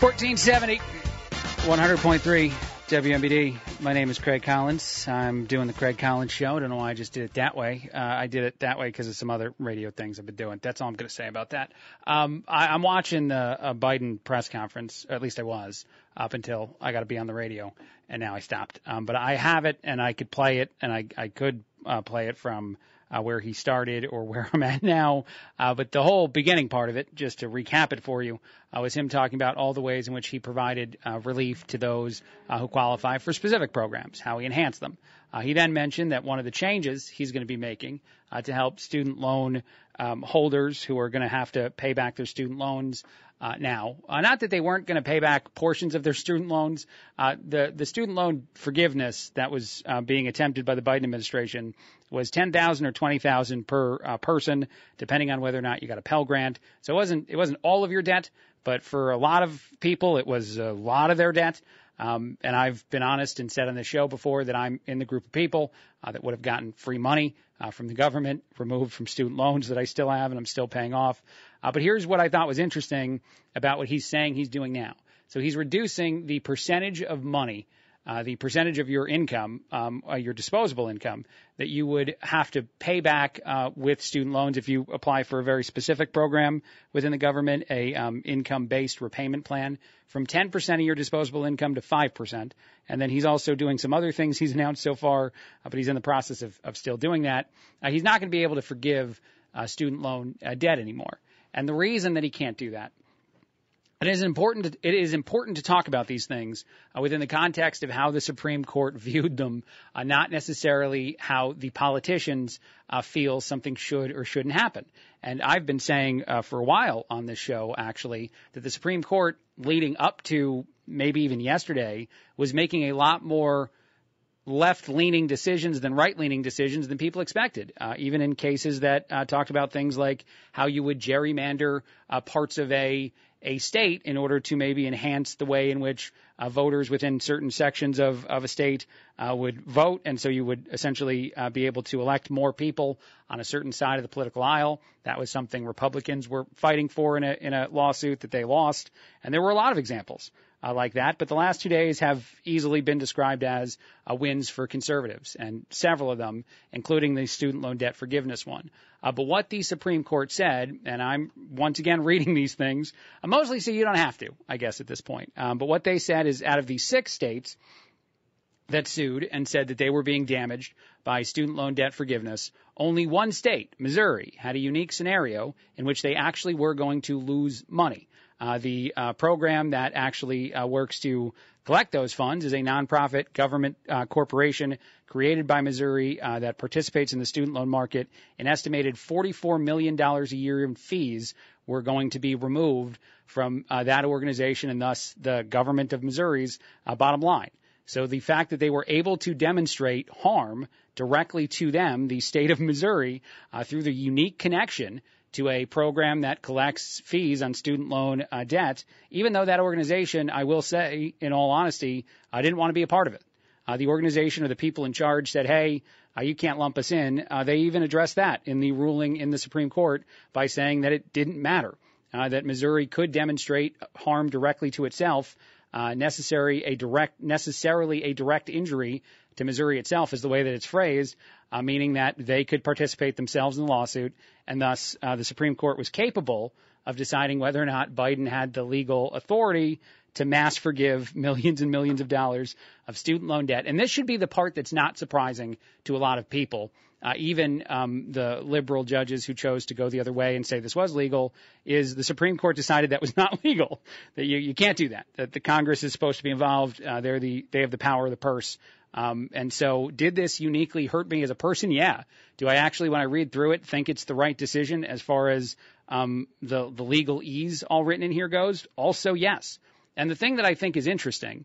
1470, 100.3 WMBD. My name is Craig Collins. I'm doing the Craig Collins Show. I don't know why I just did it that way. Uh, I did it that way because of some other radio things I've been doing. That's all I'm going to say about that. Um, I, I'm watching the uh, Biden press conference, or at least I was, up until I got to be on the radio, and now I stopped. Um, but I have it, and I could play it, and I, I could uh, play it from uh, where he started or where I'm at now. Uh, but the whole beginning part of it, just to recap it for you, uh, was him talking about all the ways in which he provided uh, relief to those uh, who qualify for specific programs, how he enhanced them. Uh, he then mentioned that one of the changes he's going to be making uh, to help student loan um, holders who are going to have to pay back their student loans uh, now. Uh, not that they weren't going to pay back portions of their student loans. Uh, the the student loan forgiveness that was uh, being attempted by the Biden administration was ten thousand or twenty thousand per uh, person, depending on whether or not you got a Pell Grant. So it wasn't it wasn't all of your debt, but for a lot of people, it was a lot of their debt. Um, and I've been honest and said on the show before that I'm in the group of people uh, that would have gotten free money uh, from the government, removed from student loans that I still have and I'm still paying off. Uh, but here's what I thought was interesting about what he's saying he's doing now. So he's reducing the percentage of money uh, the percentage of your income, um, uh, your disposable income, that you would have to pay back uh, with student loans if you apply for a very specific program within the government, a um, income-based repayment plan, from 10% of your disposable income to 5%. And then he's also doing some other things he's announced so far, uh, but he's in the process of, of still doing that. Uh, he's not going to be able to forgive uh, student loan debt anymore. And the reason that he can't do that it is important. To, it is important to talk about these things uh, within the context of how the Supreme Court viewed them, uh, not necessarily how the politicians uh, feel something should or shouldn't happen. And I've been saying uh, for a while on this show, actually, that the Supreme Court, leading up to maybe even yesterday, was making a lot more left-leaning decisions than right-leaning decisions than people expected. Uh, even in cases that uh, talked about things like how you would gerrymander uh, parts of a a state in order to maybe enhance the way in which uh, voters within certain sections of, of a state uh, would vote. And so you would essentially uh, be able to elect more people on a certain side of the political aisle. That was something Republicans were fighting for in a, in a lawsuit that they lost. And there were a lot of examples uh, like that. But the last two days have easily been described as uh, wins for conservatives, and several of them, including the student loan debt forgiveness one. Uh, but what the Supreme Court said, and I'm once again reading these things, uh, mostly so you don't have to, I guess, at this point. Um, but what they said is out of the six states that sued and said that they were being damaged by student loan debt forgiveness, only one state, Missouri, had a unique scenario in which they actually were going to lose money. Uh, the uh, program that actually uh, works to collect those funds is a nonprofit government corporation created by Missouri uh, that participates in the student loan market. An estimated $44 million a year in fees were going to be removed from that organization and thus the government of Missouri's bottom line. So the fact that they were able to demonstrate harm directly to them, the state of Missouri, uh, through the unique connection to a program that collects fees on student loan uh, debt, even though that organization, I will say, in all honesty, I didn't want to be a part of it. Uh, the organization or the people in charge said, hey, uh, you can't lump us in. Uh, they even addressed that in the ruling in the Supreme Court by saying that it didn't matter, uh, that Missouri could demonstrate harm directly to itself, uh, necessary a direct, necessarily a direct injury to Missouri itself is the way that it's phrased, uh, meaning that they could participate themselves in the lawsuit, and thus uh, the Supreme Court was capable of deciding whether or not Biden had the legal authority to mass forgive millions and millions of dollars of student loan debt. And this should be the part that's not surprising to a lot of people. Uh, even um, the liberal judges who chose to go the other way and say this was legal, is the Supreme Court decided that was not legal. That you, you can't do that. That the Congress is supposed to be involved. Uh, they're the they have the power of the purse um, and so, did this uniquely hurt me as a person? Yeah. Do I actually, when I read through it, think it's the right decision as far as um, the the legalese all written in here goes? Also, yes. And the thing that I think is interesting,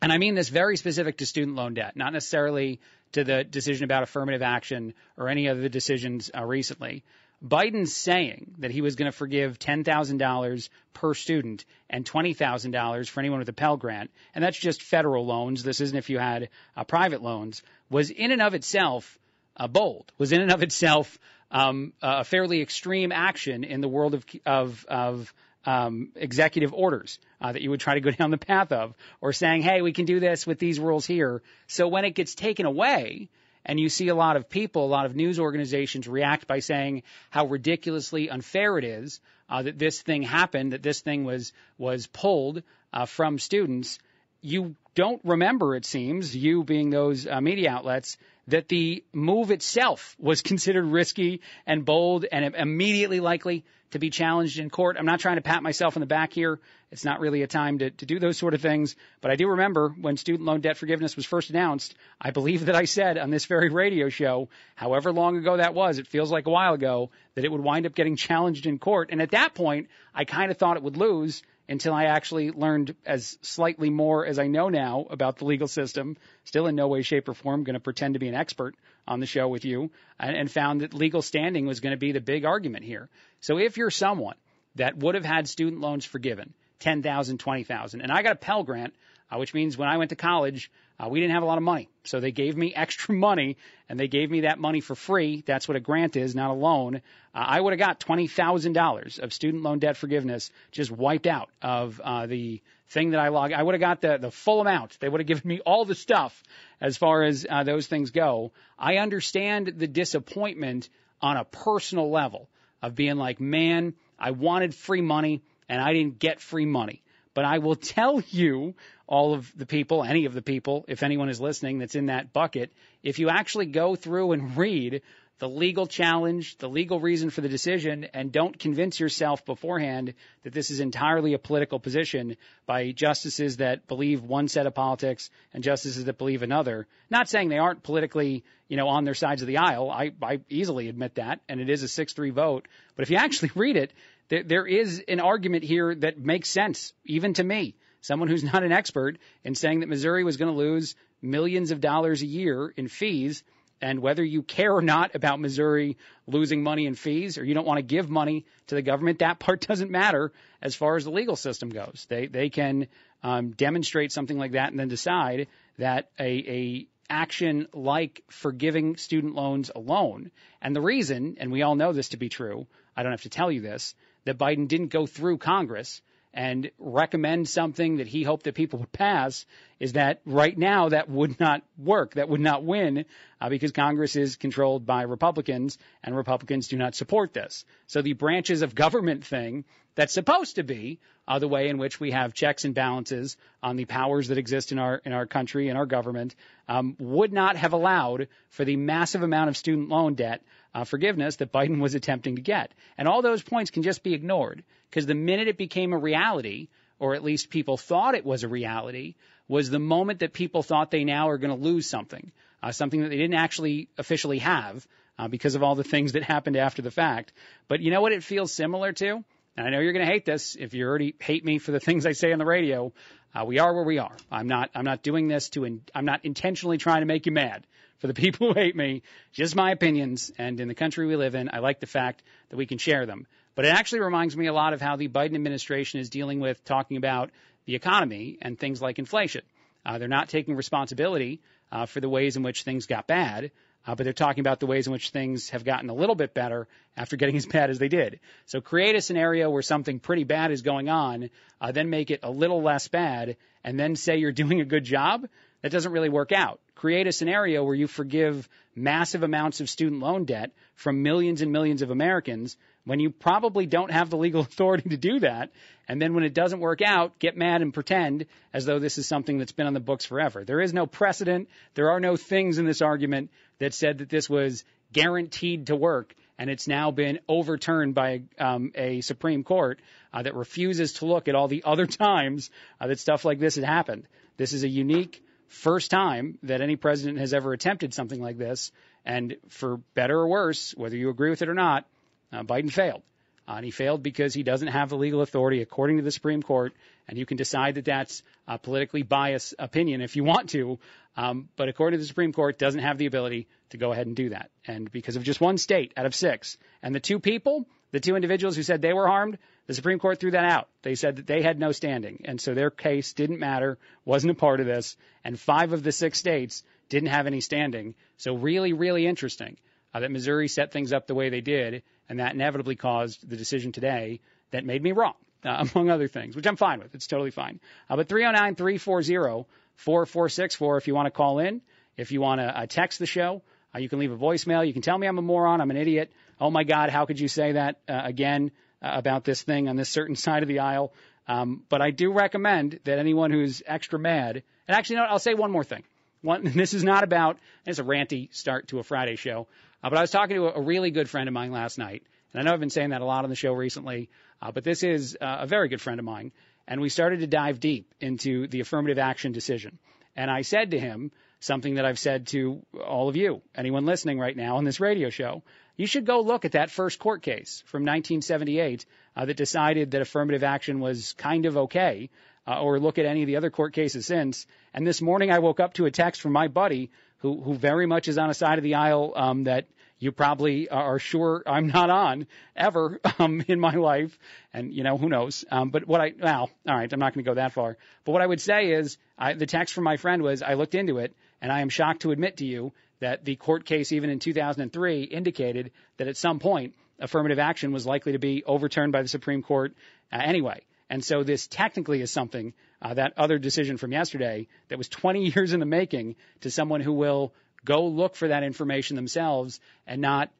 and I mean this very specific to student loan debt, not necessarily to the decision about affirmative action or any of the decisions uh, recently, Biden's saying that he was going to forgive $10,000 per student and $20,000 for anyone with a Pell Grant, and that's just federal loans. This isn't if you had uh, private loans, was in and of itself uh, bold, was in and of itself um, a fairly extreme action in the world of, of, of um, executive orders uh, that you would try to go down the path of, or saying, "Hey, we can do this with these rules here." So when it gets taken away, and you see a lot of people, a lot of news organizations react by saying how ridiculously unfair it is uh, that this thing happened, that this thing was was pulled uh, from students. You don't remember, it seems, you being those uh, media outlets, that the move itself was considered risky and bold and immediately likely to be challenged in court. I'm not trying to pat myself on the back here. It's not really a time to, to do those sort of things. But I do remember when student loan debt forgiveness was first announced, I believe that I said on this very radio show, however long ago that was, it feels like a while ago, that it would wind up getting challenged in court. And at that point, I kind of thought it would lose until I actually learned as slightly more as I know now about the legal system. Still in no way, shape, or form going to pretend to be an expert on the show with you, and, and found that legal standing was going to be the big argument here. So if you're someone that would have had student loans forgiven, 10,000, 20,000, and I got a Pell Grant, uh, which means when I went to college, uh, we didn't have a lot of money. So they gave me extra money and they gave me that money for free. That's what a grant is, not a loan. Uh, I would have got $20,000 of student loan debt forgiveness just wiped out of uh, the thing that I log. I would have got the, the full amount. They would have given me all the stuff as far as uh, those things go. I understand the disappointment on a personal level of being like, man, I wanted free money and I didn't get free money. But I will tell you, all of the people, any of the people, if anyone is listening that's in that bucket, if you actually go through and read the legal challenge, the legal reason for the decision, and don't convince yourself beforehand that this is entirely a political position by justices that believe one set of politics and justices that believe another. Not saying they aren't politically, you know, on their sides of the aisle. I, I easily admit that, and it is a 6-3 vote. But if you actually read it, there, there is an argument here that makes sense, even to me someone who's not an expert in saying that Missouri was going to lose millions of dollars a year in fees and whether you care or not about Missouri losing money in fees or you don't want to give money to the government, that part doesn't matter as far as the legal system goes. They they can um, demonstrate something like that and then decide that a, a action like forgiving student loans alone, and the reason, and we all know this to be true, I don't have to tell you this, that Biden didn't go through Congress and recommend something that he hoped that people would pass is that right now that would not work. That would not win uh, because Congress is controlled by Republicans and Republicans do not support this. So the branches of government thing that's supposed to be uh, the way in which we have checks and balances on the powers that exist in our in our country and our government um, would not have allowed for the massive amount of student loan debt uh, forgiveness that Biden was attempting to get. And all those points can just be ignored because the minute it became a reality, or at least people thought it was a reality, was the moment that people thought they now are going to lose something, uh, something that they didn't actually officially have uh, because of all the things that happened after the fact. But you know what it feels similar to? And I know you're going to hate this if you already hate me for the things I say on the radio. Uh, we are where we are. I'm not. I'm not doing this to. In, I'm not intentionally trying to make you mad for the people who hate me. Just my opinions. And in the country we live in, I like the fact that we can share them. But it actually reminds me a lot of how the Biden administration is dealing with talking about the economy and things like inflation. Uh, they're not taking responsibility uh, for the ways in which things got bad, uh, but they're talking about the ways in which things have gotten a little bit better after getting as bad as they did. So create a scenario where something pretty bad is going on, uh, then make it a little less bad, and then say you're doing a good job. That doesn't really work out. Create a scenario where you forgive massive amounts of student loan debt from millions and millions of Americans when you probably don't have the legal authority to do that. And then when it doesn't work out, get mad and pretend as though this is something that's been on the books forever. There is no precedent. There are no things in this argument that said that this was guaranteed to work. And it's now been overturned by um, a Supreme Court uh, that refuses to look at all the other times uh, that stuff like this had happened. This is a unique first time that any president has ever attempted something like this. And for better or worse, whether you agree with it or not, uh, Biden failed. Uh, and he failed because he doesn't have the legal authority according to the Supreme Court. And you can decide that that's a politically biased opinion if you want to. Um, but according to the Supreme Court, doesn't have the ability to go ahead and do that. And because of just one state out of six, and the two people, the two individuals who said they were harmed, the Supreme Court threw that out. They said that they had no standing. And so their case didn't matter, wasn't a part of this. And five of the six states didn't have any standing. So really, really interesting uh, that Missouri set things up the way they did, and that inevitably caused the decision today that made me wrong. uh, among other things, which I'm fine with. It's totally fine. Uh, but 309 340 4464 if you want to call in, if you want to uh, text the show, uh, you can leave a voicemail. You can tell me I'm a moron, I'm an idiot. Oh my God, how could you say that uh, again uh, about this thing on this certain side of the aisle? Um, but I do recommend that anyone who's extra mad, and actually, no, I'll say one more thing. One, this is not about, it's a ranty start to a Friday show, uh, but I was talking to a, really good friend of mine last night, and I know I've been saying that a lot on the show recently, uh, but this is uh, a very good friend of mine, and we started to dive deep into the affirmative action decision. And I said to him something that I've said to all of you, anyone listening right now on this radio show. You should go look at that first court case from 1978 uh, that decided that affirmative action was kind of okay, uh, or look at any of the other court cases since. And this morning I woke up to a text from my buddy who, who very much is on a side of the aisle um, that you probably are sure I'm not on ever um, in my life. And, you know, who knows? Um, but what I, well, all right, I'm not going to go that far. But what I would say is I, the text from my friend was I looked into it and I am shocked to admit to you that the court case, even in 2003, indicated that at some point affirmative action was likely to be overturned by the Supreme Court uh, anyway. And so this technically is something, uh, that other decision from yesterday that was 20 years in the making to someone who will go look for that information themselves and not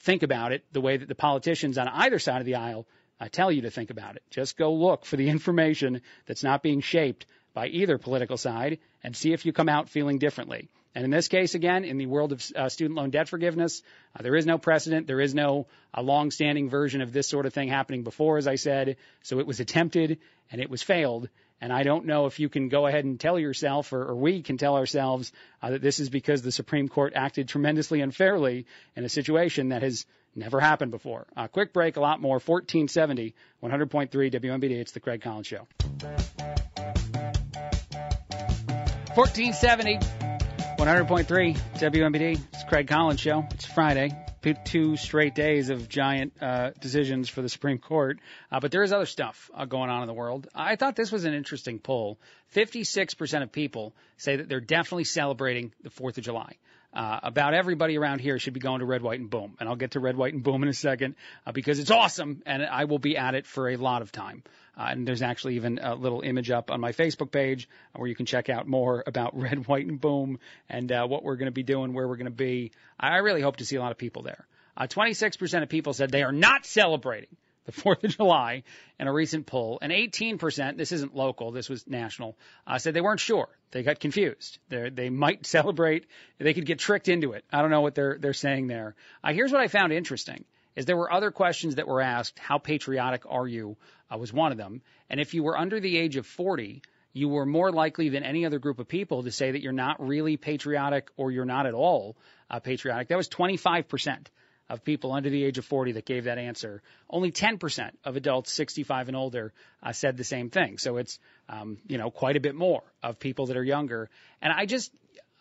think about it the way that the politicians on either side of the aisle uh, tell you to think about it. Just go look for the information that's not being shaped by either political side and see if you come out feeling differently. And in this case, again, in the world of uh, student loan debt forgiveness, uh, there is no precedent. There is no a long-standing version of this sort of thing happening before, as I said. So it was attempted and it was failed. And I don't know if you can go ahead and tell yourself, or, or we can tell ourselves, uh, that this is because the Supreme Court acted tremendously unfairly in a situation that has never happened before. Uh, quick break, a lot more. 1470, 100.3 WMBD. It's the Craig Collins Show. 1470, 100.3 WMBD. It's Craig Collins Show. It's Friday two straight days of giant uh, decisions for the Supreme Court. Uh, but there is other stuff uh, going on in the world. I thought this was an interesting poll. 56% of people say that they're definitely celebrating the 4th of July. Uh, about everybody around here should be going to Red, White, and Boom. And I'll get to Red, White, and Boom in a second uh, because it's awesome and I will be at it for a lot of time. Uh, and there's actually even a little image up on my Facebook page where you can check out more about Red, White, and Boom and uh, what we're going to be doing, where we're going to be. I really hope to see a lot of people there. Uh, 26% of people said they are not celebrating the 4th of July in a recent poll, and 18%, this isn't local, this was national, uh, said they weren't sure. They got confused. They're, they might celebrate, they could get tricked into it. I don't know what they're, they're saying there. Uh, here's what I found interesting is there were other questions that were asked. How patriotic are you? Uh, was one of them. And if you were under the age of 40, you were more likely than any other group of people to say that you're not really patriotic or you're not at all uh, patriotic. That was 25% of people under the age of 40 that gave that answer. Only 10% of adults 65 and older uh, said the same thing. So it's, um, you know, quite a bit more of people that are younger. And I just,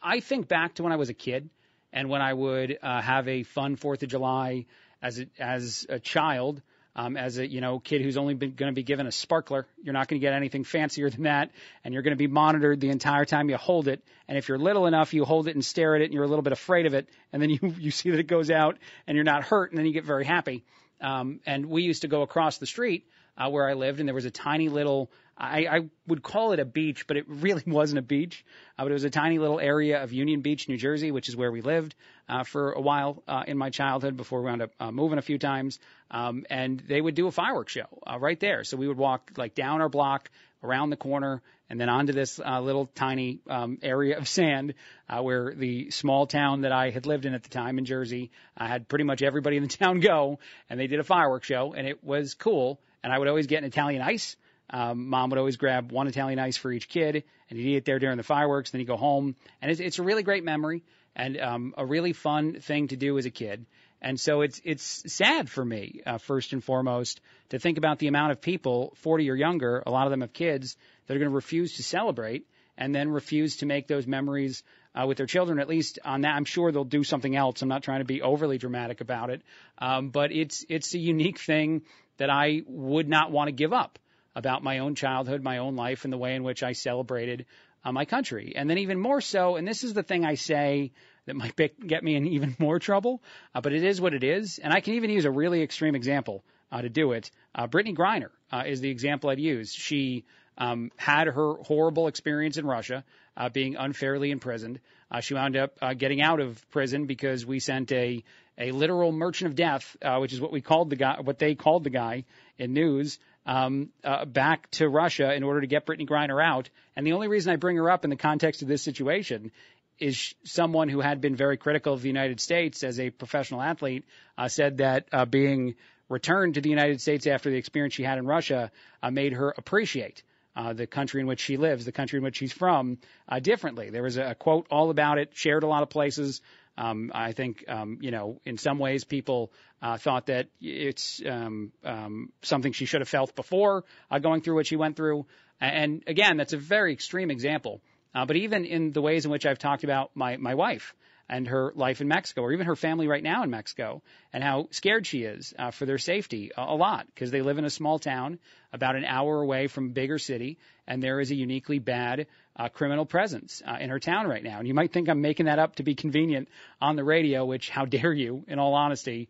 I think back to when I was a kid and when I would uh, have a fun 4th of July as a, as a child, um, as a you know kid who's only going to be given a sparkler. You're not going to get anything fancier than that, and you're going to be monitored the entire time you hold it. And if you're little enough, you hold it and stare at it, and you're a little bit afraid of it, and then you you see that it goes out, and you're not hurt, and then you get very happy. Um, and we used to go across the street uh, where I lived, and there was a tiny little I, I would call it a beach, but it really wasn't a beach. Uh, but it was a tiny little area of Union Beach, New Jersey, which is where we lived uh, for a while uh, in my childhood before we wound up uh, moving a few times. Um, and they would do a fireworks show uh, right there. So we would walk like down our block, around the corner, and then onto this uh, little tiny um, area of sand uh, where the small town that I had lived in at the time in Jersey I had pretty much everybody in the town go, and they did a fireworks show, and it was cool. And I would always get an Italian ice um, mom would always grab one Italian ice for each kid, and he'd eat it there during the fireworks. Then he'd go home, and it's, it's a really great memory and um, a really fun thing to do as a kid. And so it's it's sad for me, uh, first and foremost, to think about the amount of people, 40 or younger, a lot of them have kids, that are going to refuse to celebrate and then refuse to make those memories uh, with their children. At least on that, I'm sure they'll do something else. I'm not trying to be overly dramatic about it, um, but it's it's a unique thing that I would not want to give up about my own childhood, my own life, and the way in which I celebrated uh, my country. And then even more so, and this is the thing I say that might get me in even more trouble, uh, but it is what it is. And I can even use a really extreme example. uh, to do it. Uh, Brittney Griner uh, is the example I'd use. She um, had her horrible experience in Russia, uh, being unfairly imprisoned. Uh, she wound up uh, getting out of prison because we sent a a literal merchant of death, uh, which is what we called the guy, what they called the guy in news, um, uh, back to Russia in order to get Brittney Griner out. And the only reason I bring her up in the context of this situation is someone who had been very critical of the United States as a professional athlete, uh, said that uh, being returned to the United States after the experience she had in Russia uh, made her appreciate uh, the country in which she lives, the country in which she's from, uh, differently. There was a, a quote all about it, shared a lot of places. Um, I think, um, you know, in some ways people uh, thought that it's um, um, something she should have felt before uh, going through what she went through. And again, that's a very extreme example. Uh, but even in the ways in which I've talked about my, my wife and her life in Mexico, or even her family right now in Mexico, and how scared she is uh, for their safety a, a lot because they live in a small town about an hour away from a bigger city, and there is a uniquely bad uh, criminal presence uh, in her town right now. And you might think I'm making that up to be convenient on the radio, which how dare you, in all honesty,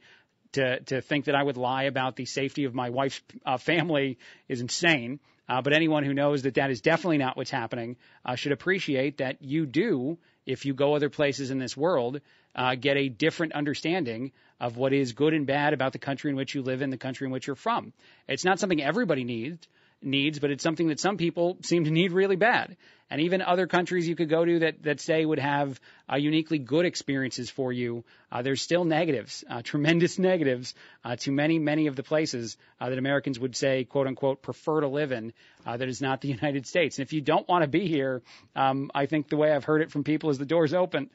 to to think that I would lie about the safety of my wife's uh, family is insane. Uh, but anyone who knows that that is definitely not what's happening uh, should appreciate that you do, if you go other places in this world, uh, get a different understanding of what is good and bad about the country in which you live and the country in which you're from. It's not something everybody needs needs, but it's something that some people seem to need really bad. And even other countries you could go to that, that say would have uh, uniquely good experiences for you, uh, there's still negatives, uh, tremendous negatives uh, to many, many of the places uh, that Americans would say, quote unquote, prefer to live in uh, that is not the United States. And if you don't want to be here, um, I think the way I've heard it from people is the door's open.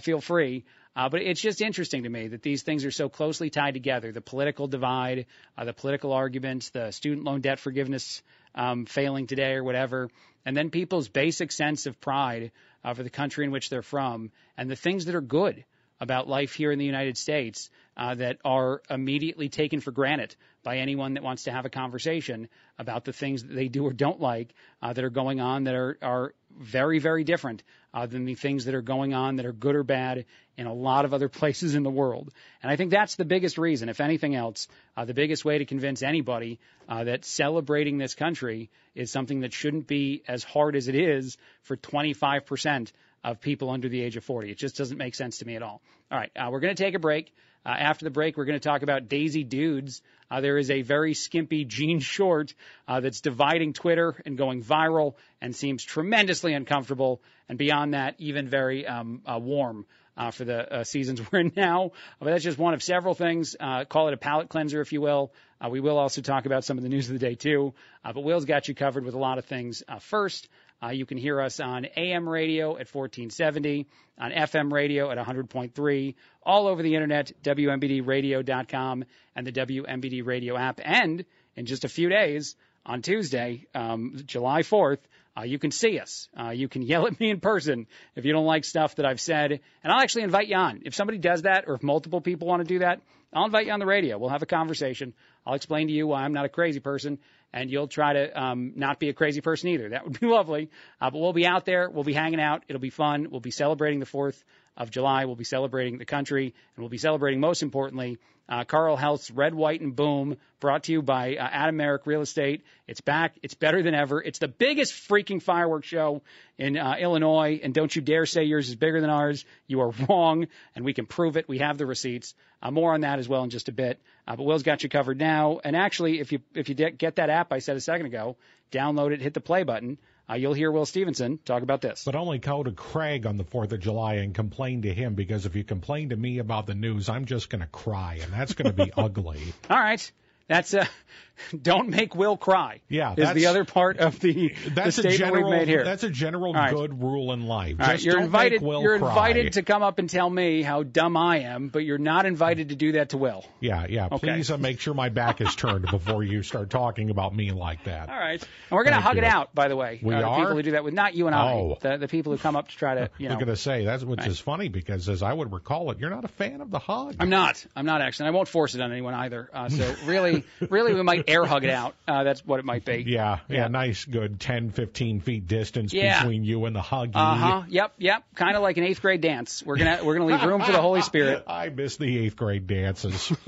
Feel free. Uh, but it's just interesting to me that these things are so closely tied together. The political divide, uh, the political arguments, the student loan debt forgiveness um, failing today or whatever, and then people's basic sense of pride uh, for the country in which they're from and the things that are good about life here in the United States uh, that are immediately taken for granted by anyone that wants to have a conversation about the things that they do or don't like uh, that are going on that are, are very, very different uh, than the things that are going on that are good or bad in a lot of other places in the world. And I think that's the biggest reason, if anything else, uh, the biggest way to convince anybody uh, that celebrating this country is something that shouldn't be as hard as it is for 25% of people under the age of 40. It just doesn't make sense to me at all. All right, uh, we're going to take a break. Uh, after the break, we're going to talk about Daisy Dukes. Uh, there is a very skimpy jean short uh, that's dividing Twitter and going viral and seems tremendously uncomfortable. And beyond that, even very um, uh, warm uh, for the uh, seasons we're in now. But that's just one of several things. Uh, call it a palate cleanser, if you will. Uh, we will also talk about some of the news of the day, too. Uh, but Will's got you covered with a lot of things. Uh, first, uh, you can hear us on AM radio at 1470, on FM radio at 100.3, all over the internet, WMBDradio.com and the WMBD radio app. And in just a few days, on Tuesday, um, July 4th, uh, you can see us. Uh, you can yell at me in person if you don't like stuff that I've said. And I'll actually invite you on. If somebody does that or if multiple people want to do that, I'll invite you on the radio. We'll have a conversation. I'll explain to you why I'm not a crazy person and you'll try to um, not be a crazy person either. That would be lovely. Uh, but we'll be out there. We'll be hanging out. It'll be fun. We'll be celebrating the 4th of July. We'll be celebrating the country and we'll be celebrating most importantly uh, Carle Health's Red, White, and Boom, brought to you by uh, Adam Merrick Real Estate. It's back. It's better than ever. It's the biggest freaking fireworks show in uh, Illinois, and don't you dare say yours is bigger than ours. You are wrong, and we can prove it. We have the receipts. Uh, more on that as well in just a bit. Uh, but Will's got you covered now. And actually, if you if you get that app I said a second ago, download it, hit the play button uh, you'll hear Will Stevenson talk about this. But only call to Craig on the 4th of July and complain to him because if you complain to me about the news, I'm just going to cry, and that's going to be ugly. All right. That's a don't make Will cry. Yeah, is the other part of the, that's the statement a general, we've made here. That's a general right. good rule in life. Right, Just you're don't invited. Make Will you're cry. invited to come up and tell me how dumb I am, but you're not invited to do that to Will. Yeah, yeah. Okay. Please uh, make sure my back is turned before you start talking about me like that. All right, and we're gonna Thank hug you. it out. By the way, We uh, the are? people who do that with not you and I, Oh. the, the people who come up to try to, you I'm know. going to say that's which Right. is funny because as I would recall it, you're not a fan of the hug. I'm not. I'm not actually. I won't force it on anyone either. Uh, so really, really, we might air hug it out. Uh, that's what it might be. Yeah, yeah, Yeah. nice, good 10, 15 feet distance Yeah. between you and the huggy. Uh huh. Yep. Yep. Kind of like an eighth grade dance. We're gonna we're gonna leave room for the Holy Spirit. I miss the eighth grade dances.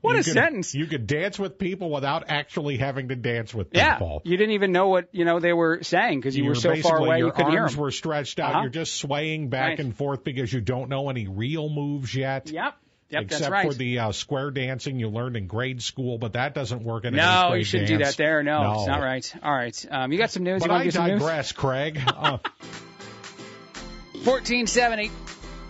what you a could, sentence! You could dance with people without actually having to dance with people. Yeah, you didn't even know what you know they were saying because you You're were so far away your you couldn't hear arms them. were stretched out. Uh-huh. You're just swaying back Right. and forth because you don't know any real moves yet. Yep, yep, Except that's right. for the uh, square dancing you learned in grade school, but that doesn't work in no, you shouldn't do that there. No, No. it's not right. All right, um, you got some news. But you I to do some digress, Craig. Uh, 1470,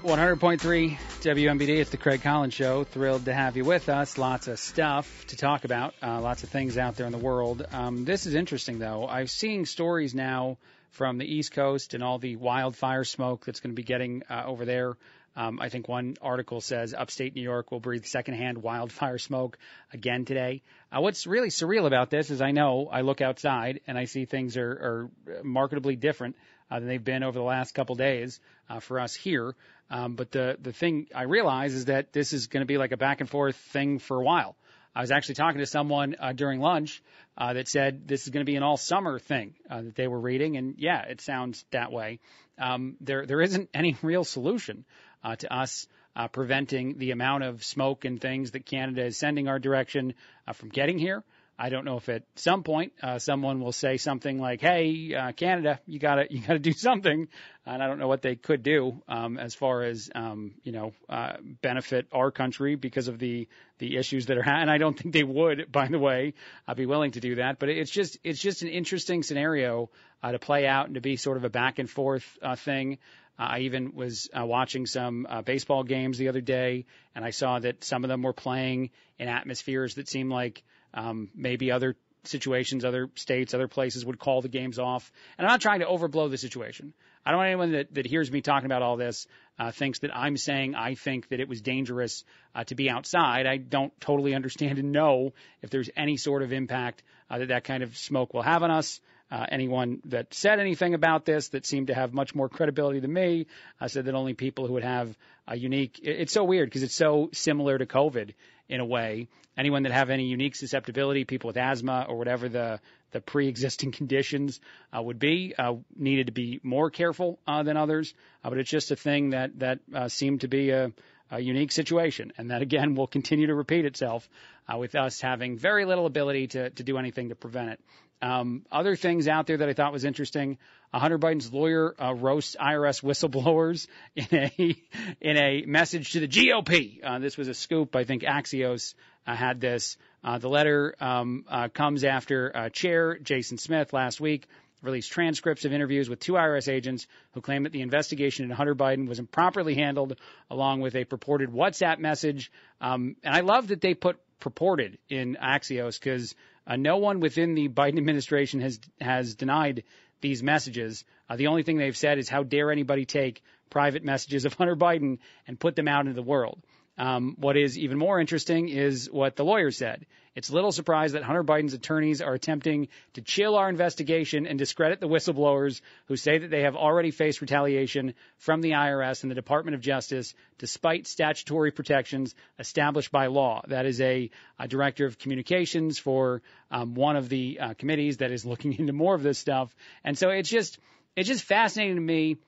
100.3 WMBD. It's the Craig Collins Show. Thrilled to have you with us. Lots of stuff to talk about. Uh, lots of things out there in the world. Um, this is interesting, though. I'm seeing stories now from the East Coast and all the wildfire smoke that's going to be getting uh, over there. Um, I think one article says upstate New York will breathe secondhand wildfire smoke again today. Uh, what's really surreal about this is I know I look outside and I see things are, are marketably different uh, than they've been over the last couple days uh, for us here. Um, but the the thing I realize is that this is going to be like a back and forth thing for a while. I was actually talking to someone uh, during lunch uh, that said this is going to be an all summer thing uh, that they were reading, and yeah, it sounds that way. Um, there there isn't any real solution uh, to us uh, preventing the amount of smoke and things that Canada is sending our direction uh, from getting here. I don't know if at some point uh, someone will say something like, "Hey, uh, Canada, you gotta you gotta do something," and I don't know what they could do um, as far as um, you know uh, benefit our country because of the the issues that are. And I don't think they would, by the way, uh, be willing to do that. But it's just it's just an interesting scenario uh, to play out and to be sort of a back and forth uh, thing. Uh, I even was uh, watching some uh, baseball games the other day, and I saw that some of them were playing in atmospheres that seemed like um, maybe other situations, other states, other places would call the games off. And I'm not trying to overblow the situation. I don't want anyone that, that hears me talking about all this uh, thinks that I'm saying I think that it was dangerous uh, to be outside. I don't totally understand and know if there's any sort of impact uh, that that kind of smoke will have on us. Uh, anyone that said anything about this that seemed to have much more credibility than me uh, said that only people who would have a unique. it- It's so weird because it's so similar to COVID in a way. Anyone that have any unique susceptibility, people with asthma or whatever the the pre-existing conditions uh, would be, uh, needed to be more careful uh, than others. Uh, but it's just a thing that that uh, seemed to be a, a unique situation, and that again will continue to repeat itself uh, with us having very little ability to to do anything to prevent it. Um, other things out there that I thought was interesting. Uh, Hunter Biden's lawyer uh, roasts IRS whistleblowers in a in a message to the GOP. Uh, this was a scoop. I think Axios uh, had this. Uh, the letter um, uh, comes after uh, Chair Jason Smith last week released transcripts of interviews with two IRS agents who claim that the investigation into Hunter Biden was improperly handled, along with a purported WhatsApp message. Um, and I love that they put purported in Axios because uh, no one within the Biden administration has has denied these messages. Uh, the only thing they've said is how dare anybody take private messages of Hunter Biden and put them out into the world. Um, what is even more interesting is what the lawyer said. It's little surprise that Hunter Biden's attorneys are attempting to chill our investigation and discredit the whistleblowers who say that they have already faced retaliation from the IRS and the Department of Justice despite statutory protections established by law. That is a, a director of communications for um, one of the uh, committees that is looking into more of this stuff. And so it's just it's just fascinating to me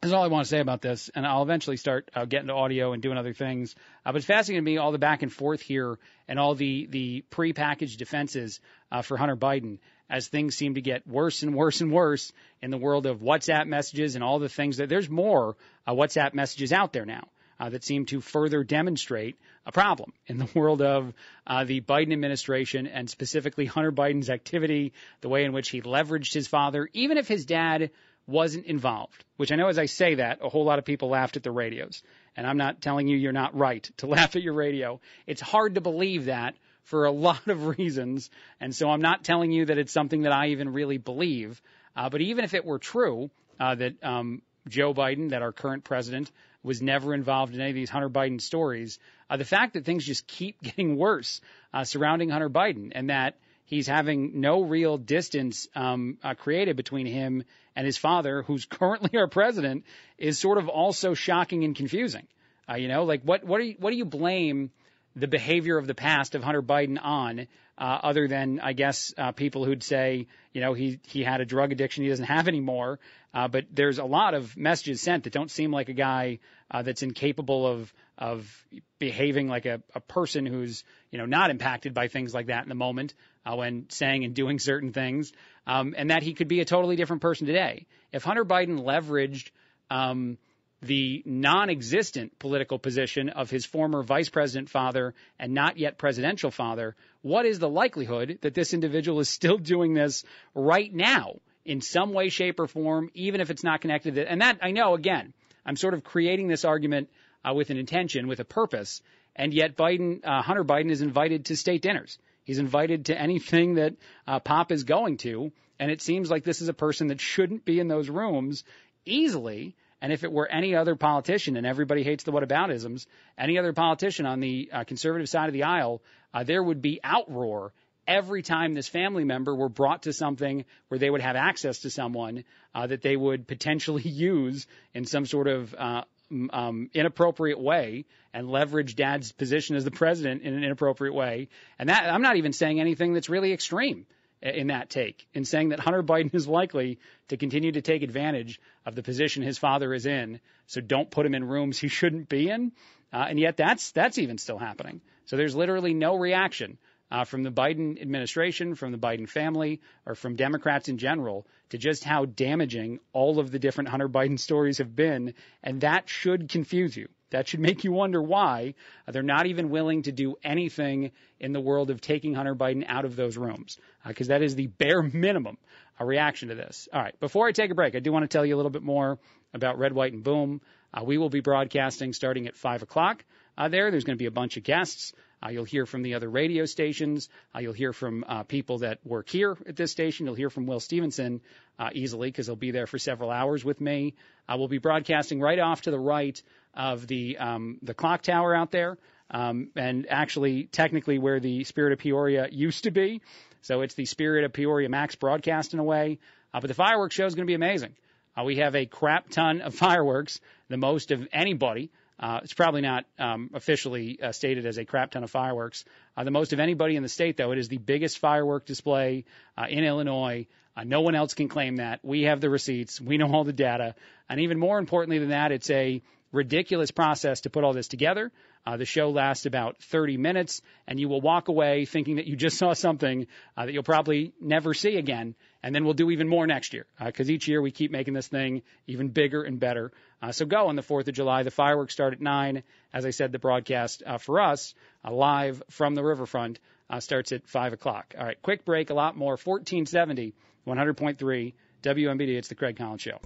that's all I want to say about this, and I'll eventually start uh, getting to audio and doing other things. Uh, but it's fascinating to me all the back and forth here and all the the prepackaged defenses uh, for Hunter Biden as things seem to get worse and worse and worse in the world of WhatsApp messages and all the things that there's more uh, WhatsApp messages out there now. Uh, that seem to further demonstrate a problem in the world of uh, the Biden administration and specifically Hunter Biden's activity, the way in which he leveraged his father, even if his dad wasn't involved, which I know as I say that, a whole lot of people laughed at the radios. And I'm not telling you you're not right to laugh at your radio. It's hard to believe that for a lot of reasons. And so I'm not telling you that it's something that I even really believe. Uh, but even if it were true uh, that um, Joe Biden, that our current president, was never involved in any of these Hunter Biden stories, uh, the fact that things just keep getting worse uh, surrounding Hunter Biden and that he's having no real distance um, uh, created between him and his father, who's currently our president, is sort of also shocking and confusing. Uh, you know, like what what do you, what do you blame the behavior of the past of Hunter Biden on, uh, other than I guess uh, people who'd say, you know, he he had a drug addiction he doesn't have anymore. Uh, but there's a lot of messages sent that don't seem like a guy uh, that's incapable of of behaving like a, a person who's you know not impacted by things like that in the moment uh, when saying and doing certain things, um, and that he could be a totally different person today. If Hunter Biden leveraged um, the non-existent political position of his former vice president father and not yet presidential father, what is the likelihood that this individual is still doing this right now in some way, shape, or form, even if it's not connected to, and that I know again, I'm sort of creating this argument uh, with an intention, with a purpose, and yet Biden, uh, Hunter Biden is invited to state dinners. He's invited to anything that uh, Pop is going to, and it seems like this is a person that shouldn't be in those rooms easily. And if it were any other politician, and everybody hates the whataboutisms, any other politician on the uh, conservative side of the aisle, uh, there would be outroar every time this family member were brought to something where they would have access to someone uh, that they would potentially use in some sort of uh, um, inappropriate way and leverage dad's position as the president in an inappropriate way. And that I'm not even saying anything that's really extreme in that take, in saying that Hunter Biden is likely to continue to take advantage of the position his father is in. So don't put him in rooms he shouldn't be in. Uh, and yet that's that's even still happening. So there's literally no reaction uh, from the Biden administration, from the Biden family, or from Democrats in general to just how damaging all of the different Hunter Biden stories have been. And that should confuse you. That should make you wonder why they're not even willing to do anything in the world of taking Hunter Biden out of those rooms, because uh, that is the bare minimum reaction to this. All right, before I take a break, I do want to tell you a little bit more about Red, White, and Boom. Uh, we will be broadcasting starting at 5 o'clock uh, there. There's going to be a bunch of guests. Uh, you'll hear from the other radio stations. Uh, you'll hear from uh, people that work here at this station. You'll hear from Will Stevenson uh, easily because he'll be there for several hours with me. Uh, we'll be broadcasting right off to the right of the um, the clock tower out there, um, and actually technically where the Spirit of Peoria used to be. So it's the Spirit of Peoria Max broadcast in a way. Uh, but the fireworks show is going to be amazing. Uh, we have a crap ton of fireworks, the most of anybody. Uh, it's probably not um, officially uh, stated as a crap ton of fireworks. Uh, the most of anybody in the state, though, it is the biggest firework display uh, in Illinois. Uh, no one else can claim that. We have the receipts. We know all the data. And even more importantly than that, it's a ridiculous process to put all this together. Uh, the show lasts about 30 minutes, and you will walk away thinking that you just saw something uh, that you'll probably never see again. And then we'll do even more next year because uh, each year we keep making this thing even bigger and better. Uh, so go on the 4th of July. The fireworks start at 9. As I said, the broadcast uh, for us, uh, live from the riverfront, starts at 5 o'clock. All right, quick break, a lot more. 1470, 100.3 WMBD. It's the Craig Collins Show.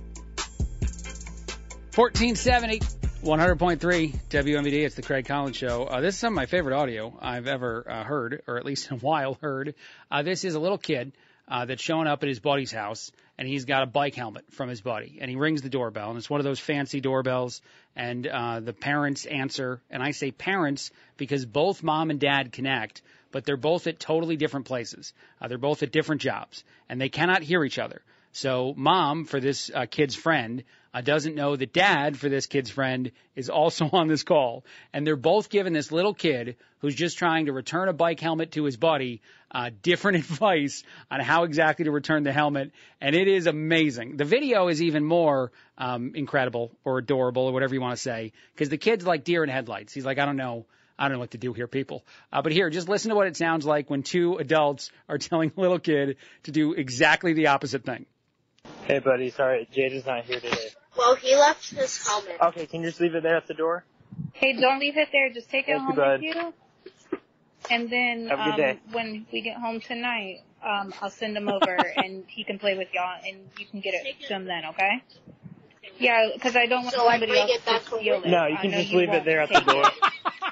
1470, 100.3 WMBD. It's the Craig Collins Show. Uh, this is some of my favorite audio I've ever uh, heard, or at least in a while heard. Uh, this is a little kid uh, that's showing up at his buddy's house, and he's got a bike helmet from his buddy, and he rings the doorbell, and it's one of those fancy doorbells, and uh, the parents answer, and I say parents because both mom and dad connect, but they're both at totally different places. Uh, they're both at different jobs, and they cannot hear each other. So mom, for this uh, kid's friend, uh, doesn't know that dad, for this kid's friend, is also on this call. And they're both giving this little kid who's just trying to return a bike helmet to his buddy uh, different advice on how exactly to return the helmet. And it is amazing. The video is even more um, incredible or adorable or whatever you want to say because the kid's like deer in headlights. He's like, I don't know. I don't know what to do here, people. Uh, but here, just listen to what it sounds like when two adults are telling a little kid to do exactly the opposite thing. Hey, buddy. Sorry, Jade is not here today. Well, he left his helmet. Okay, can you just leave it there at the door? Hey, don't leave it there. Just take it Thank home you, with you. And then Have a good um, day. when we get home tonight, um, I'll send him over and he can play with y'all and you can get it to him then, okay? Yeah, 'cause I don't want So I somebody bring else it back to home steal it. No, you can know just leave it there at the door. it.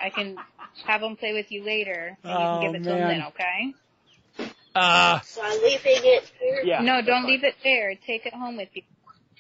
I can have him play with you later and you Oh, can give it to him then, okay? Uh, So I'm leaving it here. Yeah. no, don't fine. leave it there. Take it home with you.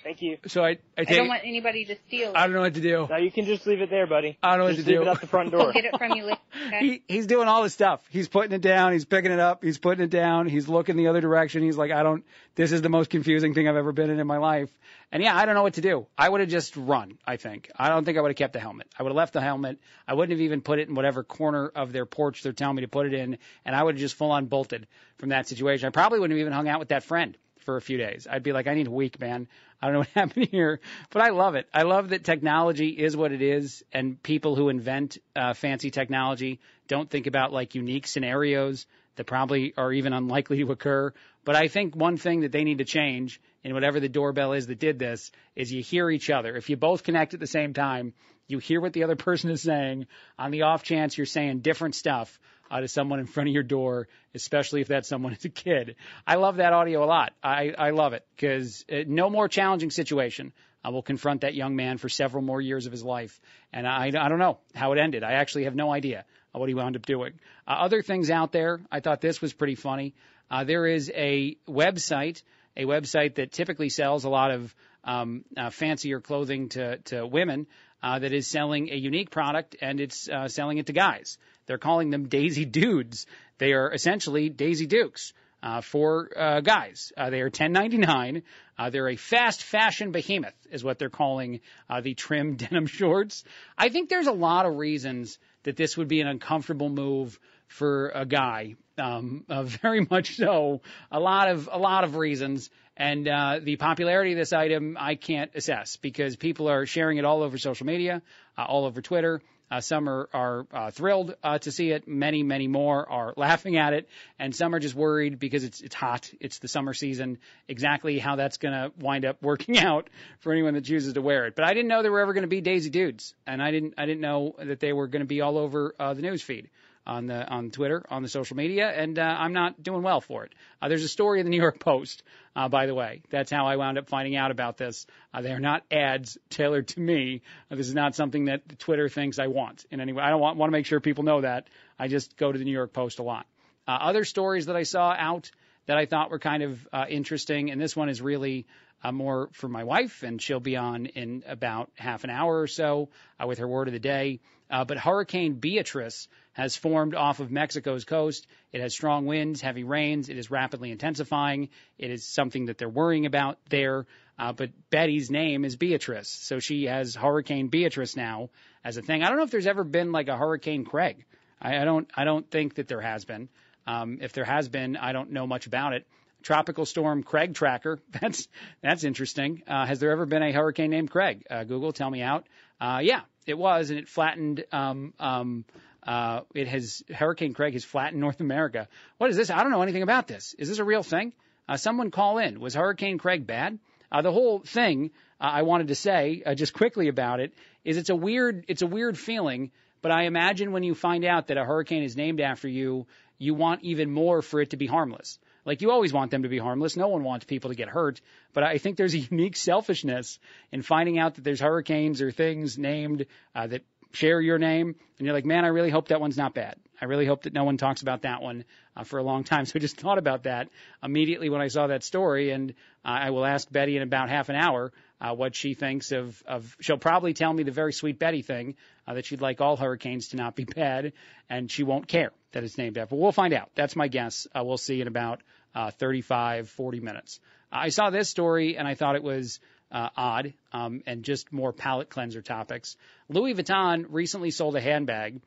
Thank you. so I, I I don't want anybody to steal it. I don't know what to do. Now you can just leave it there, buddy. I don't know what to leave do. it at the front I'll door. get it from you later, okay? He, he's doing all this stuff. He's putting it down. He's picking it up. He's putting it down. He's looking the other direction. He's like, I don't, this is the most confusing thing I've ever been in in my life. And yeah, I don't know what to do. I would have just run, I think. I don't think I would have kept the helmet. I would have left the helmet. I wouldn't have even put it in whatever corner of their porch they're telling me to put it in. And I would have just full on bolted from that situation. I probably wouldn't have even hung out with that friend for a few days. I'd be like, I need a week, man. I don't know what happened here, but I love it. I love that technology is what it is, and people who invent uh, fancy technology don't think about like unique scenarios that probably are even unlikely to occur. But I think one thing that they need to change in whatever the doorbell is that did this is you hear each other. If you both connect at the same time, you hear what the other person is saying. On the off chance you're saying different stuff uh, to someone in front of your door, especially if that someone is a kid. I love that audio a lot. I, I love it because uh, no more challenging situation. I will confront that young man for several more years of his life. And I, I don't know how it ended. I actually have no idea what he wound up doing. Uh, other things out there, I thought this was pretty funny. Uh, there is a website, a website that typically sells a lot of um, uh, fancier clothing to, to women uh, that is selling a unique product and it's uh, selling it to guys. They're calling them Daisy Dudes. They are essentially Daisy Dukes. Uh, for uh, guys. Uh, they are 10.99. Uh, they're a fast fashion behemoth, is what they're calling uh, the trim denim shorts. I think there's a lot of reasons that this would be an uncomfortable move for a guy. Um, uh, very much so. A lot of a lot of reasons, and uh, the popularity of this item I can't assess because people are sharing it all over social media, uh, all over Twitter. Uh, some are, are uh, thrilled uh, to see it. Many, many more are laughing at it, and some are just worried because it's it's hot. It's the summer season. Exactly how that's going to wind up working out for anyone that chooses to wear it. But I didn't know there were ever going to be Daisy Dudes, and I didn't I didn't know that they were going to be all over uh, the news feed on the on Twitter, on the social media, and uh, I'm not doing well for it. Uh, there's a story in the New York Post, uh, by the way. That's how I wound up finding out about this. Uh, they are not ads tailored to me. Uh, this is not something that Twitter thinks I want in any way. I don't want want to make sure people know that. I just go to the New York Post a lot. Uh, other stories that I saw out that I thought were kind of uh, interesting, and this one is really uh, more for my wife, and she'll be on in about half an hour or so uh, with her word of the day. Uh, but Hurricane Beatrice has formed off of Mexico's coast. It has strong winds, heavy rains. It is rapidly intensifying. It is something that they're worrying about there. Uh, but Betty's name is Beatrice, so she has Hurricane Beatrice now as a thing. I don't know if there's ever been like a Hurricane Craig. I, I don't. I don't think that there has been. Um, if there has been, I don't know much about it. Tropical storm Craig tracker. That's that's interesting. Uh, has there ever been a hurricane named Craig? Uh, Google, tell me out. Uh, yeah, it was, and it flattened. Um, um, uh, it has Hurricane Craig has flattened North America. What is this? I don't know anything about this. Is this a real thing? Uh, someone call in. Was Hurricane Craig bad? Uh, the whole thing uh, I wanted to say uh, just quickly about it is it's a weird it's a weird feeling. But I imagine when you find out that a hurricane is named after you, you want even more for it to be harmless. Like you always want them to be harmless. No one wants people to get hurt. But I think there's a unique selfishness in finding out that there's hurricanes or things named uh, that share your name, and you're like, man, I really hope that one's not bad. I really hope that no one talks about that one uh, for a long time. So I just thought about that immediately when I saw that story, and uh, I will ask Betty in about half an hour uh, what she thinks of, of. She'll probably tell me the very sweet Betty thing uh, that she'd like all hurricanes to not be bad, and she won't care that it's named after. But we'll find out. That's my guess. Uh, we'll see in about uh, 35, 40 minutes. I saw this story and I thought it was uh, odd um, and just more palate cleanser topics. Louis Vuitton recently sold a handbag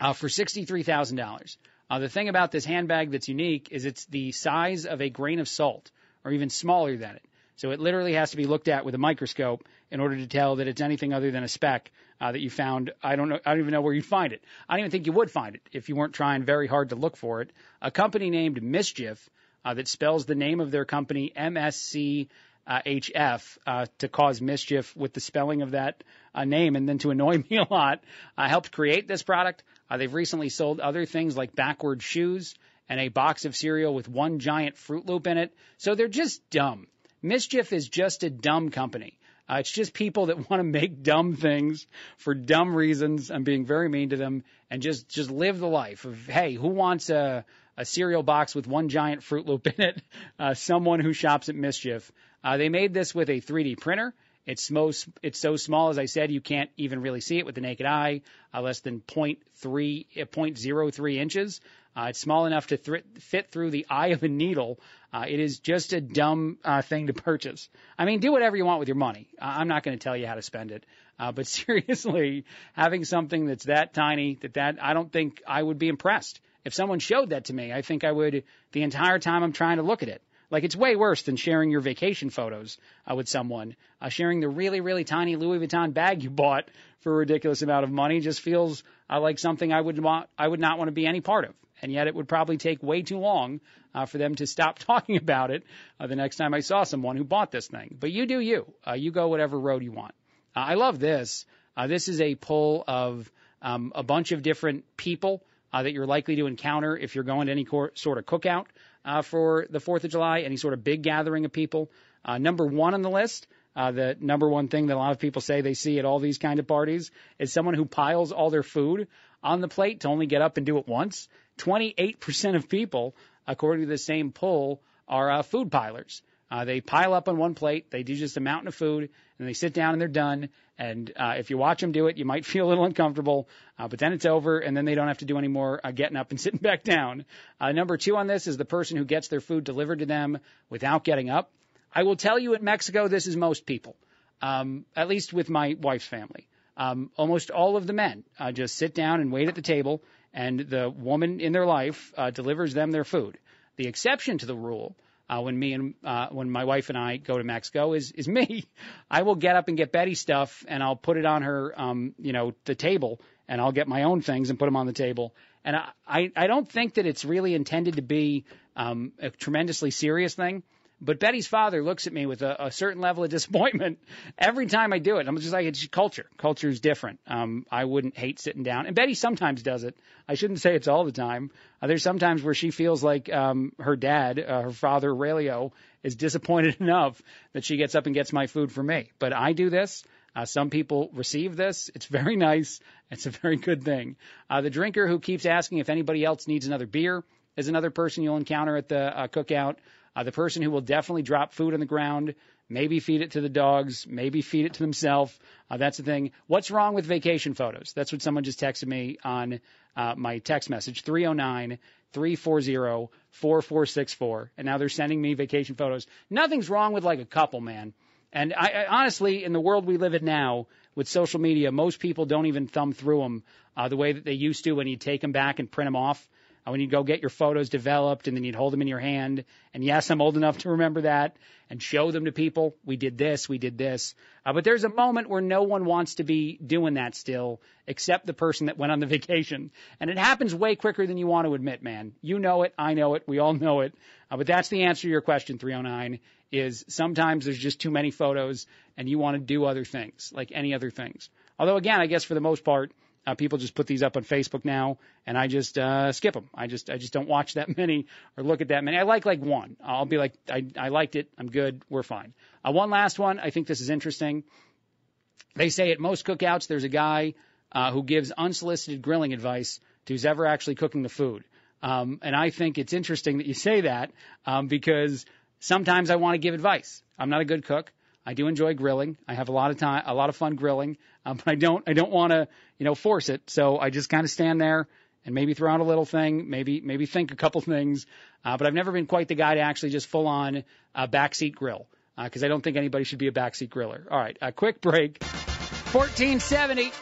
uh, for $63,000. Uh, the thing about this handbag that's unique is it's the size of a grain of salt, or even smaller than it. So it literally has to be looked at with a microscope in order to tell that it's anything other than a speck uh, that you found. I don't know. I don't even know where you'd find it. I don't even think you would find it if you weren't trying very hard to look for it. A company named Mischief uh, that spells the name of their company MSC. Uh, HF uh, to cause mischief with the spelling of that uh, name and then to annoy me a lot. I helped create this product. Uh, they've recently sold other things like backward shoes and a box of cereal with one giant Froot Loop in it. So they're just dumb. Mischief is just a dumb company. Uh, it's just people that want to make dumb things for dumb reasons. I'm being very mean to them and just just live the life of hey, who wants a a cereal box with one giant Froot Loop in it? Uh, someone who shops at Mischief. Uh, they made this with a 3D printer. It's most, it's so small, as I said, you can't even really see it with the naked eye, uh, less than 0.3, 0.03 inches. Uh, it's small enough to th- fit through the eye of a needle. Uh, it is just a dumb uh, thing to purchase. I mean, do whatever you want with your money. I'm not going to tell you how to spend it. Uh, but seriously, having something that's that tiny, that that I don't think I would be impressed. If someone showed that to me, I think I would the entire time I'm trying to look at it. Like it's way worse than sharing your vacation photos uh, with someone. Uh, sharing the really, really tiny Louis Vuitton bag you bought for a ridiculous amount of money just feels uh, like something I would want, I would not want to be any part of. And yet it would probably take way too long uh, for them to stop talking about it uh, the next time I saw someone who bought this thing. But you do you. Uh, you go whatever road you want. Uh, I love this. Uh, this is a poll of um, a bunch of different people uh, that you're likely to encounter if you're going to any cor- sort of cookout uh, for the 4th of July, any sort of big gathering of people. Uh, number one on the list, uh, the number one thing that a lot of people say they see at all these kind of parties is someone who piles all their food on the plate to only get up and do it once. 28% of people, according to the same poll, are uh, food pilers. Uh, they pile up on one plate, they do just a mountain of food, and they sit down and they're done. And uh, if you watch them do it, you might feel a little uncomfortable, uh, but then it's over, and then they don't have to do any more uh, getting up and sitting back down. Uh, number two on this is the person who gets their food delivered to them without getting up. I will tell you, in Mexico, this is most people, um, at least with my wife's family. Um, almost all of the men uh, just sit down and wait at the table, and the woman in their life uh, delivers them their food. The exception to the rule uh, when me and uh, when my wife and I go to Mexico is is me. I will get up and get Betty stuff, and I'll put it on her, um, you know, the table, and I'll get my own things and put them on the table. And I I, I don't think that it's really intended to be um, a tremendously serious thing. But Betty's father looks at me with a, a certain level of disappointment every time I do it. I'm just like, it's culture. Culture is different. Um, I wouldn't hate sitting down. And Betty sometimes does it. I shouldn't say it's all the time. Uh, there's sometimes where she feels like um, her dad, uh, her father, Aurelio, is disappointed enough that she gets up and gets my food for me. But I do this. Uh, some people receive this. It's very nice. It's a very good thing. Uh, the drinker who keeps asking if anybody else needs another beer is another person you'll encounter at the uh, cookout. Uh, the person who will definitely drop food on the ground, maybe feed it to the dogs, maybe feed it to themselves. Uh, that's the thing. What's wrong with vacation photos? That's what someone just texted me on uh, my text message 309 340 4464. And now they're sending me vacation photos. Nothing's wrong with like a couple, man. And I, I honestly, in the world we live in now, with social media, most people don't even thumb through them uh, the way that they used to when you take them back and print them off uh, when you go get your photos developed and then you'd hold them in your hand. And yes, I'm old enough to remember that and show them to people. We did this, we did this. Uh, but there's a moment where no one wants to be doing that still except the person that went on the vacation. And it happens way quicker than you want to admit, man. You know it, I know it, we all know it. Uh, but that's the answer to your question, 309, is sometimes there's just too many photos and you want to do other things, like any other things. Although again, I guess for the most part, uh, people just put these up on Facebook now, and I just uh, skip them. I just I just don't watch that many or look at that many. I like like one. I'll be like I I liked it. I'm good. We're fine. Uh, one last one. I think this is interesting. They say at most cookouts there's a guy uh, who gives unsolicited grilling advice to who's ever actually cooking the food. Um, and I think it's interesting that you say that um, because sometimes I want to give advice. I'm not a good cook. I do enjoy grilling. I have a lot of time, a lot of fun grilling, um, but I don't, I don't want to, you know, force it. So I just kind of stand there and maybe throw out a little thing, maybe, maybe think a couple things. Uh, but I've never been quite the guy to actually just full on uh, backseat grill because uh, I don't think anybody should be a backseat griller. All right, a quick break. 1470,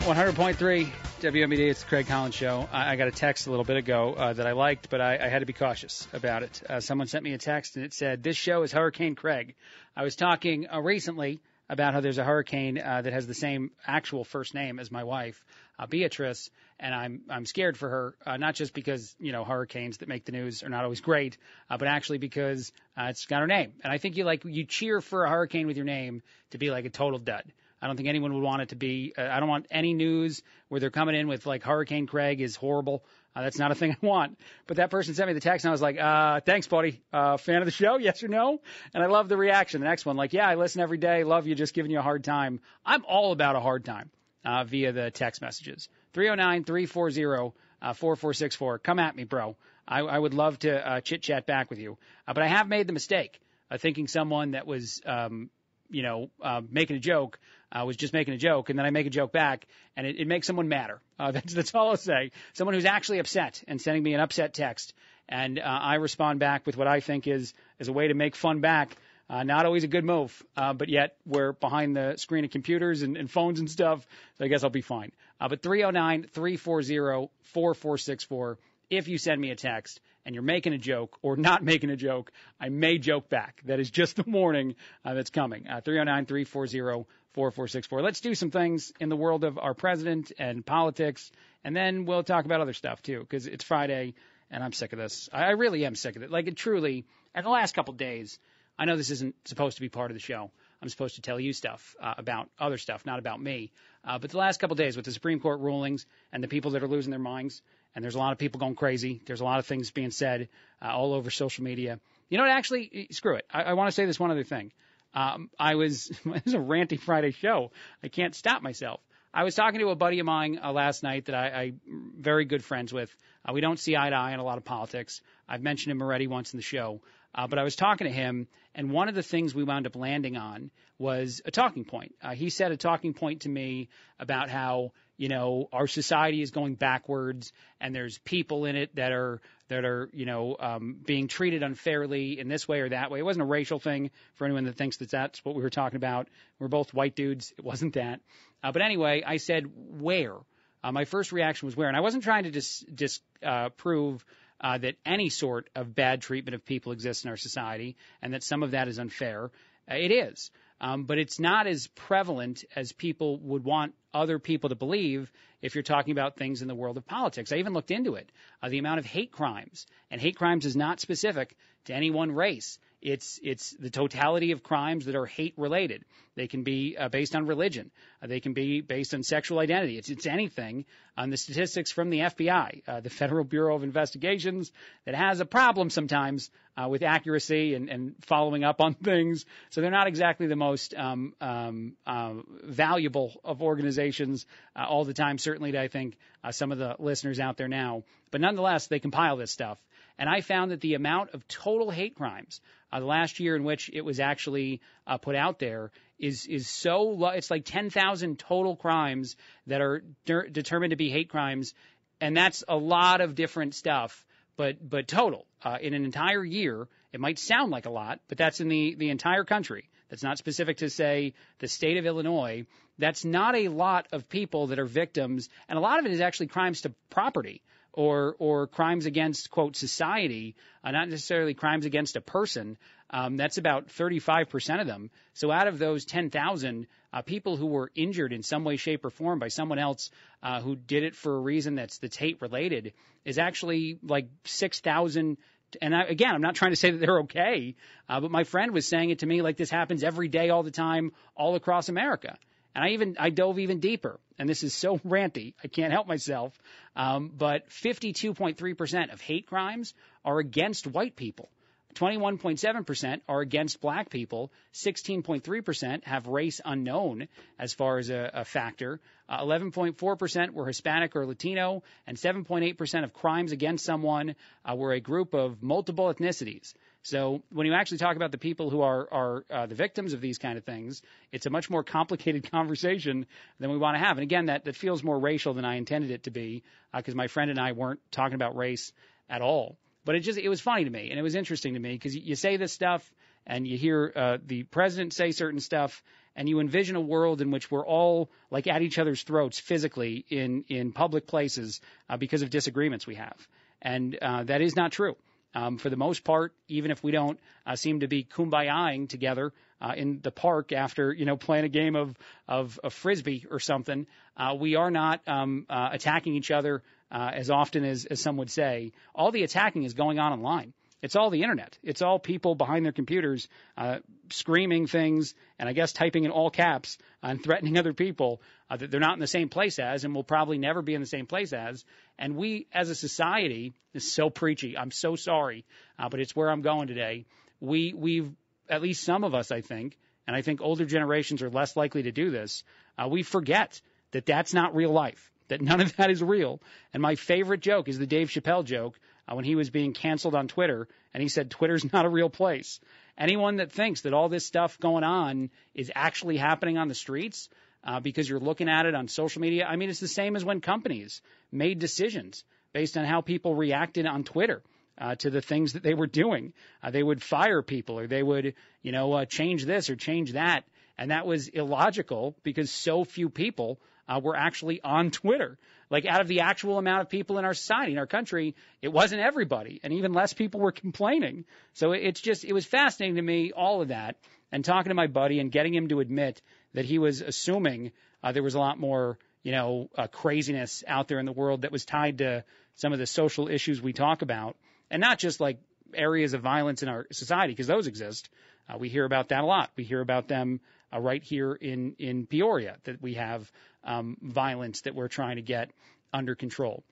100.3 WMBD. It's the Craig Collins Show. I, I got a text a little bit ago uh, that I liked, but I, I had to be cautious about it. Uh, someone sent me a text and it said, "This show is Hurricane Craig." I was talking uh, recently about how there's a hurricane uh, that has the same actual first name as my wife, uh, Beatrice, and I'm I'm scared for her, uh, not just because you know hurricanes that make the news are not always great, uh, but actually because uh, it's got her name, and I think you like you cheer for a hurricane with your name to be like a total dud. I don't think anyone would want it to be. Uh, I don't want any news where they're coming in with like Hurricane Craig is horrible. Uh, that's not a thing I want. But that person sent me the text and I was like, uh, thanks, buddy. Uh, fan of the show? Yes or no? And I love the reaction. The next one, like, yeah, I listen every day. Love you. Just giving you a hard time. I'm all about a hard time, uh, via the text messages. 309-340, uh, 4464. Come at me, bro. I, I would love to, uh, chit chat back with you. Uh, but I have made the mistake of thinking someone that was, um, you know, uh, making a joke I was just making a joke, and then I make a joke back, and it, it makes someone madder. Uh, that's, that's all I'll say. Someone who's actually upset and sending me an upset text, and uh, I respond back with what I think is is a way to make fun back. Uh, not always a good move, uh, but yet we're behind the screen of computers and, and phones and stuff, so I guess I'll be fine. Uh, but 309 340 4464 if you send me a text and and you're making a joke or not making a joke, I may joke back. That is just the warning uh, that's coming. Uh, 309 340 4464. Let's do some things in the world of our president and politics, and then we'll talk about other stuff too, because it's Friday and I'm sick of this. I, really am sick of it. Like, it truly, at the last couple of days, I know this isn't supposed to be part of the show. I'm supposed to tell you stuff uh, about other stuff, not about me. Uh, but the last couple of days with the Supreme Court rulings and the people that are losing their minds, and there's a lot of people going crazy. There's a lot of things being said uh, all over social media. You know what? Actually, screw it. I, I want to say this one other thing. Um, I was it was a ranty Friday show. I can't stop myself. I was talking to a buddy of mine uh, last night that I, I very good friends with. Uh, we don't see eye to eye on a lot of politics. I've mentioned him already once in the show. Uh, but I was talking to him, and one of the things we wound up landing on was a talking point. Uh, he said a talking point to me about how you know our society is going backwards, and there's people in it that are that are you know um, being treated unfairly in this way or that way. It wasn't a racial thing for anyone that thinks that that's what we were talking about. We're both white dudes. It wasn't that. Uh, but anyway, I said where. Uh, my first reaction was where, and I wasn't trying to dis, dis uh, prove uh, that any sort of bad treatment of people exists in our society, and that some of that is unfair. Uh, it is, um, but it's not as prevalent as people would want other people to believe if you're talking about things in the world of politics. I even looked into it. Uh, the amount of hate crimes, and hate crimes is not specific to any one race. It's it's the totality of crimes that are hate related. They can be uh, based on religion. Uh, they can be based on sexual identity. It's it's anything. On the statistics from the FBI, uh, the Federal Bureau of Investigations, that has a problem sometimes uh, with accuracy and, and following up on things. So they're not exactly the most um, um, uh, valuable of organizations uh, all the time. Certainly, I think uh, some of the listeners out there now, but nonetheless, they compile this stuff. And I found that the amount of total hate crimes uh, the last year in which it was actually uh, put out there is is so low. It's like 10,000 total crimes that are de- determined to be hate crimes, and that's a lot of different stuff. But but total uh, in an entire year, it might sound like a lot, but that's in the the entire country. That's not specific to say the state of Illinois. That's not a lot of people that are victims, and a lot of it is actually crimes to property or or crimes against quote society, uh, not necessarily crimes against a person. Um, that's about 35% of them. So out of those 10,000 uh, people who were injured in some way, shape, or form by someone else uh, who did it for a reason that's that's hate related, is actually like 6,000 and I, again, I'm not trying to say that they're okay, uh, but my friend was saying it to me like this happens every day, all the time, all across America. And I even I dove even deeper, and this is so ranty, I can't help myself. Um, but 52.3% of hate crimes are against white people. 21.7% are against black people. 16.3% have race unknown as far as a, a factor. Uh, 11.4% were Hispanic or Latino, and 7.8% of crimes against someone uh, were a group of multiple ethnicities. So when you actually talk about the people who are are uh, the victims of these kind of things, it's a much more complicated conversation than we want to have. And again, that that feels more racial than I intended it to be, because uh, my friend and I weren't talking about race at all. But it just it was funny to me, and it was interesting to me because you, say this stuff and you hear uh, the president say certain stuff, and you envision a world in which we're all like at each other's throats physically in in public places uh, because of disagreements we have, and uh, that is not true. Um, for the most part, even if we don't uh, seem to be kumbayaing together uh, in the park after you know playing a game of of, of frisbee or something, uh, we are not um, uh, attacking each other uh, as often as, as some would say. All the attacking is going on online. It's all the internet. It's all people behind their computers uh, screaming things and I guess typing in all caps and threatening other people uh, that they're not in the same place as and will probably never be in the same place as. And we as a society is so preachy. I'm so sorry, uh, but it's where I'm going today. We we've at least some of us, I think, and I think older generations are less likely to do this. Uh, we forget that that's not real life. That none of that is real. And my favorite joke is the Dave Chappelle joke uh, when he was being canceled on Twitter, and he said Twitter's not a real place. Anyone that thinks that all this stuff going on is actually happening on the streets uh, because you're looking at it on social media, I mean, it's the same as when companies made decisions based on how people reacted on Twitter. Uh, to the things that they were doing, uh, they would fire people, or they would, you know, uh, change this or change that, And that was illogical because so few people uh, were actually on Twitter. Like out of the actual amount of people in our society, in our country, it wasn't everybody, and even less people were complaining. So it's just, it was fascinating to me, all of that, and talking to my buddy and getting him to admit that he was assuming uh, there was a lot more, you know, uh, craziness out there in the world that was tied to some of the social issues we talk about, and not just like areas of violence in our society, because those exist. Uh, we hear about that a lot. We hear about them uh, right here in in Peoria that we have um, violence that we're trying to get under control.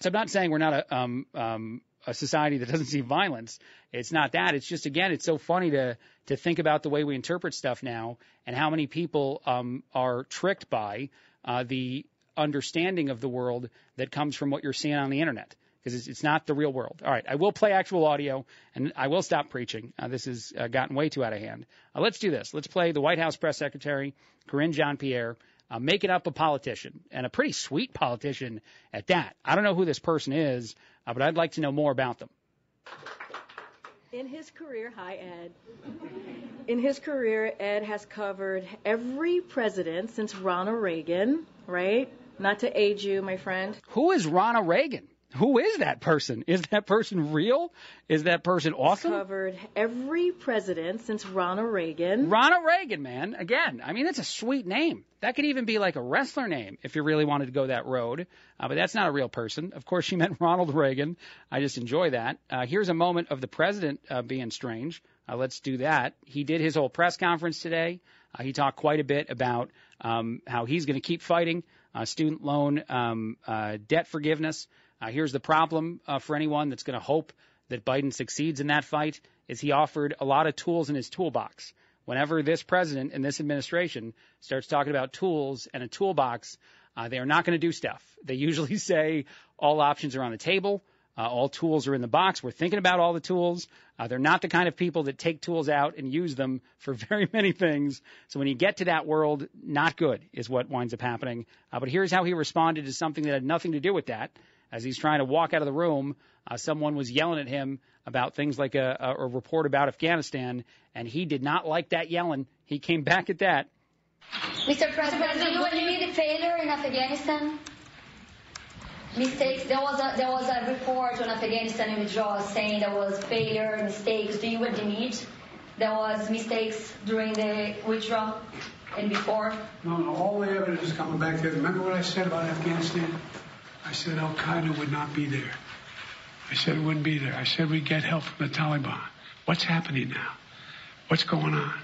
So I'm not saying we're not a um, um, a society that doesn't see violence. It's not that. It's just again, it's so funny to to think about the way we interpret stuff now and how many people um, are tricked by uh, the understanding of the world that comes from what you're seeing on the internet because it's, it's not the real world. All right, I will play actual audio and I will stop preaching. Uh, this has uh, gotten way too out of hand. Uh, let's do this. Let's play the White House press secretary Karine Jean Pierre uh, making up a politician and a pretty sweet politician at that. I don't know who this person is, uh, but I'd like to know more about them. In his career, hi Ed. In his career, Ed has covered every president since Ronald Reagan, right? Not to age you, my friend. Who is Ronald Reagan? Who is that person? Is that person real? Is that person awesome? Covered every president since Ronald Reagan. Ronald Reagan, man. Again, I mean, that's a sweet name. That could even be like a wrestler name if you really wanted to go that road. Uh, but that's not a real person. Of course, she meant Ronald Reagan. I just enjoy that. Uh, here's a moment of the president uh, being strange. Uh, let's do that. He did his whole press conference today. Uh, he talked quite a bit about um, how he's going to keep fighting uh, student loan um, uh, debt forgiveness. Uh, here's the problem uh, for anyone that's going to hope that Biden succeeds in that fight is he offered a lot of tools in his toolbox. Whenever this president and this administration starts talking about tools and a toolbox, uh, they are not going to do stuff. They usually say all options are on the table. Uh, all tools are in the box. We're thinking about all the tools. Uh, they're not the kind of people that take tools out and use them for very many things. So when you get to that world, not good is what winds up happening. Uh, but here's how he responded to something that had nothing to do with that as he's trying to walk out of the room, uh, someone was yelling at him about things like a, a, a report about Afghanistan, and he did not like that yelling. He came back at that. Mr. President, do you admit a failure in Afghanistan? Mistakes. There was a there was a report on Afghanistan withdrawal saying there was failure, mistakes. Do you admit there was mistakes during the withdrawal and before? No, no. All the evidence is coming back there. Remember what I said about Afghanistan? I said Al Qaeda would not be there. I said it wouldn't be there. I said we'd get help from the Taliban. What's happening now? What's going on?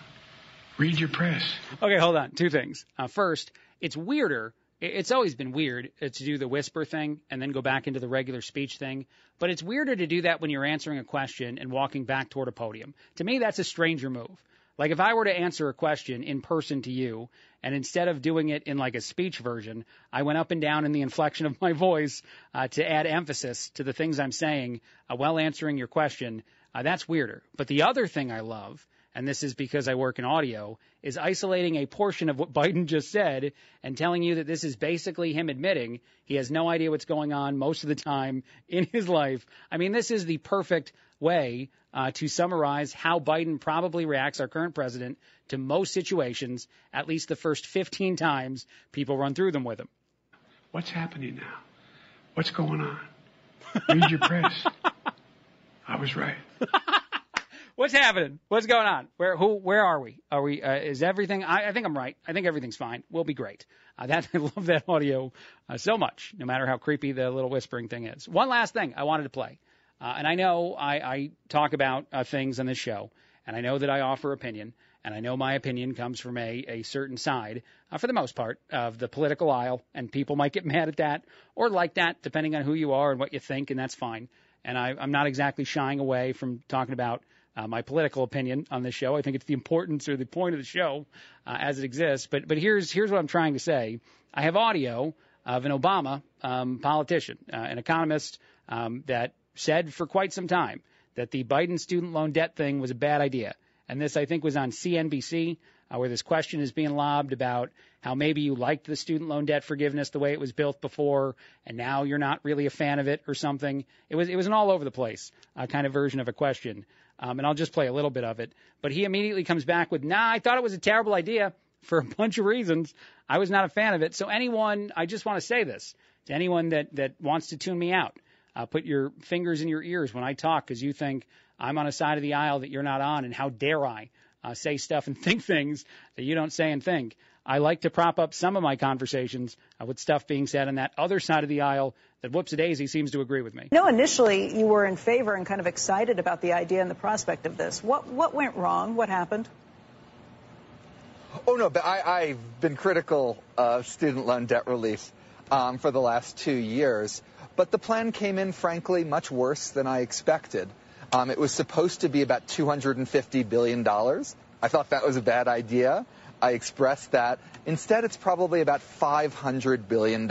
Read your press. Okay, hold on. Two things. Uh, first, it's weirder. It's always been weird to do the whisper thing and then go back into the regular speech thing. But it's weirder to do that when you're answering a question and walking back toward a podium. To me, that's a stranger move. Like if I were to answer a question in person to you, and instead of doing it in like a speech version, I went up and down in the inflection of my voice uh, to add emphasis to the things I'm saying uh, while answering your question. Uh, that's weirder. But the other thing I love, and this is because I work in audio, is isolating a portion of what Biden just said and telling you that this is basically him admitting he has no idea what's going on most of the time in his life. I mean, this is the perfect way uh, to summarize how Biden probably reacts, our current president, to most situations, at least the first 15 times people run through them with him. What's happening now? What's going on? Read your press. I was right. What's happening? What's going on? Where who? Where are we? Are we? Uh, is everything? I, I think I'm right. I think everything's fine. We'll be great. Uh, that I love that audio uh, so much. No matter how creepy the little whispering thing is. One last thing I wanted to play. Uh, and I know I, I talk about uh, things on this show, and I know that I offer opinion, and I know my opinion comes from a, a certain side, uh, for the most part, of the political aisle, and people might get mad at that or like that, depending on who you are and what you think, and that's fine. And I, I'm not exactly shying away from talking about uh, my political opinion on this show. I think it's the importance or the point of the show uh, as it exists. But but here's here's what I'm trying to say. I have audio of an Obama um, politician, uh, an economist um, that said for quite some time that the Biden student loan debt thing was a bad idea. And this, I think, was on CNBC. uh, where this question is being lobbed about how maybe you liked the student loan debt forgiveness the way it was built before, and now you're not really a fan of it or something. It was it was an all over the place uh, kind of version of a question. Um, and I'll just play a little bit of it. But he immediately comes back with, "Nah, I thought it was a terrible idea for a bunch of reasons. I was not a fan of it." So anyone, I just want to say this to anyone that that wants to tune me out. Uh, put your fingers in your ears when I talk because you think I'm on a side of the aisle that you're not on, and how dare I uh, say stuff and think things that you don't say and think. I like to prop up some of my conversations uh, with stuff being said on that other side of the aisle that whoops a daisy seems to agree with me. No, initially you were in favor and kind of excited about the idea and the prospect of this. What what went wrong? What happened? Oh no, but I, I've been critical of student loan debt relief um, for the last two years, but the plan came in, frankly, much worse than I expected. Um, it was supposed to be about $250 billion. I thought that was a bad idea. I expressed that. Instead, it's probably about $500 billion.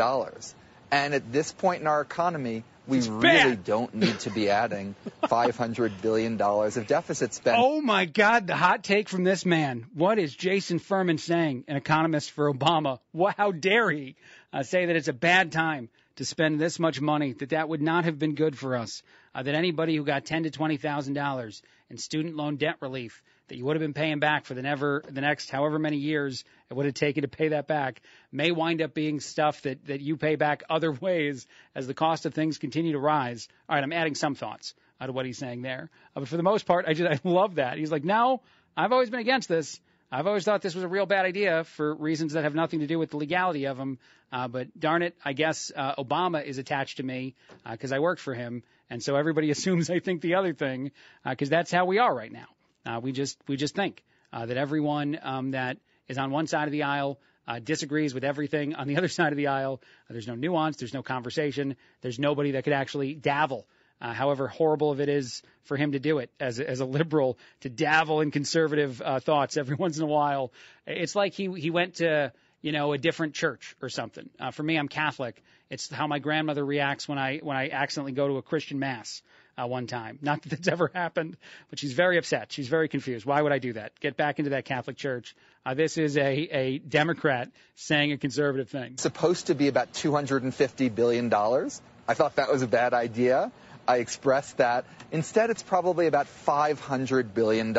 And at this point in our economy, we really don't need to be adding $500 billion of deficit spending. Oh my God, the hot take from this man. What is Jason Furman saying, an economist for Obama? How dare he uh, say that it's a bad time to spend this much money, that that would not have been good for us, uh, that anybody who got ten to twenty thousand dollars in student loan debt relief that you would have been paying back for the never the next however many years it would have taken to pay that back may wind up being stuff that that you pay back other ways as the cost of things continue to rise. All right, I'm adding some thoughts out of what he's saying there, uh, but for the most part, I just I love that. He's like, no, I've always been against this. I've always thought this was a real bad idea for reasons that have nothing to do with the legality of them. Uh, but darn it, I guess uh, Obama is attached to me because I worked for him, and so everybody assumes I think the other thing because that's how we are right now. Uh, we just we just think uh, that everyone um, that is on one side of the aisle uh, disagrees with everything on the other side of the aisle. Uh, there's no nuance. There's no conversation. There's nobody that could actually davel. Uh, however horrible of it is for him to do it as a, as a liberal to davel in conservative uh, thoughts every once in a while. It's like he he went to you know a different church or something. Uh, for me, I'm Catholic. It's how my grandmother reacts when I when I accidentally go to a Christian mass uh, one time. Not that that's ever happened, but she's very upset. She's very confused. Why would I do that? Get back into that Catholic church. Uh, this is a, a Democrat saying a conservative thing. supposed to be about $250 billion. I thought that was a bad idea. I expressed that. Instead, it's probably about $500 billion.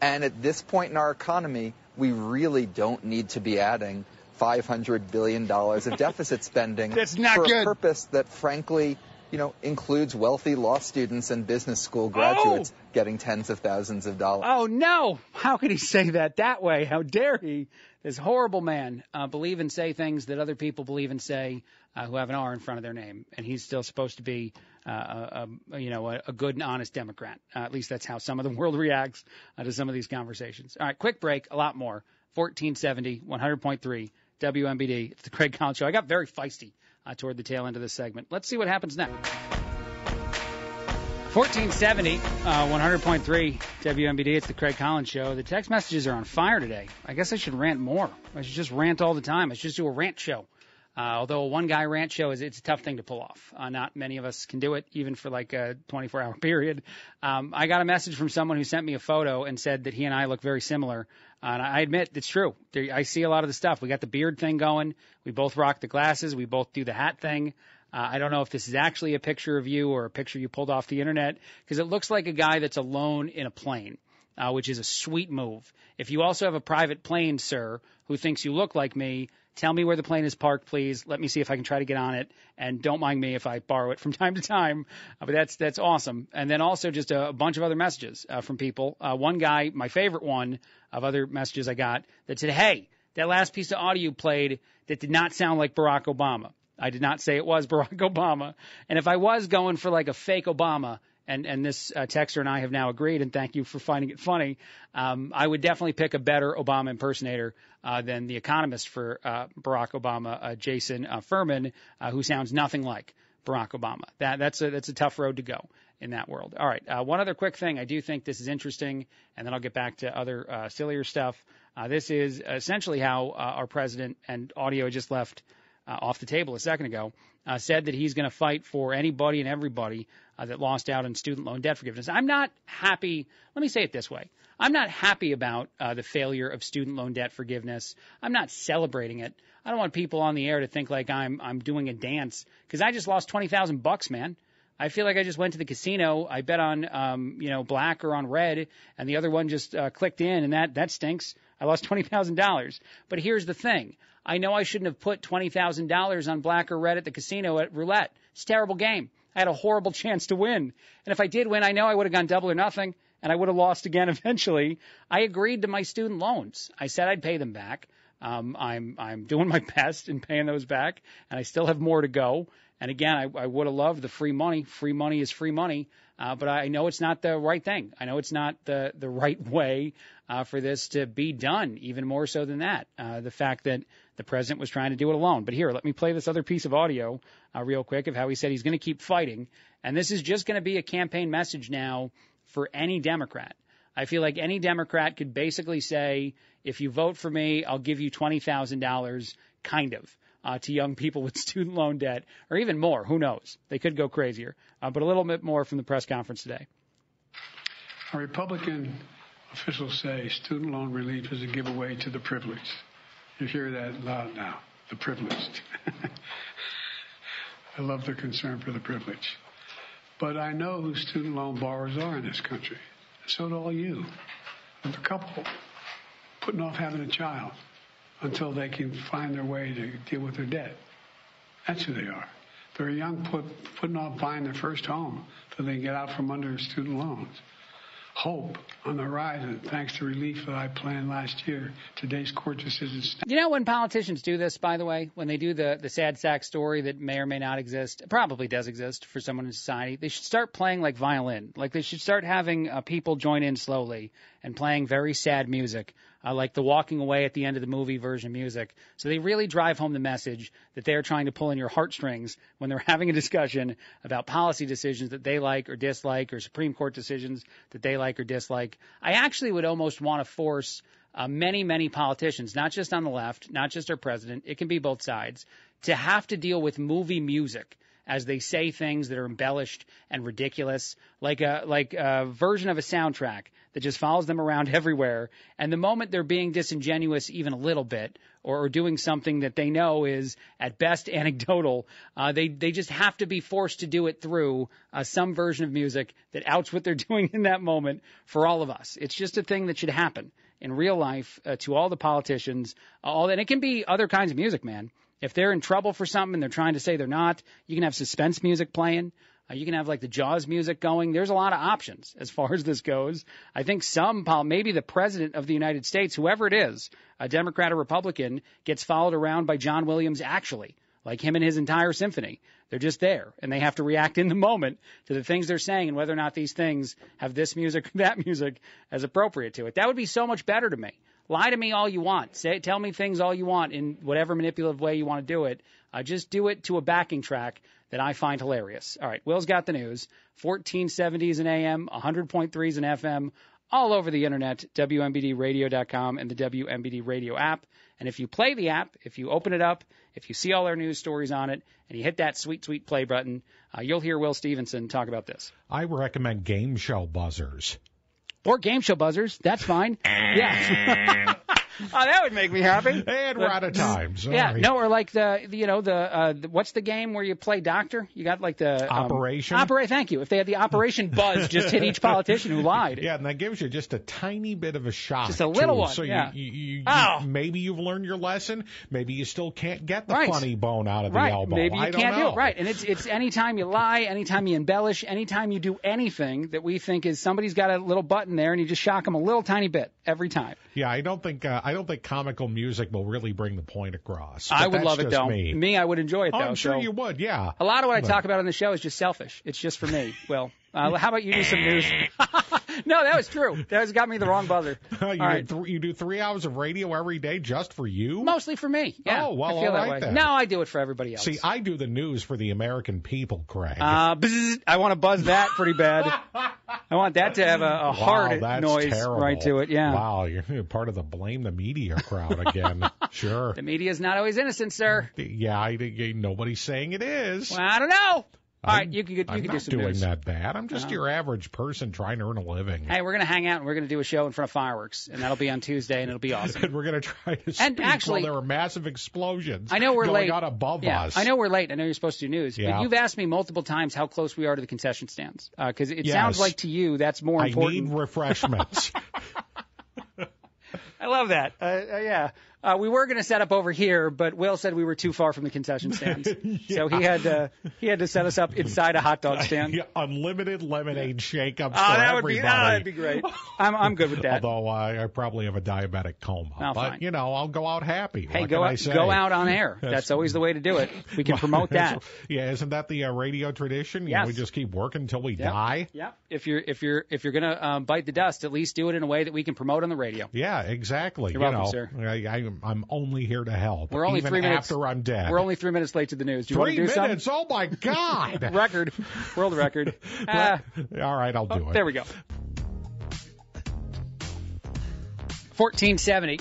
And at this point in our economy, we really don't need to be adding $500 billion of deficit spending That's not for good. a purpose that, frankly, you know, includes wealthy law students and business school graduates getting tens of thousands of dollars. Oh no! How could he say that that way? How dare he? This horrible man uh, believe and say things that other people believe and say uh, who have an R in front of their name, and he's still supposed to be, uh, a, a, you know, a, a good and honest Democrat. Uh, at least that's how some of the world reacts uh, to some of these conversations. All right, quick break. A lot more. 1470, 100.3 WMBD. It's the Craig Collins Show. I got very feisty uh, toward the tail end of this segment. Let's see what happens next. 1470, uh, 100.3 WMBD. It's the Craig Collins Show. The text messages are on fire today. I guess I should rant more. I should just rant all the time. I should just do a rant show. Uh, although a one guy rant show is it's a tough thing to pull off. Uh, not many of us can do it, even for like a 24 hour period. Um, I got a message from someone who sent me a photo and said that he and I look very similar. Uh, and I admit it's true. There, I see a lot of the stuff. We got the beard thing going. We both rock the glasses. We both do the hat thing. Uh, I don't know if this is actually a picture of you or a picture you pulled off the internet because it looks like a guy that's alone in a plane, uh, which is a sweet move. If you also have a private plane, sir, who thinks you look like me, tell me where the plane is parked, please. Let me see if I can try to get on it, and don't mind me if I borrow it from time to time. Uh, but that's that's awesome. And then also just a, a bunch of other messages uh, from people. Uh, one guy, my favorite one of other messages I got, that said, "Hey, that last piece of audio you played that did not sound like Barack Obama." I did not say it was Barack Obama. And if I was going for like a fake Obama, and, and this uh, texter and I have now agreed, and thank you for finding it funny, um, I would definitely pick a better Obama impersonator uh, than the economist for uh, Barack Obama, uh, Jason uh, Furman, uh, who sounds nothing like Barack Obama. That, that's, a, that's a tough road to go in that world. All right, one other quick thing. I do think this is interesting, and then I'll get back to other sillier stuff. This is essentially how our president and audio just left off the table a second ago, said that he's going to fight for anybody and everybody uh, that lost out on student loan debt forgiveness. I'm not happy. Let me say it this way. I'm not happy about uh, the failure of student loan debt forgiveness. I'm not celebrating it. I don't want people on the air to think like I'm I'm doing a dance because I just lost twenty thousand bucks, man. I feel like I just went to the casino. I bet on um, you know black or on red, and the other one just uh, clicked in, and that that stinks. I lost twenty thousand dollars. But here's the thing: I know I shouldn't have put twenty thousand dollars on black or red at the casino at roulette. It's a terrible game. I had a horrible chance to win, and if I did win, I know I would have gone double or nothing, and I would have lost again eventually. I agreed to my student loans. I said I'd pay them back. Um, I'm I'm doing my best in paying those back, and I still have more to go. And again, I, I would have loved the free money. Free money is free money, uh, but I know it's not the right thing. I know it's not the the right way uh, for this to be done. Even more so than that, uh, the fact that the president was trying to do it alone. But here, let me play this other piece of audio uh, real quick of how he said he's going to keep fighting, and this is just going to be a campaign message now for any Democrat. I feel like any Democrat could basically say, if you vote for me, I'll give you $20,000, kind of, uh, to young people with student loan debt, or even more. Who knows? They could go crazier. Uh, but a little bit more from the press conference today. Our Republican officials say student loan relief is a giveaway to the privileged. You hear that loud now. The privileged. I love the concern for the privileged. But I know who student loan borrowers are in this country. So do all you. There's a couple putting off having a child until they can find their way to deal with their debt. That's who they are. They're young put, putting off buying their first home until they can get out from under student loans. Hope on the horizon, thanks to relief that I planned last year. Today's court decisions. You know when politicians do this, by the way, when they do the the sad sack story that may or may not exist, probably does exist for someone in society. They should start playing like violin. Like they should start having uh, people join in slowly and playing very sad music, uh, like the walking away at the end of the movie version music. So they really drive home the message that they're trying to pull in your heartstrings when they're having a discussion about policy decisions that they like or dislike or Supreme Court decisions that they like or dislike. I actually would almost want to force uh, many, many politicians, not just on the left, not just our president, it can be both sides, to have to deal with movie music as they say things that are embellished and ridiculous, like a like a version of a soundtrack that just follows them around everywhere. And the moment they're being disingenuous even a little bit, or, or doing something that they know is at best anecdotal, uh, they they just have to be forced to do it through uh, some version of music that outs what they're doing in that moment for all of us. It's just a thing that should happen in real life uh, to all the politicians. All and it can be other kinds of music, man. If they're in trouble for something and they're trying to say they're not, you can have suspense music playing. Uh, you can have like the Jaws music going. There's a lot of options as far as this goes. I think some, Paul, maybe the president of the United States, whoever it is, a Democrat or Republican, gets followed around by John Williams actually, like him and his entire symphony. They're just there and they have to react in the moment to the things they're saying and whether or not these things have this music, or that music as appropriate to it. That would be so much better to me. Lie to me all you want. Say, tell me things all you want in whatever manipulative way you want to do it. Uh, just do it to a backing track that I find hilarious. All right, Will's got the news. 1470s in AM, 100.3s in FM, all over the internet, WMBDradio.com and the WMBD radio app. And if you play the app, if you open it up, if you see all our news stories on it, and you hit that sweet, sweet play button, uh, you'll hear Will Stevenson talk about this. I recommend game show buzzers. Or game show buzzers. That's fine. yeah. oh, that would make me happy. And we're out of time. Sorry. Yeah, no, or like the, you know, the, uh, the what's the game where you play doctor? You got like the um, Operation? Operate. Thank you. If they had the Operation Buzz, just hit each politician who lied. Yeah, and that gives you just a tiny bit of a shock. Just a little too. one, So yeah. you, you, you, Oh. maybe you've learned your lesson. Maybe you still can't get the Right. funny bone out of the elbow. Maybe you I can't do it. Right. And it's it's anytime you lie, anytime you embellish, anytime you do anything that we think is somebody's got a little button there and you just shock them a little tiny bit every time. Yeah, I don't think uh, I don't think comical music will really bring the point across. I would love it though. Me. I would enjoy it Oh, though. I'm sure so- you would. Yeah. A lot of what I But- talk about on the show is just selfish. It's just for me. Well, uh, how about you do some news? no, that was true. That has got me the wrong buzzer. you, All right. do th- you do three hours of radio every day just for you? Mostly for me. Yeah. Oh, well, I feel all that right way. then. No, I do it for everybody else. See, I do the news for the American people, Craig. uh, bzzz, I want to buzz that pretty bad. I want that to have a, a wow, hard noise terrible. right to it. Yeah. Wow, you're part of the blame the media crowd again. sure. The media is not always innocent, sir. Yeah, I, I- nobody's saying it is. Well, I don't know. All right, you can you I'm can not do some doing news. that bad. I'm just No. your average person trying to earn a living. Hey, we're gonna hang out and we're gonna do a show in front of fireworks, and that'll be on Tuesday, and it'll be awesome. and we're going to try to And actually- there are massive explosions I know we're going late. on above yeah, us. I know we're late. I know you're supposed to do news, Yeah. but you've asked me multiple times how close we are to the concession stands, because it Yes. sounds like to you that's more important. I need refreshments. I love that. Uh, uh, yeah. Uh, we were going to set up over here, but Will said we were too far from the concession stands, so he had to he had to set us up inside a hot dog stand. Yeah, Unlimited lemonade shake-ups Oh, for that would be oh, that'd be great. I'm I'm good with that. Although I, I probably have a diabetic coma, Oh, but fine. you know I'll go out happy. Hey, what go out, go out on air. That's- That's always the way to do it. We can promote that. yeah, isn't that the uh, radio tradition? You know, we just keep working until we Yep. die. Yep. If you're if you're if you're gonna um, bite the dust, at least do it in a way that we can promote on the radio. Yeah, exactly. You're you welcome, know, sir. I, I, I'm only here to help. We're only even three minutes after I'm dead. We're only three minutes late to the news. Do you want three to do something? minutes. Oh my God! record, world record. Ah, All right, I'll do oh, it. there we go. 1470,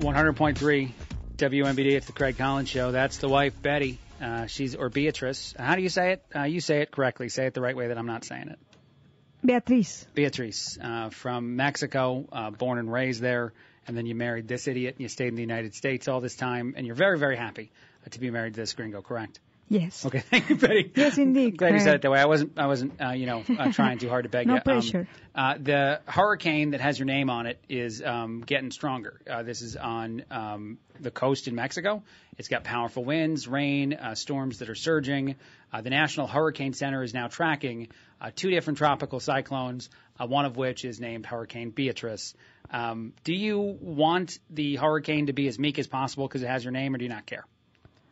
100.3 WMBD. It's the Craig Collins Show. That's the wife, Betty. Uh, she's or Beatrice. How do you say it? Uh, you say it correctly. Say it the right way that I'm not saying it. Beatriz. Beatrice uh, from Mexico, uh, born and raised there, and then you married this idiot, and you stayed in the United States all this time, and you're very, very happy uh, to be married to this gringo, correct? Yes. Okay, thank you, Betty. Yes, indeed. Glad you said it that way. I wasn't, I wasn't, uh, you know, uh, trying too hard to beg No you. pressure. Um, uh, the hurricane that has your name on it is um, getting stronger. Uh, this is on um, the coast in Mexico. It's got powerful winds, rain, uh, storms that are surging. Uh, the National Hurricane Center is now tracking uh, two different tropical cyclones, uh, one of which is named Hurricane Beatrice. Um, do you want the hurricane to be as meek as possible because it has your name, or do you not care?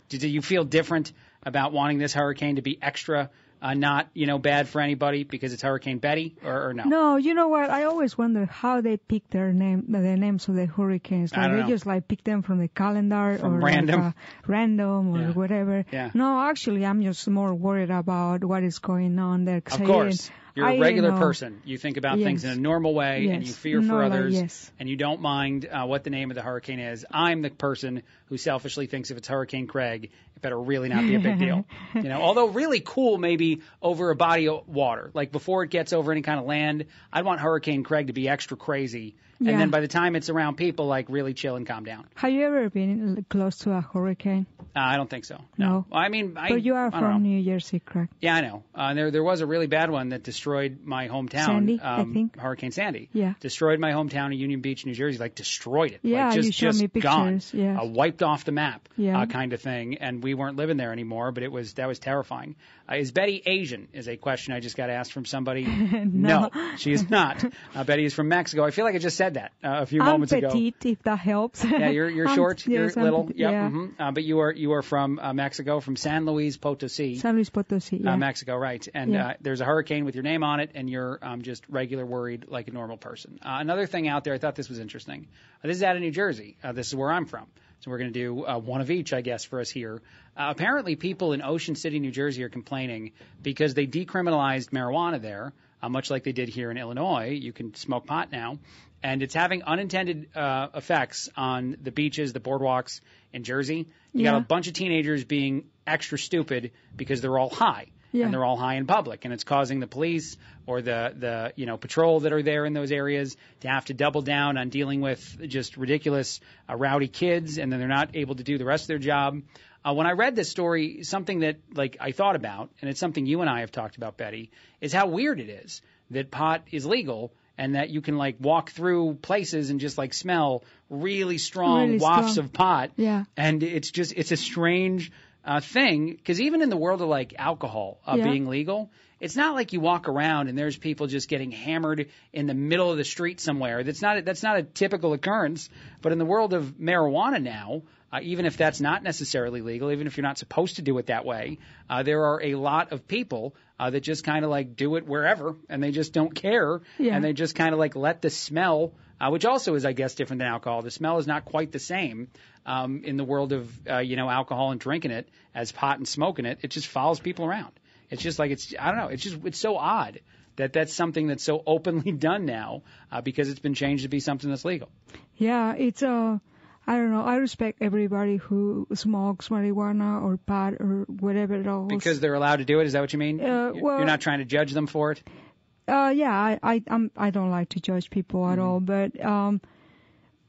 Do, do you feel different about wanting this hurricane to be extra, uh, not you know bad for anybody because it's Hurricane Betty, or, or no? No, you know what? I always wonder how they pick their name, the names of the hurricanes. I Like don't they know. just like pick them from the calendar From or random? like, uh, random or Yeah. whatever. Yeah. No, actually, I'm just more worried about what is going on there. Of course. You're I a regular person. You think about things in a normal way and you Yes. fear for Normal, others yes. and you don't mind uh, what the name of the hurricane is. I'm the person who selfishly thinks if it's Hurricane Craig, it better really not be a big deal. you know, although really cool maybe over a body of water. Like before it gets over any kind of land, I'd want Hurricane Craig to be extra crazy. Yeah. And then by the time it's around people, like really chill and calm down. Have you ever been close to a hurricane? Uh, I don't think so. No. I mean, I, but you are I from New Jersey, correct? Yeah, I know. Uh, there there was a really bad one that destroyed my hometown. Sandy, I um, think. Hurricane Sandy. Yeah. Destroyed my hometown in Union Beach, New Jersey. Like destroyed it. Yeah, like, just, you showed just me gone. pictures, yes. Uh, wiped off the map. Yeah. Uh, kind of thing. And we weren't living there anymore. But it was that was terrifying. Uh, is Betty Asian? Is a question I just got asked from somebody. No. she is not. Uh, Betty is from Mexico. I feel like I just said that uh, a few I'm moments ago. petite, if that helps. Yeah, you're you're short. yes, you're I'm little. petite, Yep. yeah. hmm Uh, but you are you are from uh, Mexico, from San Luis Potosi. San Luis Potosí, yeah. uh, Mexico, right? And Yeah. uh, there's a hurricane with your name on it, and you're um, just regular worried like a normal person. Uh, another thing out there, I thought this was interesting. Uh, this is out of New Jersey. Uh, this is where I'm from. So we're going to do uh, one of each, I guess, for us here. Uh, apparently, people in Ocean City, New Jersey, are complaining because they decriminalized marijuana there, uh, much like they did here in Illinois. You can smoke pot now, and it's having unintended uh, effects on the beaches, the boardwalks in Jersey. You got a bunch of teenagers being extra stupid because they're all high Yeah. and they're all high in public, and it's causing the police or the the you know patrol that are there in those areas to have to double down on dealing with just ridiculous uh, rowdy kids, and then they're not able to do the rest of their job. Uh, when I read this story, something that like I thought about, and it's something you and I have talked about, Betty, is how weird it is that pot is legal and that you can like walk through places and just like smell really strong Really wafts strong. of pot Yeah. and it's just it's a strange uh, thing because even in the world of like alcohol uh, Yeah. being legal, it's not like you walk around and there's people just getting hammered in the middle of the street somewhere. That's not a, that's not a typical occurrence. But in the world of marijuana now, uh, even if that's not necessarily legal, even if you're not supposed to do it that way, uh, there are a lot of people uh, that just kind of like do it wherever and they just don't care Yeah. and they just kind of like let the smell, uh, which also is, I guess, different than alcohol. The smell is not quite the same um, in the world of, uh, you know, alcohol and drinking it as pot and smoking it. It just follows people around. It's just like it's, I don't know, it's just, it's so odd that that's something that's so openly done now uh, because it's been changed to be something that's legal. Yeah, it's uh, I don't know. I respect everybody who smokes marijuana or pot or whatever else. Because they're allowed to do it. Is that what you mean? Uh, well- You're not trying to judge them for it. Uh, yeah, I, I, I'm, I don't like to judge people at all, but, um,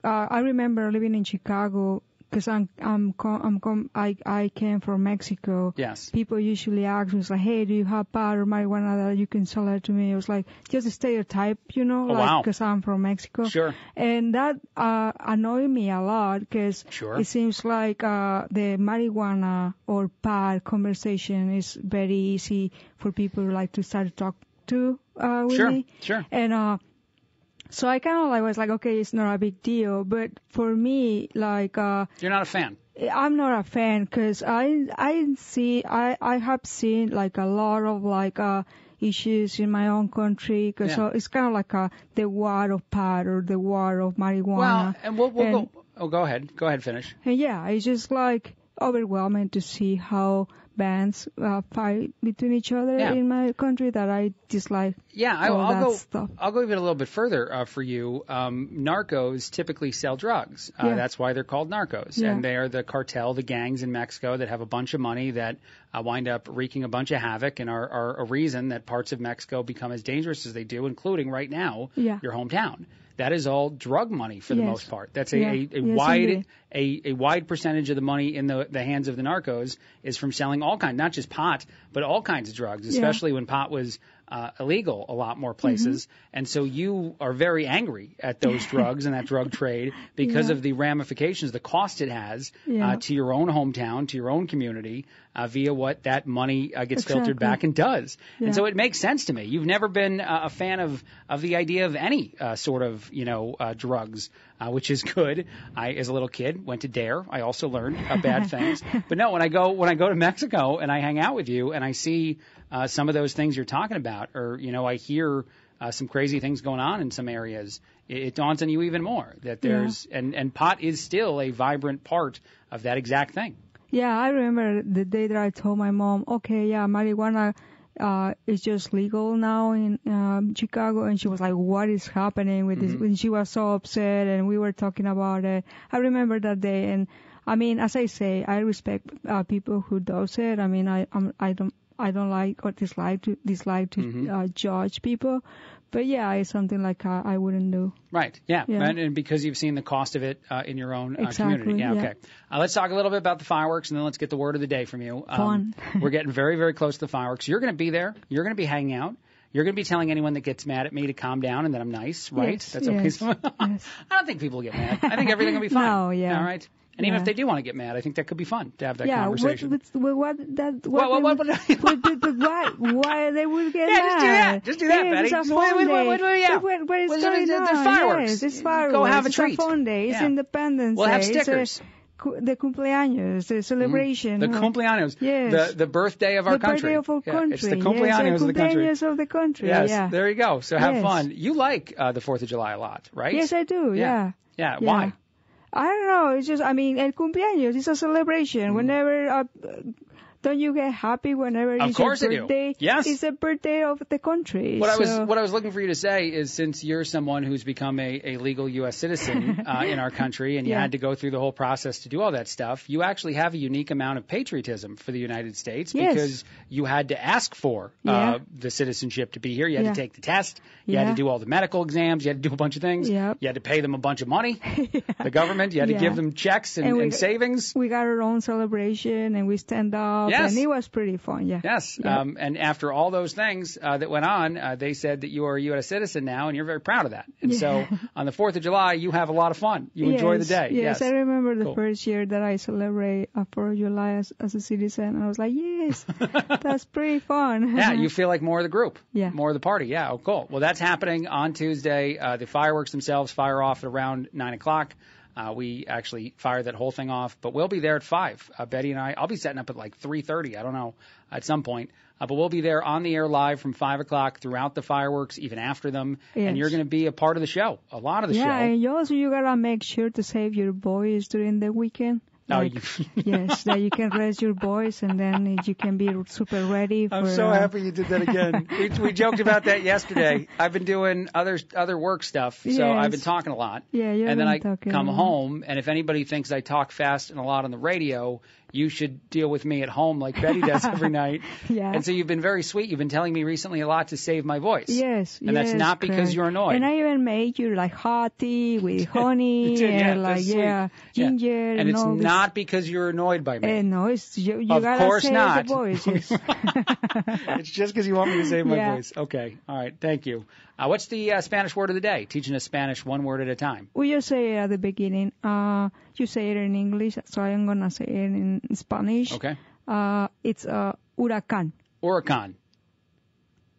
uh, I remember living in Chicago because I'm, I'm, com- I'm, com- I, I came from Mexico. Yes. People usually ask me, like, hey, do you have pot or marijuana that you can sell it to me? It was like, just a stereotype, you know, Oh, like, wow. because I'm from Mexico. Sure. And that, uh, annoyed me a lot because Sure. it seems like, uh, the marijuana or pot conversation is very easy for people like to start to talk to, uh, with Sure. me. Sure. And uh so I kind of like was like, okay, it's not a big deal. But for me, like, uh You're not a fan. I'm not a fan because I I see I I have seen like a lot of like uh issues in my own country because Yeah. it's kind of like a the war of pot or the war of marijuana. Well, and we'll, we'll And- go. Oh, go ahead. Go ahead. Finish. and yeah, it's just like overwhelming to see how bands uh, fight between each other Yeah. in my country that I dislike. Yeah, I, all I'll that go. stuff. I'll go even a little bit further uh, for you. Um, narcos typically sell drugs. Uh, Yeah. That's why they're called narcos, Yeah. and they are the cartel, the gangs in Mexico that have a bunch of money that uh, wind up wreaking a bunch of havoc and are, are a reason that parts of Mexico become as dangerous as they do, including right now Yeah. your hometown. That is all drug money for the Yes. most part. That's a, Yeah. a, a Yes, wide indeed. a, a wide percentage of the money in the, the hands of the narcos is from selling all kinds, not just pot, but all kinds of drugs, Yeah. especially when pot was uh, illegal a lot more places. Mm-hmm. And so you are very angry at those drugs and that drug trade because Yeah. of the ramifications, the cost it has Yeah. uh, to your own hometown, to your own community, uh, via what that money uh, gets filtered back and does. Yeah. And so it makes sense to me. You've never been uh, a fan of, of the idea of any uh, sort of, you know, uh, drugs, uh, which is good. I, as a little kid, went to Dare. I also learned uh, bad things. But no, when I go when I go to Mexico and I hang out with you and I see uh, some of those things you're talking about, or you know, I hear uh, some crazy things going on in some areas, it, it dawns on you even more that there's and and pot is still a vibrant part of that exact thing. Yeah, I remember the day that I told my mom, okay, yeah, marijuana uh, is just legal now in um, Chicago, and she was like, "What is happening with this?" And she was so upset, and we were talking about it. I remember that day, and I mean, as I say, I respect uh, people who does it. I mean, I I'm, I don't I don't like or dislike to dislike to uh, judge people, but yeah, it's something like I, I wouldn't do. Right. Yeah. Yeah. And, and because you've seen the cost of it uh, in your own uh, Exactly, community. Yeah. yeah. Okay. Uh, let's talk a little bit about the fireworks, and then let's get the word of the day from you. Um, Fun. we're getting very, very close to the fireworks. You're going to be there. You're going to be hanging out. You're going to be telling anyone that gets mad at me to calm down and that I'm nice, right? Yes, That's yes, always. yes. I don't think people will get mad. I think everything will be fine. No, yeah. All right. And even Yeah. if they do want to get mad, I think that could be fun to have that yeah, conversation. what, what, what that What- what, what- what- would- what- what- what- why they would get Yeah, just do mad. that. Just do that, yeah, Betty. It's a fun wait, day. wait, wait, wait, yeah. What, what is Well, going the- the- the on? fireworks. Yes, it's Go have a it's treat. a fun day. It's Yeah. Independence We'll Day. have It's stickers. a, the cumpleaños, the celebration. the cumpleaños, Yes. the the birthday of our the country. birthday of our Yeah, country. It's the yes, cumpleaños of the country. of the country. Yes, yeah. there you go. So have Yes. fun. You like uh, the Fourth of July a lot, right? Yes, I do. Yeah. Yeah. Yeah. Why? I don't know. It's just, I mean, el cumpleaños is a Mm. celebration. Whenever, uh, don't you get happy whenever Of it's course I do. birthday? Yes. It's the birthday of the country. What I was what I was looking for you to say is since you're someone who's become a, a legal U.S. citizen uh, in our country and you Yeah. had to go through the whole process to do all that stuff, you actually have a unique amount of patriotism for the United States Yes. because you had to ask for Yeah. uh, the citizenship to be here. You had Yeah. to take the test. You had to do all the medical exams. You had to do a bunch of things. Yep. You had to pay them a bunch of money. The government. You had to give them checks and, And we- and savings. we got our own celebration and we stand up Yes. and it was pretty fun. Yeah. Yes. Yeah. Um, and after all those things uh, that went on, uh, they said that you are a U.S. citizen now, and you're very proud of that. And so on the 4th of July, you have a lot of fun. You enjoy the Yes, day. Yes, I remember the Cool. first year that I celebrate uh, 4th of July as, as a citizen, and I was like, yes, that's pretty fun. yeah, you feel like more of the group. Yeah. More of the party. Yeah. Oh, cool. Well, that's happening on Tuesday. Uh, the fireworks themselves fire off at around 9 o'clock. Uh, we actually fire that whole thing off, but we'll be there at 5. Uh, Betty and I, I'll be setting up at like 3.30. I don't know, at some point. Uh, but we'll be there on the air live from 5 o'clock throughout the fireworks, even after them. Yes. And you're going to be a part of the show, a lot of the yeah, show. and you also you gotta make sure to save your voice during the weekend. Oh, Like, you- yes, that you can raise your voice and then you can be super ready for. I'm so uh, happy you did that again. we, we joked about that yesterday. I've been doing other other work stuff, so Yes. I've been talking a lot. Yeah, you've and then I talking come home, and if anybody thinks I talk fast and a lot on the radio, you should deal with me at home like Betty does every night. Yeah. And so you've been very sweet. You've been telling me recently a lot to save my voice. Yes, And that's yes, not because you're annoyed. And I even made you like hot tea with honey did, yeah, and like that's sweet. yeah, ginger and it's all this. not because you're annoyed by me. Eh, no, it's you, you of gotta course say not. the voice. Yes. it's just because you want me to save my Yeah. voice. Okay. All right. Thank you. Uh, what's the uh, Spanish word of the day? Teaching us Spanish one word at a time. we just say it at the beginning. Uh, you say it in English, so I'm gonna say it in Spanish. Okay. Uh, it's uh, huracán. Huracan.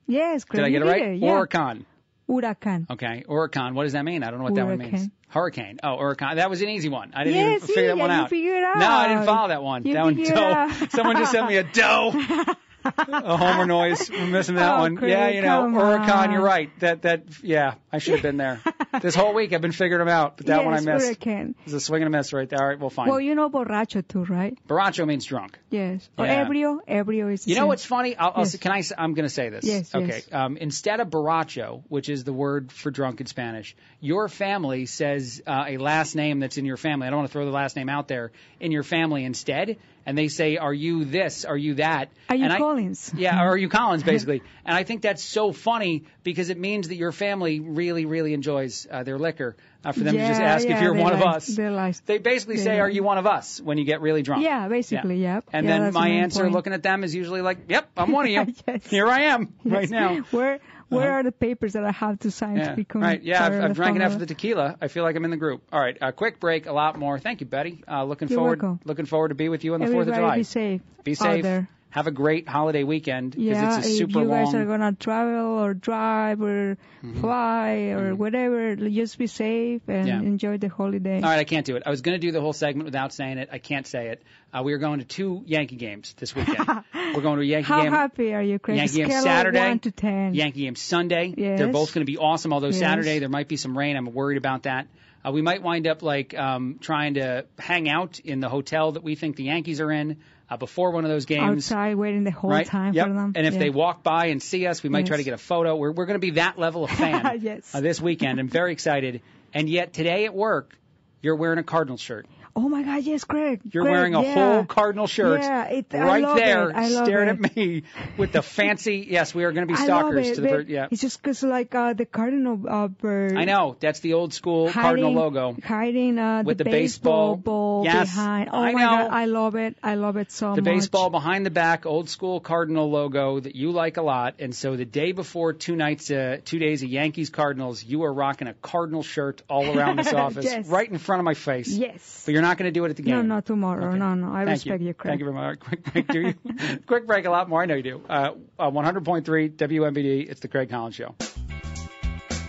Yes, Did I get it right? Yeah. Huracan. Huracán. Okay. Huracan. What does that mean? I don't know what that one means. Hurricane. Hurricane. Oh, hurricane. That was an easy one. I didn't Yeah, even figure that one you out. it No, I didn't follow that one. You that one figured it doe. out. Someone just sent me a doe. a homer noise. We're missing that Oh, one. Craig, yeah, you know, come You're right. That that. Yeah, I should have been there. this whole week I've been figuring them out, but that one I missed. hurricane. It's a swing and a miss right there. All right, well, fine. Well, you know borracho too, right? Borracho means drunk. Yes. Or Yeah. ebrio. Ebrio is You know same. what's funny? I'll, I'll Yes. can I? I'm going to say this. Yes, Okay. yes. Um, instead of borracho, which is the word for drunk in Spanish, your family says uh, a last name that's in your family. I don't want to throw the last name out there in your family instead, and they say, "Are you this? Are you that?" Are you and I- Collins? yeah, or are you Collins, basically? and I think that's so funny because it means that your family really, really enjoys uh, their liquor. Uh, for them to just Yeah, ask if you're one of us. they like- They basically say, yeah. "Are you one of us?" when you get really drunk. Yeah, basically, Yeah. yep. And Yeah, then my answer, point. looking at them, is usually like, "Yep, I'm one of you. Here I am right Yes. now." Where where Uh-huh. are the papers that I have to sign Yeah, to become right. Yeah, I've, I've drank enough of the tequila. I feel like I'm in the group. All right, a quick break. A lot more. Thank you, Betty. Uh, looking You're forward. welcome. Looking forward to be with you on the Fourth of July. be safe. Be out safe. Have a great holiday weekend because Yeah, it's a super if you guys long. are gonna travel or drive or Mm-hmm. fly or whatever, just be safe and Yeah. enjoy the holiday. All right, I can't do it. I was going to do the whole segment without saying it. I can't say it. Uh, we are going to two Yankee games this weekend. We're going to a Yankee How game. How happy are you, Chris? Yankee game Scale of Saturday. one to ten. Yankee game Sunday. Yes. They're both going to be awesome. Although Yes. Saturday there might be some rain. I'm worried about that. Uh, we might wind up like um, trying to hang out in the hotel that we think the Yankees are in uh, before one of those games. Outside waiting the whole right? time yep. for them. And if Yeah. they walk by and see us, we might try to get a photo. We're we're going to be that level of fan Yes. uh, this weekend. I'm very excited. And yet today at work, you're wearing a Cardinals shirt. Oh my God, yes, Greg. You're Greg, wearing a yeah. whole Cardinal shirt Yeah, it, I right love there, it. I love staring it. at me with the fancy. Yes, we are going to be stalkers it. to the bird. Yeah, It's just 'cause like uh, the cardinal uh, bird. I know. That's the old school Cardinal logo. Hiding uh, With the, the baseball, baseball. ball Yes, behind. Oh I my know. God, I love it. I love it so The much. The baseball behind the back, old school Cardinal logo that you like a lot. And so the day before two nights, uh, two days of Yankees Cardinals, you are rocking a Cardinal shirt all around this office, Yes. right in front of my face. Yes. But you're not going to do it at the game. No, not tomorrow. No, no. I Thank respect you. you, Craig. Thank you very much. Quick break, do you? Quick break, a lot more. I know you do. Uh, uh, 100.3 WMBD. It's the Craig Collins Show.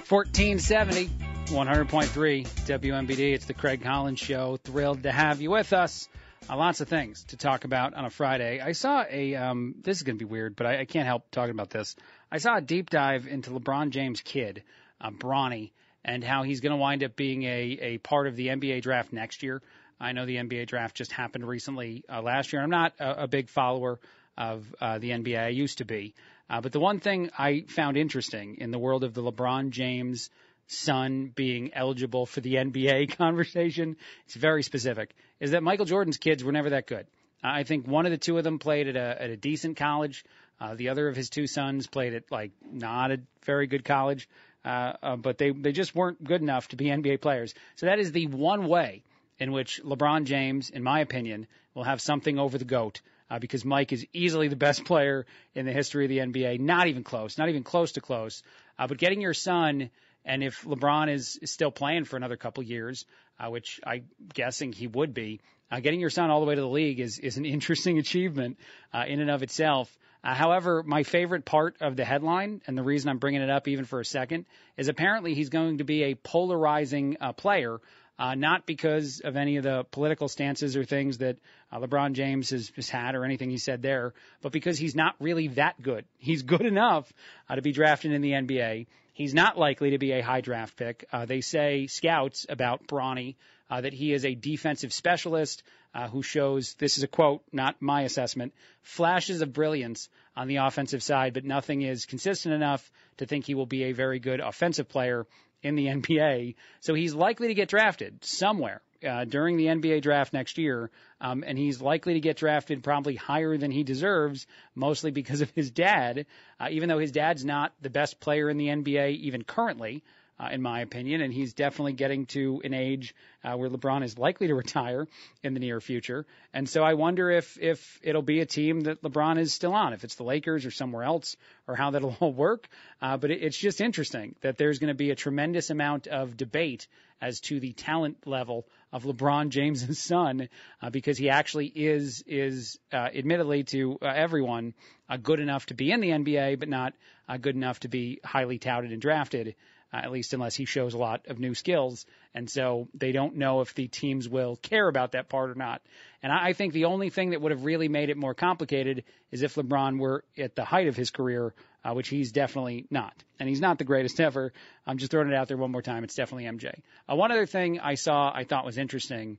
1470, 100.3 WMBD. It's the Craig Collins Show. Thrilled to have you with us. Uh, lots of things to talk about on a Friday. I saw a. Um, this is going to be weird, but I, I can't help talking about this. I saw a deep dive into LeBron James' kid, uh, Bronny, and how he's going to wind up being a, a part of the NBA draft next year. I know the NBA draft just happened recently uh, last year. I'm not a, a big follower of uh, the NBA. I used to be. Uh, but the one thing I found interesting in the world of the LeBron James son being eligible for the NBA conversation, it's very specific, is that Michael Jordan's kids were never that good. I think one of the two of them played at a, at a decent college. Uh, the other of his two sons played at like not a very good college, uh, uh, but they they just weren't good enough to be NBA players. So that is the one way in which LeBron James, in my opinion, will have something over the goat. Uh, because Mike is easily the best player in the history of the NBA. Not even close. Not even close to close. Uh, but getting your son, and if LeBron is, is still playing for another couple years, uh, which I'm guessing he would be, uh, getting your son all the way to the league is, is an interesting achievement uh, in and of itself. Uh, however, my favorite part of the headline, and the reason I'm bringing it up even for a second, is apparently he's going to be a polarizing uh, player. Uh, not because of any of the political stances or things that uh, LeBron James has, has had or anything he said there, but because he's not really that good. He's good enough uh, to be drafted in the NBA. He's not likely to be a high draft pick. Uh, they say scouts about Bronny uh, that he is a defensive specialist uh, who shows this is a quote, not my assessment, flashes of brilliance on the offensive side, but nothing is consistent enough to think he will be a very good offensive player in the NBA. So he's likely to get drafted somewhere uh, during the NBA draft next year, um, and he's likely to get drafted probably higher than he deserves, mostly because of his dad. Uh, even though his dad's not the best player in the NBA even currently, uh, in my opinion, and he's definitely getting to an age uh, where LeBron is likely to retire in the near future. And so I wonder if if it'll be a team that LeBron is still on, if it's the Lakers or somewhere else, or how that'll all work. Uh, but it, it's just interesting that there's going to be a tremendous amount of debate as to the talent level of LeBron James' son, uh, because he actually is is uh, admittedly to uh, everyone uh, good enough to be in the NBA, but not uh, good enough to be highly touted and drafted at least unless he shows a lot of new skills. And so they don't know if the teams will care about that part or not. And I, I think the only thing that would have really made it more complicated is if LeBron were at the height of his career, uh, which he's definitely not. And he's not the greatest ever. I'm just throwing it out there one more time. It's definitely MJ. Uh, one other thing I saw I thought was interesting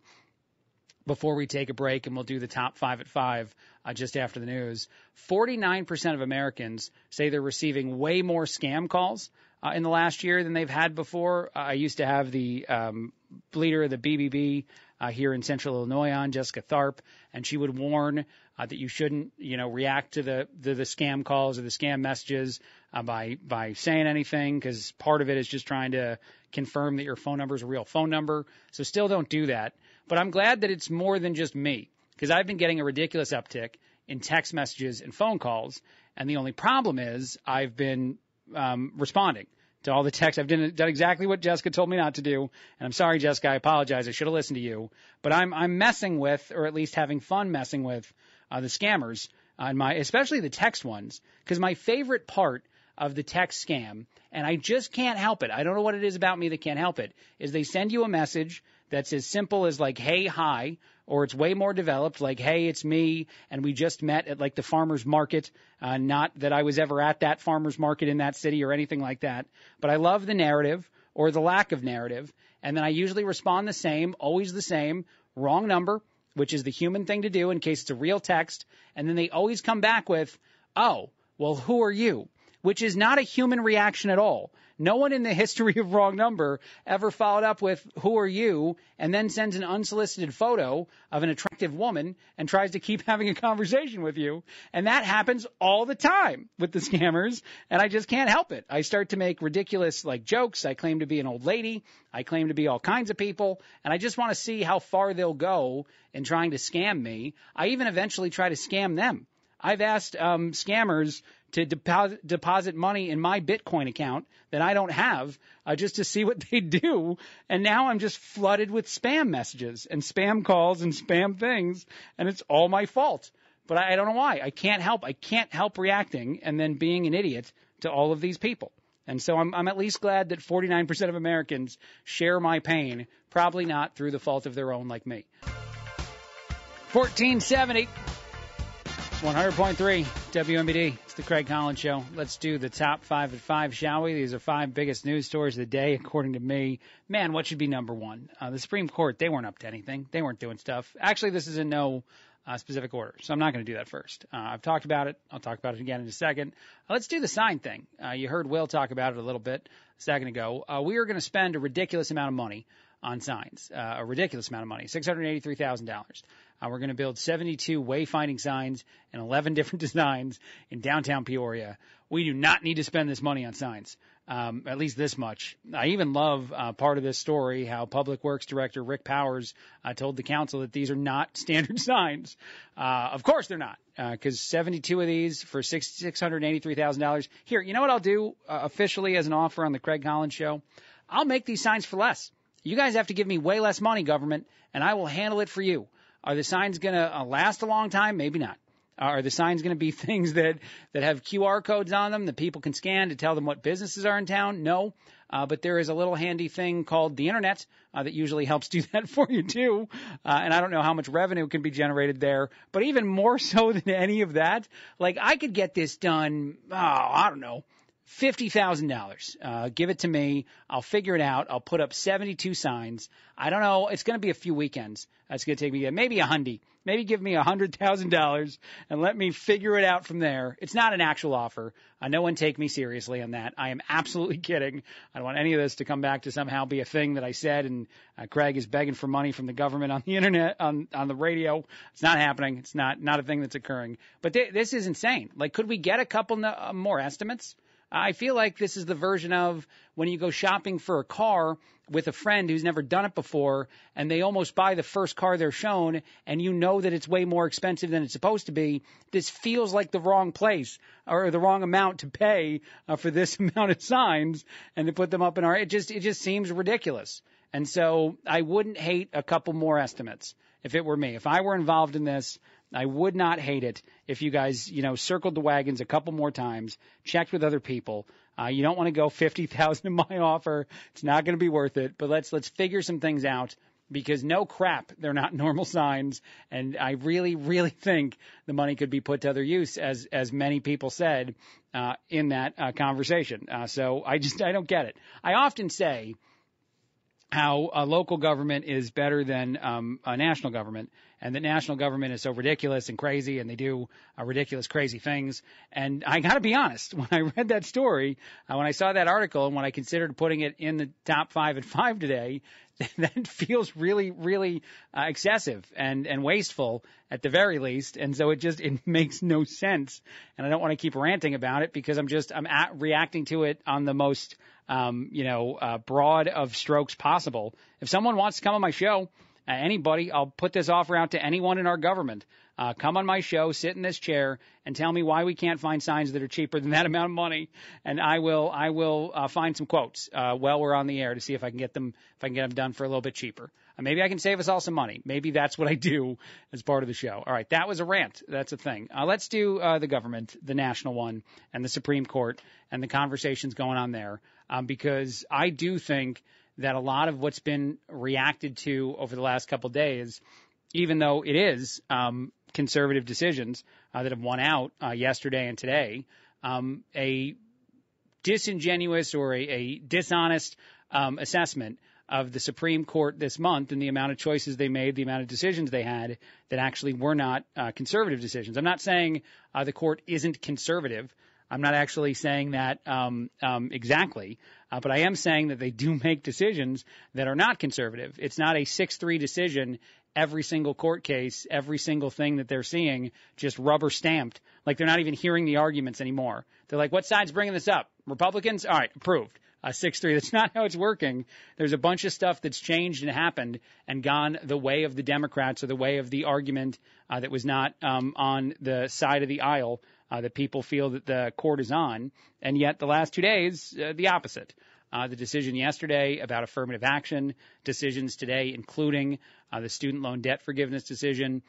before we take a break and we'll do the top five at five uh, just after the news. 49% of Americans say they're receiving way more scam calls uh, in the last year than they've had before. Uh, I used to have the um, leader of the BBB uh, here in Central Illinois on, Jessica Tharp, and she would warn uh, that you shouldn't, you know, react to the the, the scam calls or the scam messages uh, by by saying anything because part of it is just trying to confirm that your phone number is a real phone number. So still don't do that. But I'm glad that it's more than just me because I've been getting a ridiculous uptick in text messages and phone calls. And the only problem is I've been um, responding to all the texts. I've done, done exactly what Jessica told me not to do. And I'm sorry, Jessica. I apologize. I should have listened to you. But I'm I'm messing with, or at least having fun messing with, uh, the scammers on my, especially the text ones, because my favorite part of the text scam, and I just can't help it. I don't know what it is about me that can't help it. Is they send you a message that's as simple as like, hey, hi, or it's way more developed, like, hey, it's me, and we just met at like the farmer's market. Uh, not that I was ever at that farmer's market in that city or anything like that, but I love the narrative or the lack of narrative. And then I usually respond the same, always the same, wrong number, which is the human thing to do in case it's a real text. And then they always come back with, oh, well, who are you? Which is not a human reaction at all. No one in the history of wrong number ever followed up with, who are you? And then sends an unsolicited photo of an attractive woman and tries to keep having a conversation with you. And that happens all the time with the scammers. And I just can't help it. I start to make ridiculous like jokes. I claim to be an old lady. I claim to be all kinds of people. And I just want to see how far they'll go in trying to scam me. I even eventually try to scam them. I've asked um, scammers to deposit, deposit money in my Bitcoin account that I don't have uh, just to see what they do. And now I'm just flooded with spam messages and spam calls and spam things, and it's all my fault. But I, I don't know why. I can't help. I can't help reacting and then being an idiot to all of these people. And so I'm, I'm at least glad that 49% of Americans share my pain, probably not through the fault of their own like me. 1470. 100.3 WMBD. It's the Craig Collins Show. Let's do the top five at five, shall we? These are five biggest news stories of the day, according to me. Man, what should be number one? Uh, the Supreme Court, they weren't up to anything. They weren't doing stuff. Actually, this is in no uh, specific order, so I'm not going to do that first. Uh, I've talked about it. I'll talk about it again in a second. Uh, let's do the sign thing. Uh, you heard Will talk about it a little bit a second ago. Uh, we are going to spend a ridiculous amount of money on signs, uh, a ridiculous amount of money, $683,000. Uh, we're going to build 72 wayfinding signs in 11 different designs in downtown Peoria. We do not need to spend this money on signs, um, at least this much. I even love uh, part of this story how Public Works Director Rick Powers uh, told the council that these are not standard signs. Uh, of course they're not, because uh, 72 of these for six, $683,000. Here, you know what I'll do uh, officially as an offer on the Craig Collins Show? I'll make these signs for less. You guys have to give me way less money, government, and I will handle it for you. Are the signs going to uh, last a long time? Maybe not. Are the signs going to be things that, that have QR codes on them that people can scan to tell them what businesses are in town? No. Uh, but there is a little handy thing called the internet uh, that usually helps do that for you too. Uh, and I don't know how much revenue can be generated there, but even more so than any of that, like I could get this done, oh, I don't know, fifty thousand dollars. Uh, give it to me. I'll figure it out. I'll put up seventy-two signs. I don't know. It's going to be a few weekends. That's going to take me maybe a hundy. Maybe give me a hundred thousand dollars and let me figure it out from there. It's not an actual offer. Uh, no one take me seriously on that. I am absolutely kidding. I don't want any of this to come back to somehow be a thing that I said and uh, Craig is begging for money from the government on the internet on on the radio. It's not happening. It's not not a thing that's occurring. But th- this is insane. Like, could we get a couple no- uh, more estimates? I feel like this is the version of when you go shopping for a car with a friend who's never done it before and they almost buy the first car they're shown and you know that it's way more expensive than it's supposed to be. This feels like the wrong place or the wrong amount to pay uh, for this amount of signs and to put them up in our, it just, it just seems ridiculous. And so I wouldn't hate a couple more estimates if it were me. If I were involved in this, I would not hate it if you guys, you know, circled the wagons a couple more times, checked with other people. Uh, you don't want to go 50,000 in my offer. It's not going to be worth it, but let's, let's figure some things out because no crap, they're not normal signs. And I really, really think the money could be put to other use as, as many people said, uh, in that uh, conversation. Uh, so I just, I don't get it. I often say, how a local government is better than um, a national government, and that national government is so ridiculous and crazy, and they do uh, ridiculous, crazy things. And I got to be honest, when I read that story, uh, when I saw that article, and when I considered putting it in the top five at five today, that feels really, really uh, excessive and and wasteful at the very least. And so it just it makes no sense. And I don't want to keep ranting about it because I'm just I'm at, reacting to it on the most um, you know, uh, broad of strokes possible. If someone wants to come on my show, uh, anybody, I'll put this offer out to anyone in our government. Uh, come on my show, sit in this chair, and tell me why we can't find signs that are cheaper than that amount of money, and I will, I will uh, find some quotes uh, while we're on the air to see if I can get them, if I can get them done for a little bit cheaper. Maybe I can save us all some money. Maybe that's what I do as part of the show. All right, that was a rant. That's a thing. Uh, let's do uh, the government, the national one, and the Supreme Court, and the conversations going on there, um, because I do think that a lot of what's been reacted to over the last couple days, even though it is um, conservative decisions uh, that have won out uh, yesterday and today, um, a disingenuous or a, a dishonest um, assessment of the Supreme Court this month and the amount of choices they made, the amount of decisions they had that actually were not uh, conservative decisions. I'm not saying uh, the court isn't conservative. I'm not actually saying that um, um, exactly, uh, but I am saying that they do make decisions that are not conservative. It's not a 6-3 decision every single court case, every single thing that they're seeing just rubber stamped. Like they're not even hearing the arguments anymore. They're like, what side's bringing this up? Republicans? All right, approved. Uh, 6-3. That's not how it's working. There's a bunch of stuff that's changed and happened and gone the way of the Democrats or the way of the argument uh, that was not um, on the side of the aisle uh, that people feel that the court is on. And yet the last two days, uh, the opposite. Uh, the decision yesterday about affirmative action, decisions today, including uh, the student loan debt forgiveness decision.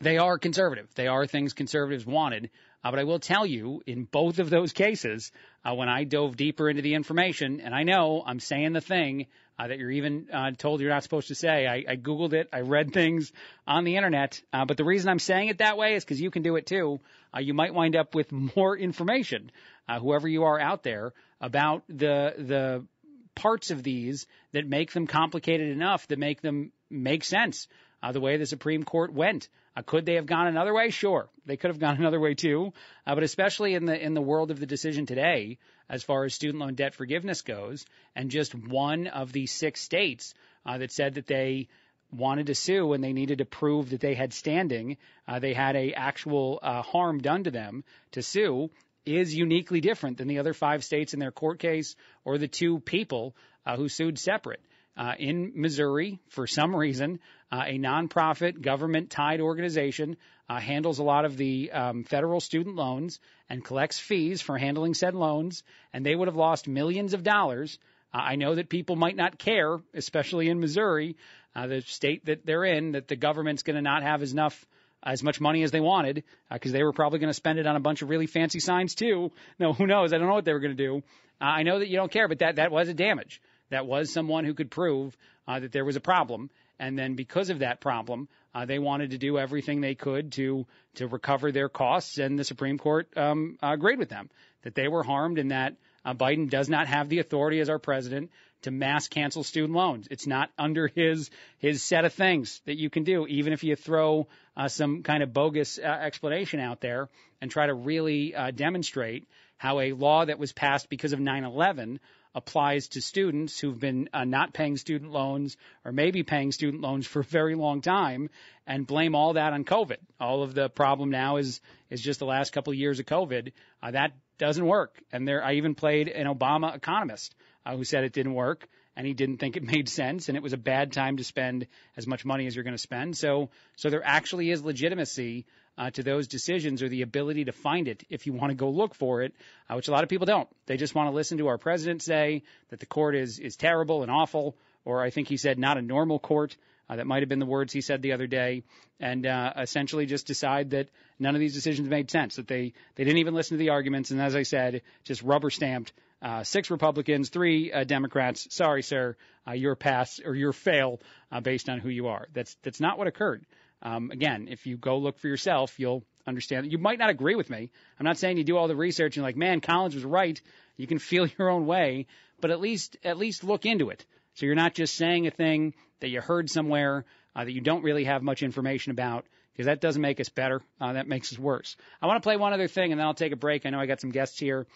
They are conservative. They are things conservatives wanted. Uh, but I will tell you, in both of those cases, uh, when I dove deeper into the information, and I know I'm saying the thing uh, that you're even uh, told you're not supposed to say. I, I Googled it. I read things on the internet. Uh, but the reason I'm saying it that way is because you can do it too. Uh, you might wind up with more information, uh, whoever you are out there, about the the parts of these that make them complicated enough that make them make sense. Uh, the way the Supreme Court went. Uh, could they have gone another way? Sure, they could have gone another way too. Uh, but especially in the in the world of the decision today, as far as student loan debt forgiveness goes, and just one of the six states uh, that said that they wanted to sue and they needed to prove that they had standing, uh, they had a actual uh, harm done to them to sue, is uniquely different than the other five states in their court case or the two people uh, who sued separate. Uh, in Missouri, for some reason, uh, a nonprofit government tied organization uh, handles a lot of the um, federal student loans and collects fees for handling said loans, and they would have lost millions of dollars. Uh, I know that people might not care, especially in Missouri, uh, the state that they're in, that the government's going to not have enough as much money as they wanted because uh, they were probably going to spend it on a bunch of really fancy signs too. No, who knows? I don't know what they were going to do. Uh, I know that you don't care, but that that was a damage. That was someone who could prove uh, that there was a problem, and then because of that problem, uh, they wanted to do everything they could to to recover their costs, and the Supreme Court um, agreed with them. that they were harmed and that uh, Biden does not have the authority as our president to mass cancel student loans. It's not under his his set of things that you can do, even if you throw uh, some kind of bogus uh, explanation out there and try to really uh, demonstrate how a law that was passed because of 9/11 applies to students who've been uh, not paying student loans or maybe paying student loans for a very long time and blame all that on COVID. All of the problem now is is just the last couple of years of COVID. Uh, that doesn't work. And there, I even played an Obama economist uh, who said it didn't work and he didn't think it made sense and it was a bad time to spend as much money as you're going to spend. So, so there actually is legitimacy uh, to those decisions or the ability to find it if you want to go look for it, uh, which a lot of people don't. They just want to listen to our president say that the court is is terrible and awful, or I think he said not a normal court. Uh, that might have been the words he said the other day, and uh, essentially just decide that none of these decisions made sense. That they they didn't even listen to the arguments, and as I said, just rubber stamped uh, six Republicans, three uh, Democrats. Sorry, sir, uh, your pass or your fail uh, based on who you are. That's that's not what occurred. Um, again, if you go look for yourself, you'll understand. You might not agree with me. I'm not saying you do all the research and like, man, Collins was right. You can feel your own way, but at least at least look into it. So you're not just saying a thing that you heard somewhere uh, that you don't really have much information about, because that doesn't make us better. Uh, that makes us worse. I want to play one other thing, and then I'll take a break. I know I got some guests here,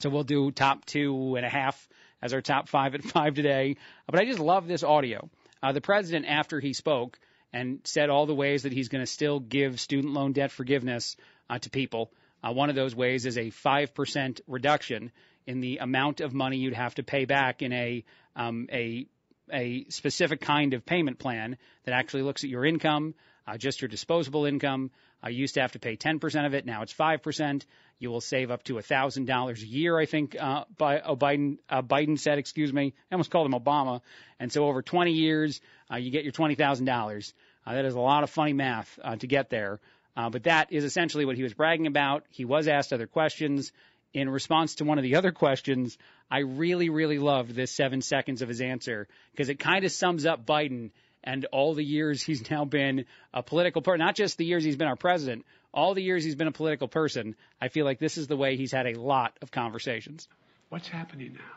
so we'll do top two and a half as our top five at five today. But I just love this audio. Uh, the president, after he spoke, and said all the ways that he's going to still give student loan debt forgiveness uh, to people. Uh, one of those ways is a 5% reduction in the amount of money you'd have to pay back in a um, a a specific kind of payment plan that actually looks at your income, uh, just your disposable income. I used to have to pay 10% of it. Now it's 5%. You will save up to $1,000 a year, I think, uh, by, uh, Biden, uh, Biden said, excuse me. I almost called him Obama. And so over 20 years, uh, you get your $20,000. Uh, that is a lot of funny math uh, to get there. Uh, but that is essentially what he was bragging about. He was asked other questions. In response to one of the other questions, I really, really loved this seven seconds of his answer because it kind of sums up Biden and all the years he's now been a political person, not just the years he's been our president, all the years he's been a political person. I feel like this is the way he's had a lot of conversations. What's happening now?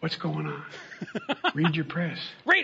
What's going on? Read your press. Read.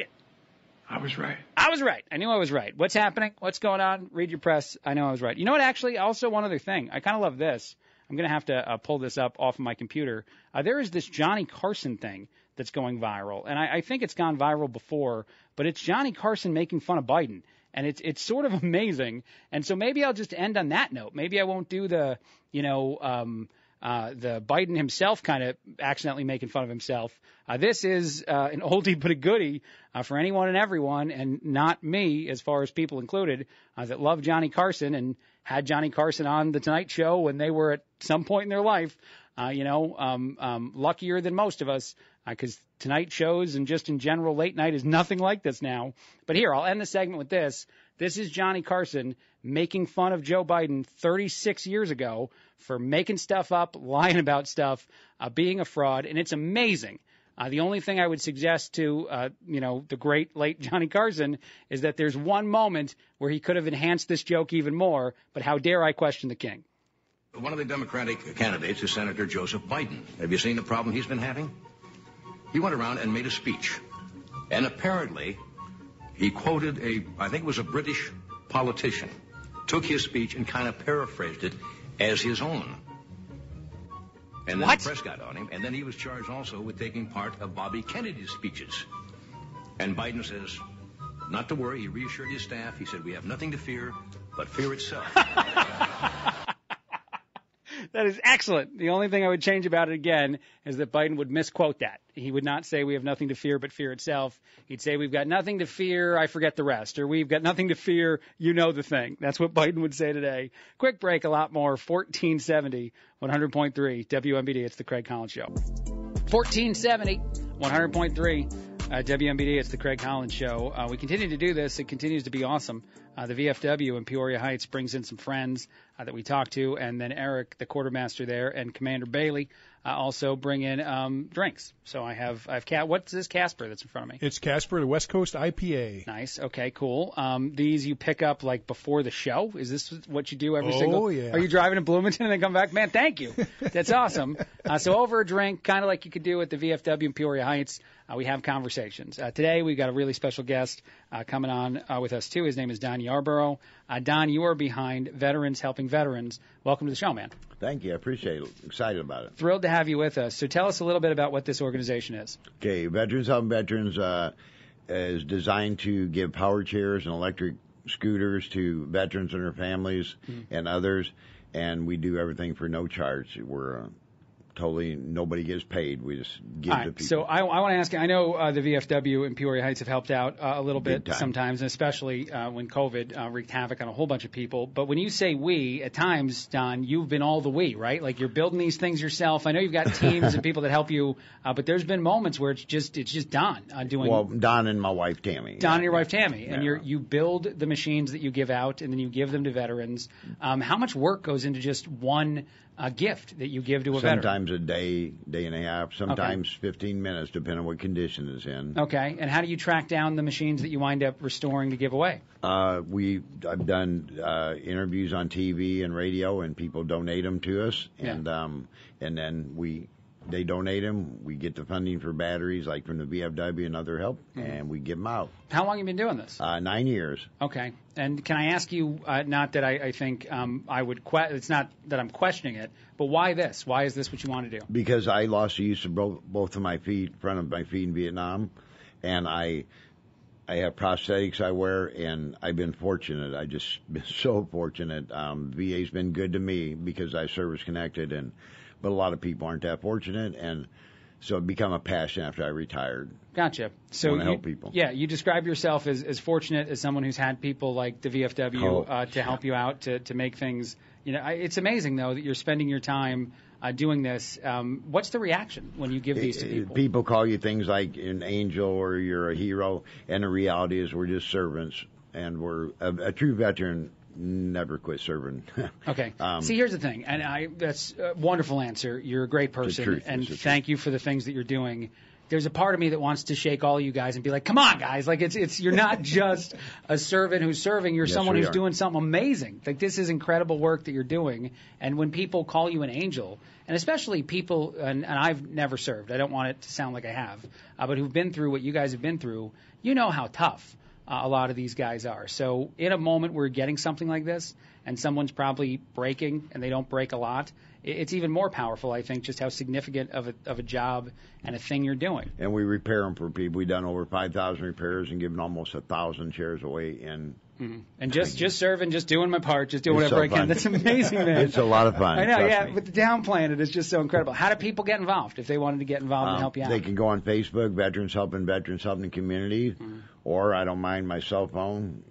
I was right. I was right. I knew I was right. What's happening? What's going on? Read your press. I know I was right. You know what? Actually, also one other thing. I kind of love this. I'm going to have to uh, pull this up off of my computer. Uh, there is this Johnny Carson thing that's going viral, and I, I think it's gone viral before, but it's Johnny Carson making fun of Biden, and it's it's sort of amazing. And so maybe I'll just end on that note. Maybe I won't do the you know. Um, uh, the Biden himself kind of accidentally making fun of himself. Uh, this is uh, an oldie but a goodie uh, for anyone and everyone, and not me, as far as people included, uh, that love Johnny Carson and had Johnny Carson on the Tonight Show when they were at some point in their life. Uh, you know, um, um, luckier than most of us, because uh, Tonight shows and just in general late night is nothing like this now. But here, I'll end the segment with this. This is Johnny Carson making fun of Joe Biden 36 years ago for making stuff up, lying about stuff, uh, being a fraud, and it's amazing. Uh, the only thing I would suggest to, uh, you know, the great late Johnny Carson is that there's one moment where he could have enhanced this joke even more, but how dare I question the king? One of the Democratic candidates is Senator Joseph Biden. Have you seen the problem he's been having? He went around and made a speech. And apparently, he quoted a, I think it was a British politician, took his speech and kind of paraphrased it as his own. And then What? the press got on him, and then he was charged also with taking part of Bobby Kennedy's speeches. And Biden says, not to worry, he reassured his staff. He said, we have nothing to fear but fear itself. That is excellent. The only thing I would change about it again is that Biden would misquote that. He would not say we have nothing to fear but fear itself. He'd say we've got nothing to fear, I forget the rest, or we've got nothing to fear, you know the thing. That's what Biden would say today. Quick break, a lot more. 1470, 100.3 WMBD. It's the Craig Collins Show. 1470, 100.3 Uh, WMBD, it's the Craig Collins Show. Uh, we continue to do this. It continues to be awesome. Uh, the VFW in Peoria Heights brings in some friends uh, that we talk to, and then Eric, the quartermaster there, and Commander Bailey uh, also bring in um, drinks. So I have I have Cat. What's this Casper that's in front of me? It's Casper, the West Coast IPA. Nice. Okay. Cool. Um, these you pick up like before the show. Is this what you do every single? Oh, single? yeah. Are you driving to Bloomington and then come back? Man, thank you. That's awesome. Uh, so over a drink, kind of like you could do at the VFW in Peoria Heights. Uh, we have conversations. Uh, today we've got a really special guest uh, coming on uh, with us too. His name is Don Yarborough. Uh, Don, you are behind Veterans Helping Veterans. Welcome to the show, man. Thank you. I appreciate it. Excited about it. Thrilled to have you with us. So tell us a little bit about what this organization is. Okay, Veterans Helping Veterans uh, is designed to give power chairs and electric scooters to veterans and their families Mm-hmm. and others, and we do everything for no charge. We're uh, totally nobody gets paid. We just give All to people. so I, I want to ask you. I know uh, the VFW in Peoria Heights have helped out uh, a little Big bit time. sometimes, and especially uh, when COVID uh, wreaked havoc on a whole bunch of people. But when you say we, at times, Don, you've been all the we, right? Like you're building these things yourself. I know you've got teams and people that help you, uh, but there's been moments where it's just it's just Don uh, doing. well, Don and my wife Tammy. Don and your wife Tammy, and you you build the machines that you give out, and then you give them to veterans. Um, how much work goes into just one uh, gift that you give to a veteran? Sometimes a day, day and a half. Sometimes 15 minutes, depending on what condition it's in. Okay, and how do you track down the machines that you wind up restoring to give away? Uh, we I've done uh, interviews on TV and radio, and people donate them to us, Yeah. and um, and then we they donate them. We get the funding for batteries, like from the VFW and other help, Mhm. and we give them out. How long have you been doing this? Uh, nine years. Okay. And can I ask you, uh, not that I, I think um, I would, que- it's not that I'm questioning it, but why this? Why is this what you want to do? because I lost the use of both, both of my feet, front of my feet in Vietnam, and I I have prosthetics I wear, and I've been fortunate. I just been so fortunate. Um, VA's been good to me because I service connected, and but a lot of people aren't that fortunate, and so it become a passion after I retired. Gotcha. So you, help people. Yeah, you describe yourself as, as fortunate as someone who's had people like the VFW Oh, uh, to help you out to, to make things. You know, I, it's amazing though that you're spending your time uh, doing this. Um, what's the reaction when you give these to people? People call you things like an angel or you're a hero, and the reality is we're just servants, and we're a, a true veteran never quit serving. Okay. Um, See, here's the thing, and I that's a wonderful answer. You're a great person, truth. and thank you for the things that you're doing. There's a part of me that wants to shake all you guys and be like, "Come on, guys! Like it's it's you're not just a servant who's serving. You're Yes, someone who's are. doing something amazing. Like this is incredible work that you're doing. And when people call you an angel, and especially people, and, and I've never served. I don't want it to sound like I have, uh, but who've been through what you guys have been through. You know how tough uh, a lot of these guys are. So in a moment you're getting something like this, and someone's probably breaking, and they don't break a lot, it's even more powerful, I think, just how significant of a of a job and a thing you're doing. and we repair them for people. We've done over 5,000 repairs and given almost a thousand chairs away. And Mhm. And just just serving, just doing my part, just doing It's whatever so I can. fun. That's amazing, man. It's a lot of fun, I know, yeah. me. But the downplaying it is just so incredible. How do people get involved if they wanted to get involved and um, help you out? they can go on Facebook, Veterans Helping Veterans Helping the Community, Mm-hmm. or I don't mind my cell phone.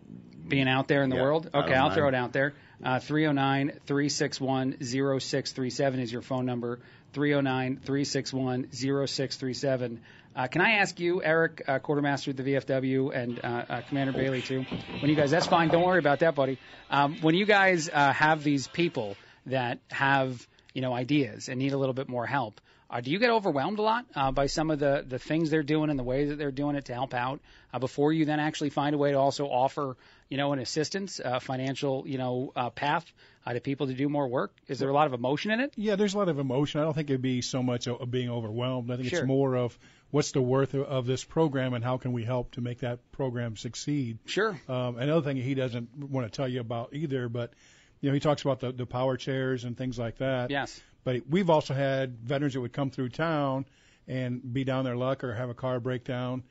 being out there in the Yeah, world? Okay, I'll throw it out there. Uh, 309 361 0637 is your phone number. 309 361 0637. Uh, Can I ask you, Eric, uh, quartermaster of the VFW, and uh, uh, Commander Bailey too? When you guys, that's fine. Don't worry about that, buddy. Um, when you guys uh, have these people that have you know ideas and need a little bit more help, uh, do you get overwhelmed a lot uh, by some of the the things they're doing and the way that they're doing it to help out uh, before you then actually find a way to also offer you know an assistance, uh, financial you know uh, path uh, to people to do more work? Is there a lot of emotion in it? Yeah, there's a lot of emotion. I don't think it'd be so much of being overwhelmed. I think Sure. it's more of what's the worth of, this program and how can we help to make that program succeed. Sure. Um, another thing he doesn't want to tell you about either, but you know he talks about the, the power chairs and things like that. Yes. But we've also had veterans that would come through town and be down their luck or have a car breakdown,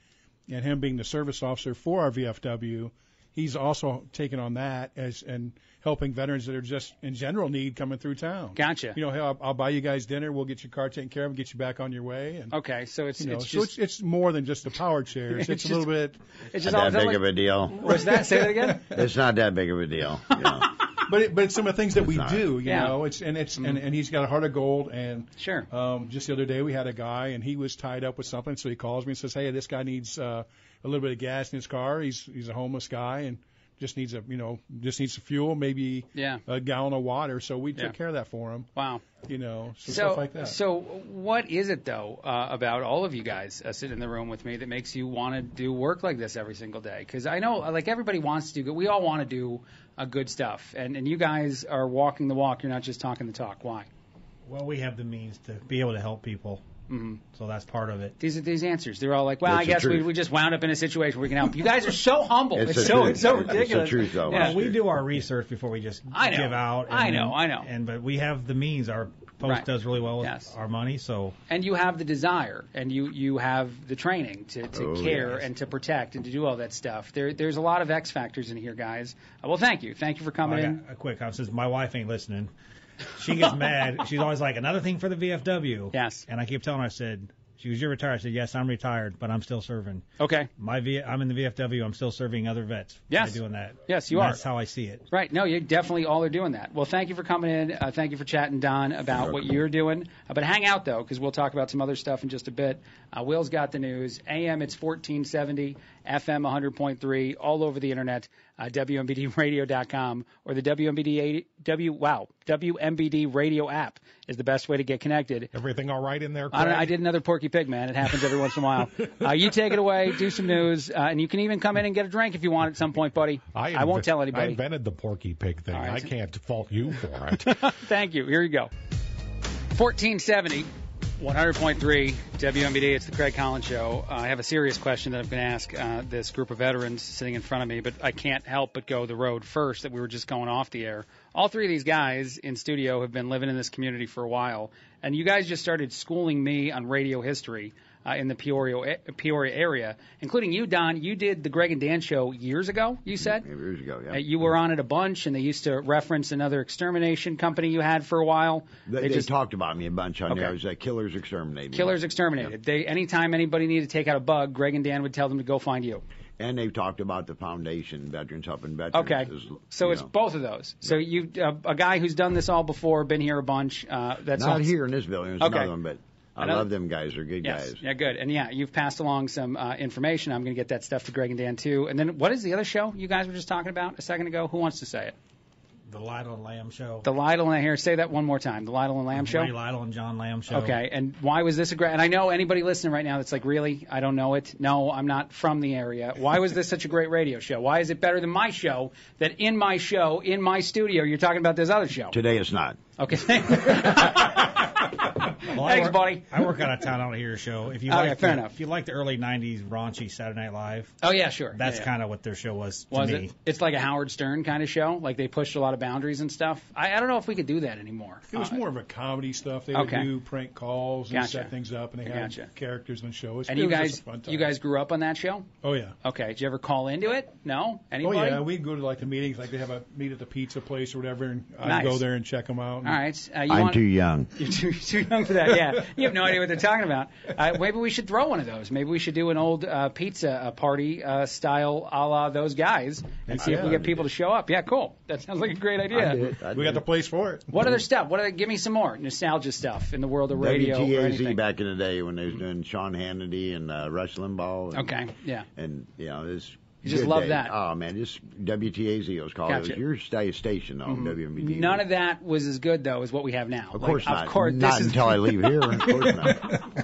and him being the service officer for our VFW, he's also taken on that as and helping veterans that are just in general need coming through town. Gotcha. You know, hey, I'll, I'll buy you guys dinner. We'll get your car taken care of and get you back on your way. And Okay, so it's you know, it's so just it's, it's more than just the power chairs. It's, It's a little bit. it's Not just all that is big like- of a deal. What's that? Say that again. It's not that big of a deal. you know. but it, but it's some of the things that It's we not. do, you Yeah. know. It's and it's and, Mhm. and he's got a heart of gold. And Sure. um, just the other day we had a guy and he was tied up with something, so he calls me and says, "Hey, this guy needs uh, a little bit of gas in his car. He's he's a homeless guy and just needs a you know just needs some fuel, maybe Yeah. a gallon of water." So we Yeah. took care of that for him. Wow. You know, so, So, stuff like that. so what is it though uh, about all of you guys uh, sitting in the room with me that makes you want to do work like this every single day? Because I know, uh, like everybody wants to do good. We all want to do uh, good stuff, and and you guys are walking the walk. You're not just talking the talk. Why? Well, we have the means to be able to help people, Mm-hmm. so that's part of it. These are these answers. They're all like, well, It's I guess we, we just wound up in a situation where we can help. You guys are so humble. It's It's, so truth. it's so It's the ridiculous. truth, though. Yeah. Well, we do our research before we just I know. give out. I and- know, I know. And but we have the means. Our post Right. does really well with Yes. our money, so and you have the desire and you you have the training to, to Oh, care yes. and to protect and to do all that stuff. There there's a lot of X factors in here, guys. Uh, well, thank you, thank you for coming I in. got a quick comment. Since my wife ain't listening, she gets mad. She's always like, another thing for the VFW. Yes. And I keep telling her, I said, she was, you're retired. I said, yes, I'm retired, but I'm still serving. Okay. My v, I'm in the VFW. I'm still serving other vets. Yes. By doing that. Yes, you And are. That's how I see it. Right. No, you definitely all are doing that. Well, thank you for coming in. Uh, thank you for chatting, Don, about what you're doing. Uh, but hang out, though, because we'll talk about some other stuff in just a bit. Uh, Will's got the news. AM, it's 1470, FM 100.3, all over the internet, uh, WMBDradio.com, or the WMBD, w, wow, WMBD radio app is the best way to get connected. Everything all right in there? I, don't, Craig? I did another Porky Pig, man. It happens every once in a while. Uh, you take it away, do some news, uh, and you can even come in and get a drink if you want at some point, buddy. I, won't tell anybody. I invented the Porky Pig thing. Right. I can't fault you for it. Thank you. Here you go. 1470, 100.3 WMBD. It's the Craig Collins Show. Uh, I have a serious question that I'm going to ask uh, this group of veterans sitting in front of me, but I can't help but go the road first that we were just going off the air. All three of these guys in studio have been living in this community for a while, and you guys just started schooling me on radio history. Uh, in the Peoria Peoria area, including you, Don. You did the Greg and Dan show years ago. You said Years ago, yeah. uh, you were on it a bunch, and they used to reference another extermination company you had for a while. They, They they just talked about me a bunch on there. Okay. It was uh, Killers Exterminating. killers exterminated. They anytime anybody needed to take out a bug, Greg and Dan would tell them to go find you. And they've talked about the foundation, Veterans Helping Veterans. Okay, so it's know. both of those. So you uh, a guy who's done this all before, been here a bunch. Uh, that's Not here in this building. There's Okay. another one, but I love them guys. They're good Yes. guys. Yeah, good. And yeah, you've passed along some uh, information. I'm going to get that stuff to Greg and Dan too. And then what is the other show you guys were just talking about a second ago? Who wants to say it? The Lytle and Lamb show. The Lytle and here. Say that one more time. The Lytle and Lamb show. Ray Lytle and John Lamb show. Okay, and why was this a great? And I know anybody listening right now that's like, really, I don't know it. No, I'm not from the area. Why was this such a great radio show? Why is it better than my show? That in my show, in my studio, you're talking about this other show. Today it's not. Okay. Well, I work, buddy. I work out of town. I don't hear your show. If you Okay, like, fair the, enough. if you like the early '90s raunchy Saturday Night Live, Oh yeah, sure. that's Yeah, yeah. kind of what their show was to Was me. it? It's like a Howard Stern kind of show. Like they pushed a lot of boundaries and stuff. I, I don't know if we could do that anymore. It was Uh, more of a comedy stuff. They Okay. would do prank calls and Gotcha. set things up, and they had Gotcha. characters in the show. It's, and it you was guys, fun time. you guys grew up on that show. Oh yeah. Okay. Did you ever call into it? No. Anybody? Oh yeah, we'd go to like the meetings, like they have a meet at the pizza place or whatever, and I'd go there and check them out. All right. Uh, you I'm want, too young. You're too, too young for that. Yeah, you have no idea what they're talking about. Uh, maybe we should throw one of those. Maybe we should do an old uh, pizza uh, party uh, style, a la those guys, and see if we Yeah. get people to show up. Yeah, cool. That sounds like a great idea. we got the place for it. What other stuff? What other, give me some more nostalgia stuff in the world of radio or WTAZ back in the day when they was doing Sean Hannity and uh, Rush Limbaugh. And, Okay, yeah. And you know, this. You just good love days. that. Oh man, just WTAZ was called. It was your sta- station though, Mhm. WMBD. None of that was as good though as what we have now. Of Like, course not. Of course, not this is until I leave here. Of course not.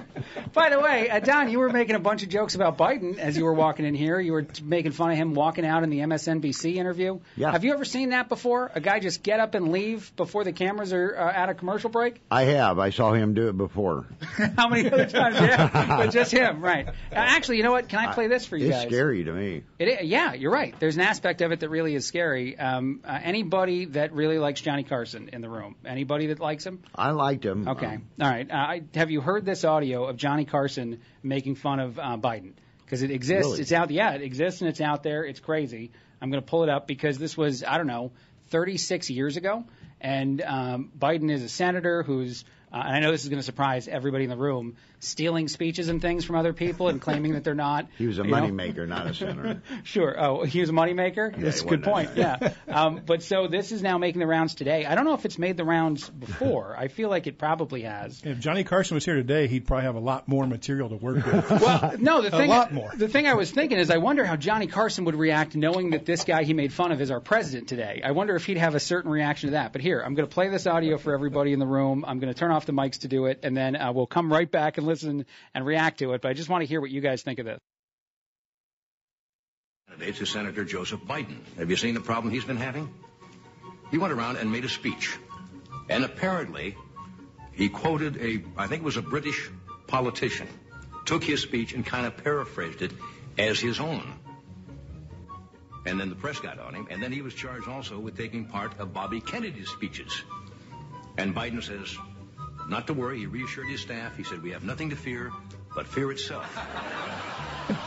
By the way, uh, Don, you were making a bunch of jokes about Biden as you were walking in here. You were t- making fun of him walking out in the MSNBC interview. Yeah. Have you ever seen that before? A guy just get up and leave before the cameras are uh, at a commercial break? I have. I saw him do it before. How many other times? Yeah, but just him, right? Uh, actually, you know what? Can I play this for you it's guys? It's scary to me. It is, yeah, you're right. There's an aspect of it that really is scary. Um, uh, anybody that really likes Johnny Carson in the room? Anybody that likes him? I liked him. Okay. Um, All right. Uh, I, have you heard this audio of Johnny Carson making fun of uh, Biden? Because it exists. Really? It's out. Yeah, it exists and it's out there. It's crazy. I'm going to pull it up because this was I don't know 36 years ago, and um, Biden is a senator who's uh, and I know this is going to surprise everybody in the room, stealing speeches and things from other people and claiming that they're not. He was a moneymaker, not a senator. Sure. Oh, he was a moneymaker? Yeah, That's a good wasn't point. Yeah. Um, but so this is now making the rounds today. I don't know if it's made the rounds before. I feel like it probably has. If Johnny Carson was here today, he'd probably have a lot more material to work with. Well, no, the a thing, lot more. the thing I was thinking is, I wonder how Johnny Carson would react knowing that this guy he made fun of is our president today. I wonder if he'd have a certain reaction to that. But here, I'm going to play this audio for everybody in the room. I'm going to turn off the mics to do it, and then uh, we'll come right back and listen and react to it. But I just want to hear what you guys think of this. Candidates is Senator Joseph Biden. Have you seen the problem he's been having? He went around and made a speech. And apparently, he quoted a, I think it was a British politician, took his speech and kind of paraphrased it as his own. And then the press got on him, and then he was charged also with taking part of Bobby Kennedy's speeches. And Biden says, not to worry, he reassured his staff. He said, we have nothing to fear but fear itself.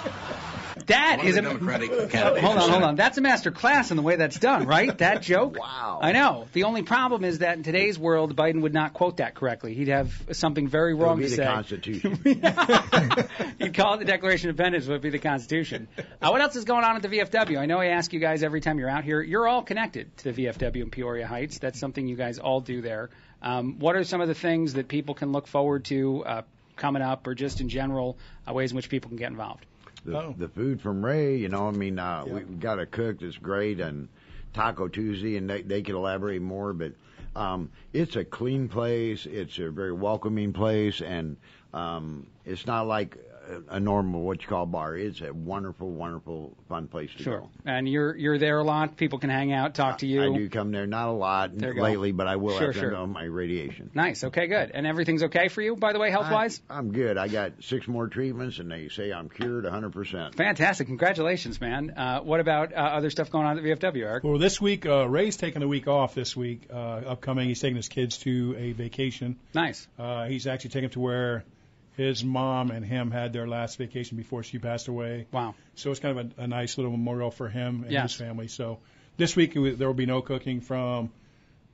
That One is a Democratic candidate. hold on, hold on. That's a master class in the way that's done, right? That joke. wow. I know. The only problem is that in today's world, Biden would not quote that correctly. He'd have something very It would wrong be to the say. Constitution. He'd call it the Declaration of Independence, would be the Constitution. Uh, what else is going on at the VFW? I know I ask you guys every time you're out here. You're all connected to the VFW in Peoria Heights. That's something you guys all do there. Um, what are some of the things that people can look forward to uh, coming up, or just in general, uh, ways in which people can get involved? the, Oh. the food from Ray, you know, I mean, uh, we we got a cook that's great, and Taco Tuesday, and they they could elaborate more, but um, it's a clean place. It's a very welcoming place, and um, it's not like a, a normal what you call bar. It's a wonderful, wonderful, fun place to Sure. go. And you're you're there a lot. People can hang out, talk to you. I do come there, not a lot There you go. lately, but I will Sure, after sure. I'm done with my radiation. Nice. Okay, good. And everything's okay for you, by the way, health wise? I'm good. I got six more treatments, and they say I'm cured 100%. Fantastic. Congratulations, man. Uh, what about uh, other stuff going on at the VFW, Eric? Well, this week, uh, Ray's taking a week off this week, uh, upcoming. He's taking his kids to a vacation. Nice. Uh, he's actually taking them to where his mom and him had their last vacation before she passed away. Wow. So it's kind of a, a nice little memorial for him and Yes. his family. So this week there will be no cooking from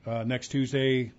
uh, next Tuesday,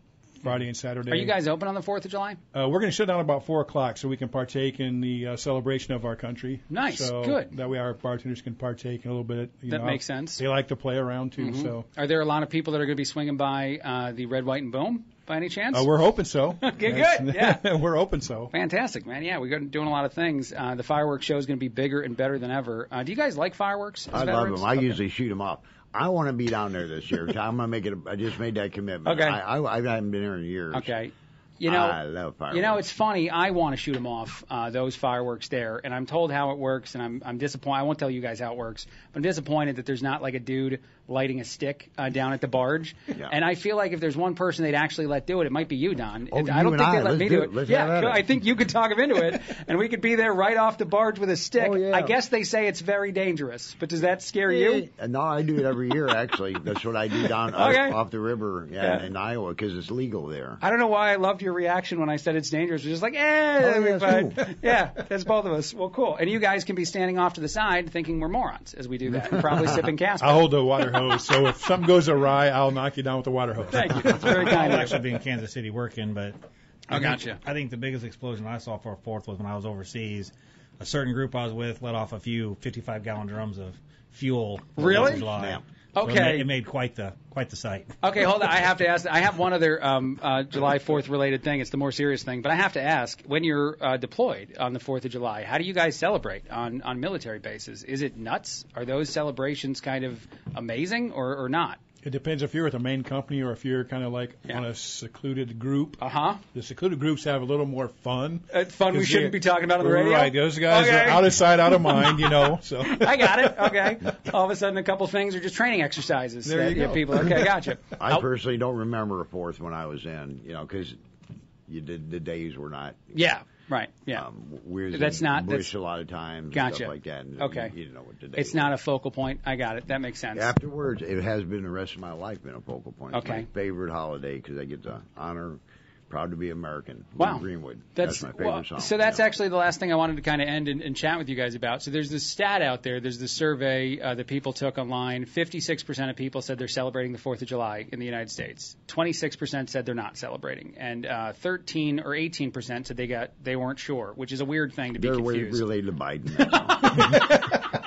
Friday, and Saturday. Are you guys open on the 4th of July? Uh, we're going to shut down about four o'clock so we can partake in the uh, celebration of our country. Nice, So good. That way our bartenders can partake in a little bit. You That know, makes sense. They like to play around too. Mhm. So Are there a lot of people that are going to be swinging by uh, the Red, White, and Boom by any chance? uh, we're hoping so. Okay, That's- good. Yeah. we're hoping so. Fantastic, man. Yeah, we're doing a lot of things. Uh, the fireworks show is going to be bigger and better than ever. Uh, do you guys like fireworks? As I love them. I Okay. usually shoot them off. I want to be down there this year. I'm gonna make it. A, I just made that commitment. Okay. I, I, I haven't been here in years. Okay. You know, I love fireworks. You know, it's funny. I want to shoot them off uh, those fireworks there, and I'm told how it works, and I'm I'm disappointed. I won't tell you guys how it works, but I'm disappointed that there's not like a dude lighting a stick uh, down at the barge. Yeah. And I feel like if there's one person they'd actually let do it, it might be you, Don. Oh, It- I don't and think I. they'd let Let's me do do it. it. Let's yeah, have at. I think you could talk him into it, and we could be there right off the barge with a stick. Oh, yeah. I guess they say it's very dangerous, but does that scare you? Uh, No, I do it every year. Actually, that's what I do down Okay. off, off the river yeah, Yeah. in Iowa because it's legal there. I don't know why I loved your reaction when I said it's dangerous. You're just like, eh, Oh, that'll yeah, fine. cool. Yeah, that's both of us. Well, cool. And you guys can be standing off to the side thinking we're morons as we do that, probably sipping Casper. I'll hold the water hose. So if something goes awry, I'll knock you down with the water hose. Thank you. That's very I'll kind actually you. be in Kansas City working, but I think- gotcha. I think the biggest explosion I saw for a fourth was when I was overseas. A certain group I was with let off a few 55 gallon drums of fuel. for Really? Fourth of Snap. So it Okay. made- it made quite the quite the sight. Okay, hold on. I have to ask. I have one other um, uh, July 4th related thing. It's the more serious thing, but I have to ask: when you're uh, deployed on the 4th of July, how do you guys celebrate on on military bases? Is it nuts? Are those celebrations kind of amazing or or not? It depends if you're with a main company or if you're kind of like on a secluded group. Uh huh. The secluded groups have a little more fun. It's fun we shouldn't they- be talking about on the radio. Right, those guys Okay. are out of sight, out of mind, you know. So I got it. Okay. All of a sudden, a couple things are just training exercises. There that you yeah, go. people. Okay, gotcha. I Oh, personally don't remember a fourth when I was in, you know, because you did the days were not. yeah. Right. Yeah. Um, we was That's not- bush that's- a lot of times. Gotcha. Stuff like that. And Okay. You, you didn't know what the day it's not a focal point. I got it. That makes sense. Afterwards, it has been the rest of my life been a focal point. It's Okay. my favorite holiday because I get to honor Proud to be American. Wow. Greenwood. That's, my favorite well, song. So that's actually the last thing I wanted to kind of end and, and chat with you guys about. So there's this stat out there. There's this survey uh, that people took online. 56% of people said they're celebrating the 4th of July in the United States. 26% said they're not celebrating, and uh, 13 or 18% said they got they weren't sure, which is a weird thing to be They're way confused. related to Biden.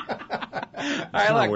That's all. All right,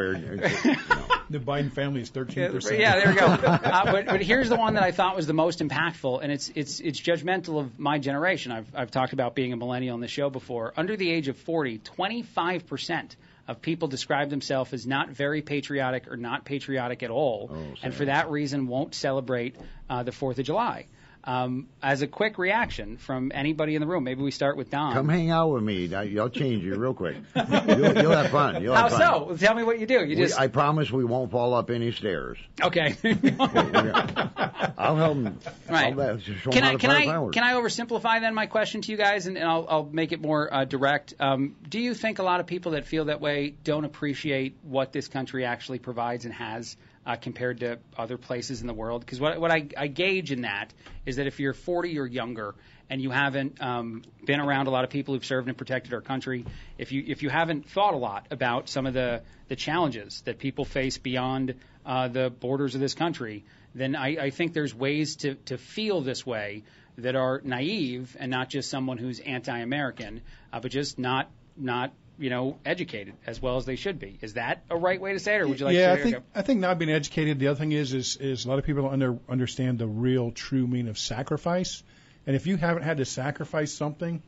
It's not look. The Biden family is 13%. Yeah, there we go. Uh, but, but here's the one that I thought was the most impactful, and it's it's it's judgmental of my generation. I've I've talked about being a millennial on the show before. Under the age of 40, 25 percent of people describe themselves as not very patriotic or not patriotic at all, and for that reason won't celebrate uh, the Fourth of July. Um, as a quick reaction from anybody in the room, maybe we start with Don. Come hang out with me. I'll change you real quick. You'll, you'll have fun. You'll How have fun. so? Tell me what you do. You We- just I promise we won't fall up any stairs. okay. I'll help them. Right. I'll Can I can I fireworks. can I oversimplify then my question to you guys, and, and I'll I'll make it more uh, direct. Um, do you think a lot of people that feel that way don't appreciate what this country actually provides and has uh, compared to other places in the world? Because what what I, I gauge in that is that if you're 40 or younger and you haven't um, been around a lot of people who've served and protected our country, if you if you haven't thought a lot about some of the the challenges that people face beyond uh, the borders of this country, then I, I think there's ways to to feel this way that are naive and not just someone who's anti-American, uh, but just not not you know educated as well as they should be. Is that a right way to say it, or would you like yeah, to I think I think not being educated. The other thing is is is a lot of people don't under, understand the real true meaning of sacrifice. And if you haven't had to sacrifice something,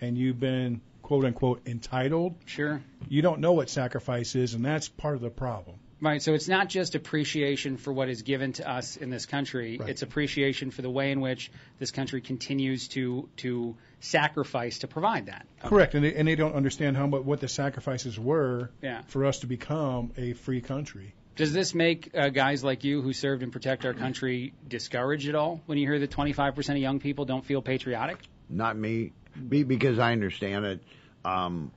and you've been quote unquote entitled, sure, you don't know what sacrifice is, and that's part of the problem. Right. So it's not just appreciation for what is given to us in this country. Right. It's appreciation for the way in which this country continues to to sacrifice to provide that. Correct, and they, and they don't understand how much what the sacrifices were Yeah. for us to become a free country. Does this make uh, guys like you who served and protect our country discouraged at all when you hear that 25% of young people don't feel patriotic? Not me, be, because I understand it. Um,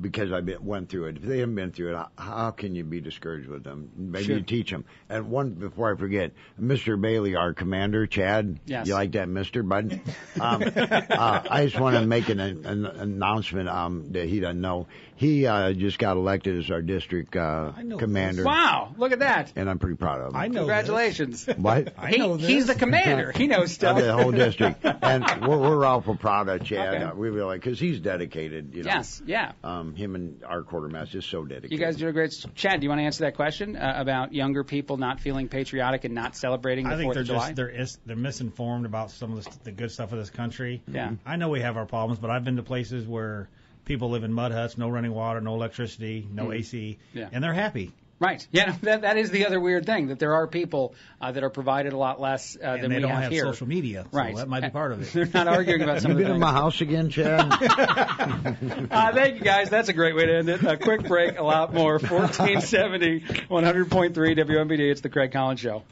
because I went through it. If they haven't been through it, how, how can you be discouraged with them? Maybe Sure. you teach them. And one before I forget, Mr. Bailey, our commander, Chad. Yes. You like that, Mister Bud? Um, uh, I just want to make an, an announcement um, that he doesn't know. He uh, just got elected as our district uh, commander. Wow, look at that. And I'm pretty proud of him. I know Congratulations. What? He- He's the commander. He knows stuff. Of the whole district, and we're, we're awful proud of Chad. Okay. Uh, we really because he's dedicated. You know. Yes, yeah. Um, him and our quartermaster is so dedicated. You guys do a great. Job. Chad, do you want to answer that question uh, about younger people not feeling patriotic and not celebrating the I think Fourth they're of July? just they're is, they're misinformed about some of the, the good stuff of this country. Yeah. I know we have our problems, but I've been to places where people live in mud huts, no running water, no electricity, no Mm. AC, Yeah. and they're happy. Right. Yeah, that that is the other weird thing that there are people uh, that are provided a lot less uh, And than they we don't have, have here. social media, so right. that might be part of it. They're not arguing about some you of the been in my house again, Chad? Uh, thank you guys. That's a great way to end it. A quick break, a lot more. 1470, 100.3 WMBD. It's the Craig Collins Show.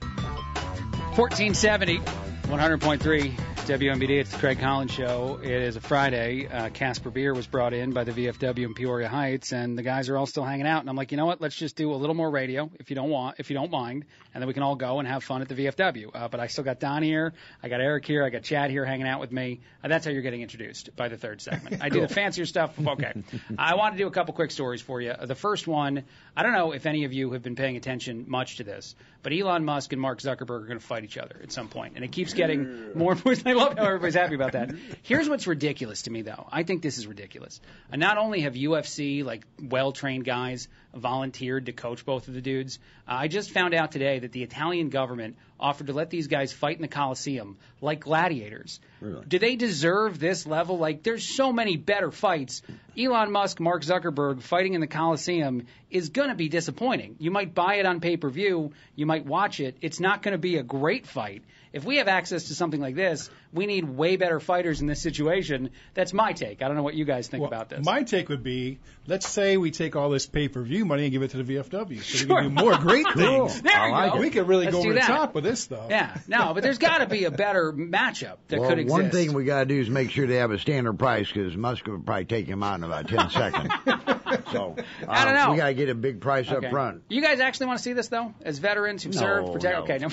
1470, 100.3 WMBD. It's the Craig Collins Show. It is a Friday. Uh, Casper Beer was brought in by the VFW in Peoria Heights, and the guys are all still hanging out. And I'm like, you know what? Let's just do a little more radio, if you don't want, if you don't mind, and then we can all go and have fun at the VFW. Uh, but I still got Don here, I got Eric here, I got Chad here hanging out with me. Uh, that's how you're getting introduced by the third segment. I do the fancier stuff. Okay. I want to do a couple quick stories for you. The first one, I don't know if any of you have been paying attention much to this, but Elon Musk and Mark Zuckerberg are going to fight each other at some point, and it keeps getting more. I love how everybody's happy about that. Here's what's ridiculous to me, though. I think this is ridiculous. Uh, not only have UFC like well-trained guys volunteered to coach both of the dudes, uh, I just found out today that the Italian government offered to let these guys fight in the Coliseum like gladiators. Really? Do they deserve this level? Like, there's so many better fights. Elon Musk, Mark Zuckerberg fighting in the Coliseum is going to be disappointing. You might buy it on pay per view, you might watch it. It's not going to be a great fight. If we have access to something like this, we need way better fighters in this situation. That's my take. I don't know what you guys think Well, about this. My take would be, let's say we take all this pay-per-view money and give it to the VFW, so we can do more great things. There you I like go. it. We could really Let's go do over the top with this though. yeah, no, but there's got to be a better matchup that well, could exist. one thing we got to do is make sure they have a standard price because Musk will probably take him out in about 10 seconds. So uh, I don't know. We got to get a big price Okay. up front. You guys actually want to see this though, as veterans who No, served, protect? no. Okay, no.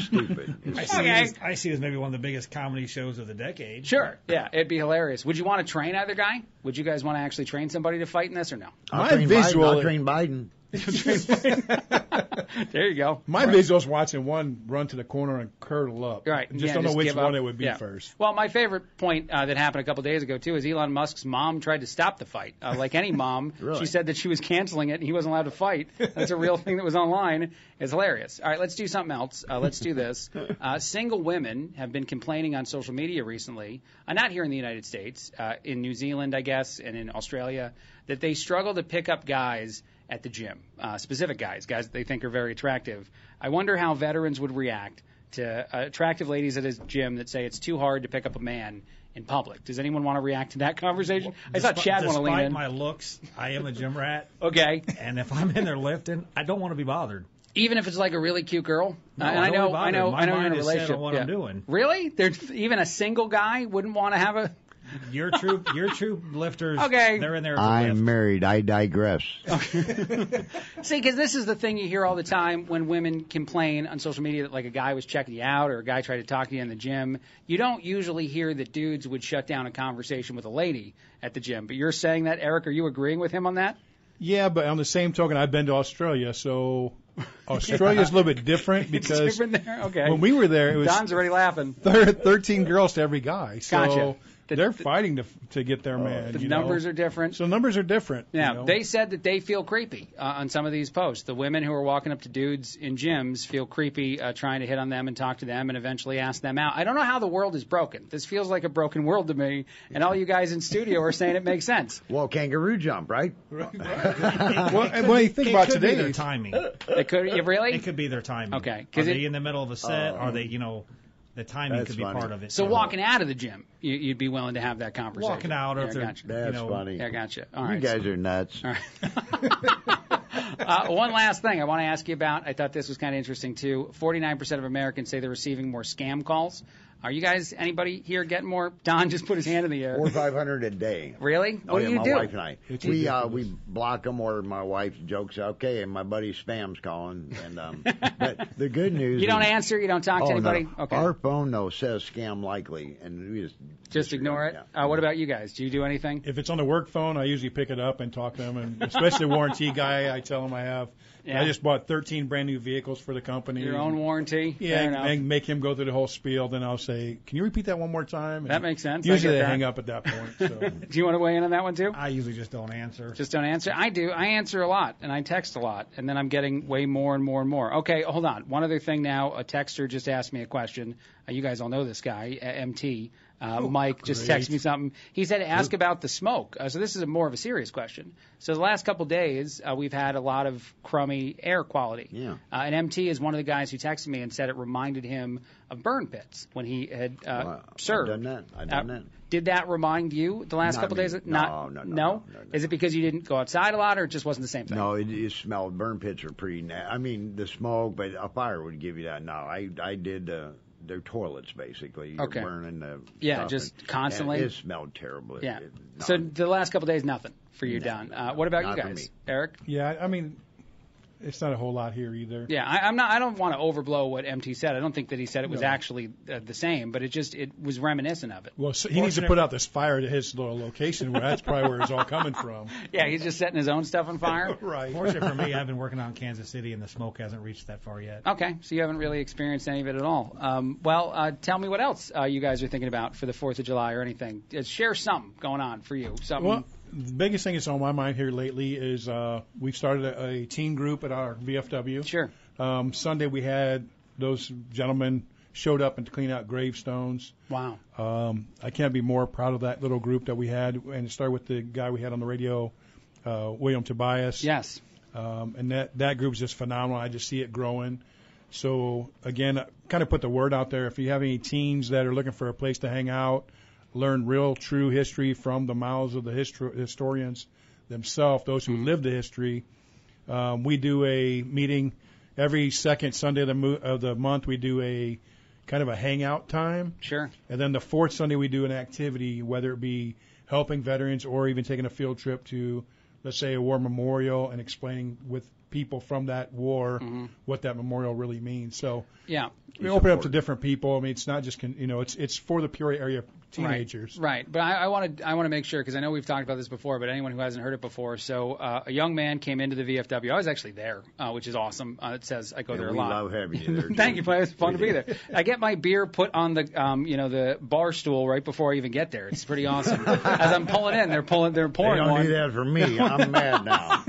Stupid. I see, Okay. it as, I see it as maybe one of the biggest comedy shows of the decade. Sure. Yeah, it'd be hilarious. Would you want to train either guy? Would you guys want to actually train somebody to fight in this or no? I'll My train visual- Biden. I'll train Biden. There you go. My Right. visual's watching one run to the corner and curdle up. Right. Just yeah, don't know which one it would be Yeah. first. Well, my favorite point uh, that happened a couple days ago too is Elon Musk's mom tried to stop the fight. Uh, like any mom, Really? she said that she was canceling it and he wasn't allowed to fight. That's a real thing that was online. It's hilarious. All right, let's do something else. Uh, let's do this. Uh, single women have been complaining on social media recently, uh, not here in the United States, uh, in New Zealand, I guess, and in Australia, that they struggle to pick up guys at the gym, uh, specific guys, guys that they think are very attractive. I wonder how veterans would react to uh, attractive ladies at his gym that say it's too hard to pick up a man in public. Does anyone want to react to that conversation? I thought Chad want to lean Despite in. my looks, I am a gym rat. Okay. And if I'm in there lifting, I don't want to be bothered. Even if it's like a really cute girl. No, Uh, and I I know, wanna be I know, bothered. I know My you're in a mind is set on relationship. what yeah. I'm doing. Really? There's even a single guy wouldn't want to have a. Your troop, your troop lifters. Okay. They're in there. To I'm lift. married. I digress. See, because this is the thing you hear all the time when women complain on social media that like a guy was checking you out or a guy tried to talk to you in the gym. You don't usually hear that dudes would shut down a conversation with a lady at the gym. But you're saying that, Eric? Are you agreeing with him on that? Yeah, but on the same token, I've been to Australia, so Australia's a little bit different because different there. Okay. when we were there, it was Don's already laughing. thir- 13 girls to every guy. So Gotcha. The- they're fighting to to get their man. The you numbers know? are different. So numbers are different. you Yeah, know? they said that they feel creepy uh, on some of these posts. The women who are walking up to dudes in gyms feel creepy, uh, trying to hit on them and talk to them, and eventually ask them out. I don't know how the world is broken. This feels like a broken world to me, and all you guys in studio are saying it makes sense. Well, kangaroo jump, right? well, and when you think it about today, their timing. It could yeah, really. It could be their timing. Okay, Are 'cause they it- in the middle of a set? Are they, you know, the timing That's could be funny. part of it. So too. walking out of the gym, you, you'd be willing to have that conversation. Walking out, or yeah, if they're, gotcha. That's you know, funny. Yeah, gotcha. All you right. guys are nuts. All right. uh, one last thing I want to ask you about. I thought this was kind of interesting too. 49% of Americans say they're receiving more scam calls. Are you guys, anybody here getting more? Don just put his hand in the air. Four or five hundred a day. Really? Oh What yeah, do you my do? wife and I. It's we uh, we block them, or my wife jokes, "Okay," and my buddy spam's calling. And um, but the good news, You don't is, answer. You don't talk oh, to anybody. No. Okay. Our phone though says scam likely, and we just just ignore it. Yeah. Uh, what about you guys? Do you do anything? if it's on the work phone, I usually pick it up and talk to them, and especially warranty guy, I tell him I have. Yeah. I just bought 13 brand new vehicles for the company. Your own warranty. Yeah, and make him go through the whole spiel. Then I'll say, "Can you repeat that one more time?" And That makes sense. Usually they that. hang up at that point. So. Do you want to weigh in on that one too? I usually just don't answer. Just don't answer. I do. I answer a lot and I text a lot, and then I'm getting way more and more and more. Okay, hold on. One other thing now. A texter just asked me a question. Uh, you guys all know this guy, MT. Uh, Mike just great. texted me something. He said, ask about the smoke. Uh, so this is a more of a serious question. So the last couple days, uh, we've had a lot of crummy air quality. Yeah. Uh, and MT is one of the guys who texted me and said it reminded him of burn pits when he had uh, Well, served. I've done that. I've done Uh, that. Did that remind you the last Not couple me. days? No, Not, no, no, no, no, no. Is it because you didn't go outside a lot, or it just wasn't the same thing? No, it, it smelled. Burn pits are pretty. Na- I mean, the smoke, but a fire would give you that. No, I I did. Uh, their toilets basically. You're Okay. burning the Yeah, stuff just and- constantly? and it smelled terrible. It- Yeah. it- no. So the last couple days, nothing for you, No, Don. Uh, no, what about you guys, me. Eric? Yeah, I mean, it's not a whole lot here either. Yeah, I, I'm not. I don't want to overblow what MT said. I don't think that he said it was No. actually uh, the same, but it just it was reminiscent of it. Well, so he needs to put out this fire to his little location where that's probably where it's all coming from. Yeah, he's just setting his own stuff on fire. right. Fortunately for me, I've been working on Kansas City, and the smoke hasn't reached that far yet. Okay, so you haven't really experienced any of it at all. Um, well, uh, tell me what else uh, you guys are thinking about for the Fourth of July or anything. Uh, share something going on for you. Something. Well, the biggest thing that's on my mind here lately is uh, we've started a, a teen group at our VFW. Sure. Um, Sunday we had those gentlemen showed up and to clean out gravestones. Wow. Um, I can't be more proud of that little group that we had, and it started with the guy we had on the radio, uh, William Tobias. Yes. Um, and that that group's just phenomenal. I just see it growing. So again, kind of put the word out there. If you have any teens that are looking for a place to hang out, learn real, true history from the mouths of the histor- historians themselves, those who live the history. Um, we do a meeting every second Sunday of the, mo- of the month. We do a kind of a hangout time. Sure. And then the fourth Sunday we do an activity, whether it be helping veterans or even taking a field trip to, let's say, a war memorial and explaining with people from that war what that memorial really means. So Yeah. We open it up to different people. I mean, it's not just con- you know, it's it's for the Peoria area teenagers. Right, right. But I, I want to I want to make sure because I know we've talked about this before, but anyone who hasn't heard it before. So uh, a young man came into the VFW. I was actually there, uh, which is awesome. Uh, it says I go Yeah, there a lot. we lot. love having you there, Thank you, but it's fun to be there. I get my beer put on the um, you know the bar stool right before I even get there. It's pretty awesome. As I'm pulling in, they're pulling they're They pouring don't one. do that for me. I'm mad now.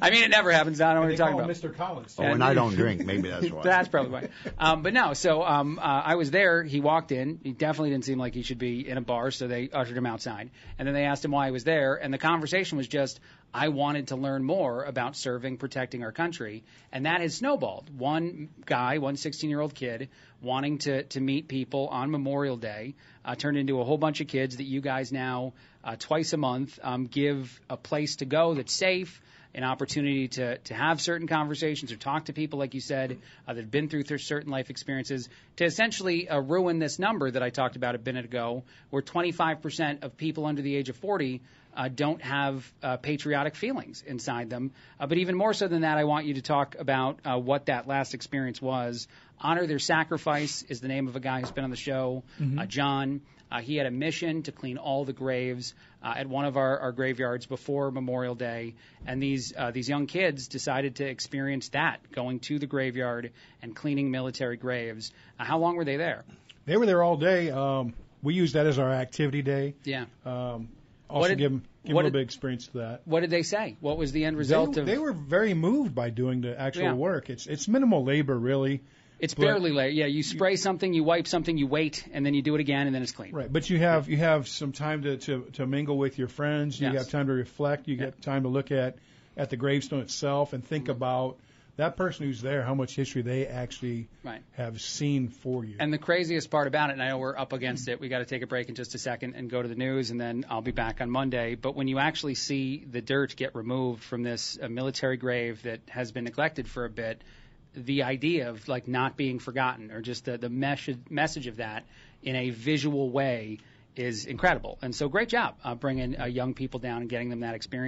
I mean, it never happens. I don't know what you're talking about. him Mr. Collins. Oh, and I don't drink. Maybe that's why. That's probably why. Um, but no, so um, uh, I was there. He walked in. He definitely didn't seem like he should be in a bar, so they ushered him outside. And then they asked him why he was there, and the conversation was just, I wanted to learn more about serving, protecting our country, and that has snowballed. One guy, one 16-year-old kid, wanting to to meet people on Memorial Day, uh, turned into a whole bunch of kids that you guys now uh, twice a month um, give a place to go that's safe an opportunity to, to have certain conversations or talk to people, like you said, uh, that have been through th- certain life experiences, to essentially uh, ruin this number that I talked about a minute ago, where 25% of people under the age of 40 uh, don't have uh, patriotic feelings inside them. Uh, but even more so than that, I want you to talk about uh, what that last experience was. Honor Their Sacrifice is the name of a guy who's been on the show, Mhm. uh, John. Uh, he had a mission to clean all the graves uh, at one of our, our graveyards before Memorial Day, and these uh, these young kids decided to experience that, going to the graveyard and cleaning military graves. Uh, how long were they there? They were there all day. Um, we used that as our activity day. Yeah. Um, What also did- give them give 'em what a little bit experience to that. What did they say? What was the end result they, of? they were very moved by doing the actual Yeah. work. It's it's minimal labor really. It's but- barely late. Yeah, you spray something, you wipe something, you wait, and then you do it again, and then it's clean. Right, but you have you have some time to, to, to mingle with your friends. You Yes. have time to reflect. You get time to look at at the gravestone itself and think about that person who's there, how much history they actually Right. have seen for you. And the craziest part about it, and I know we're up against it, we got to take a break in just a second and go to the news, and then I'll be back on Monday. But when you actually see the dirt get removed from this uh, military grave that has been neglected for a bit, the idea of like not being forgotten or just the, the mesh- message of that in a visual way is incredible. And so great job uh, bringing uh, young people down and getting them that experience.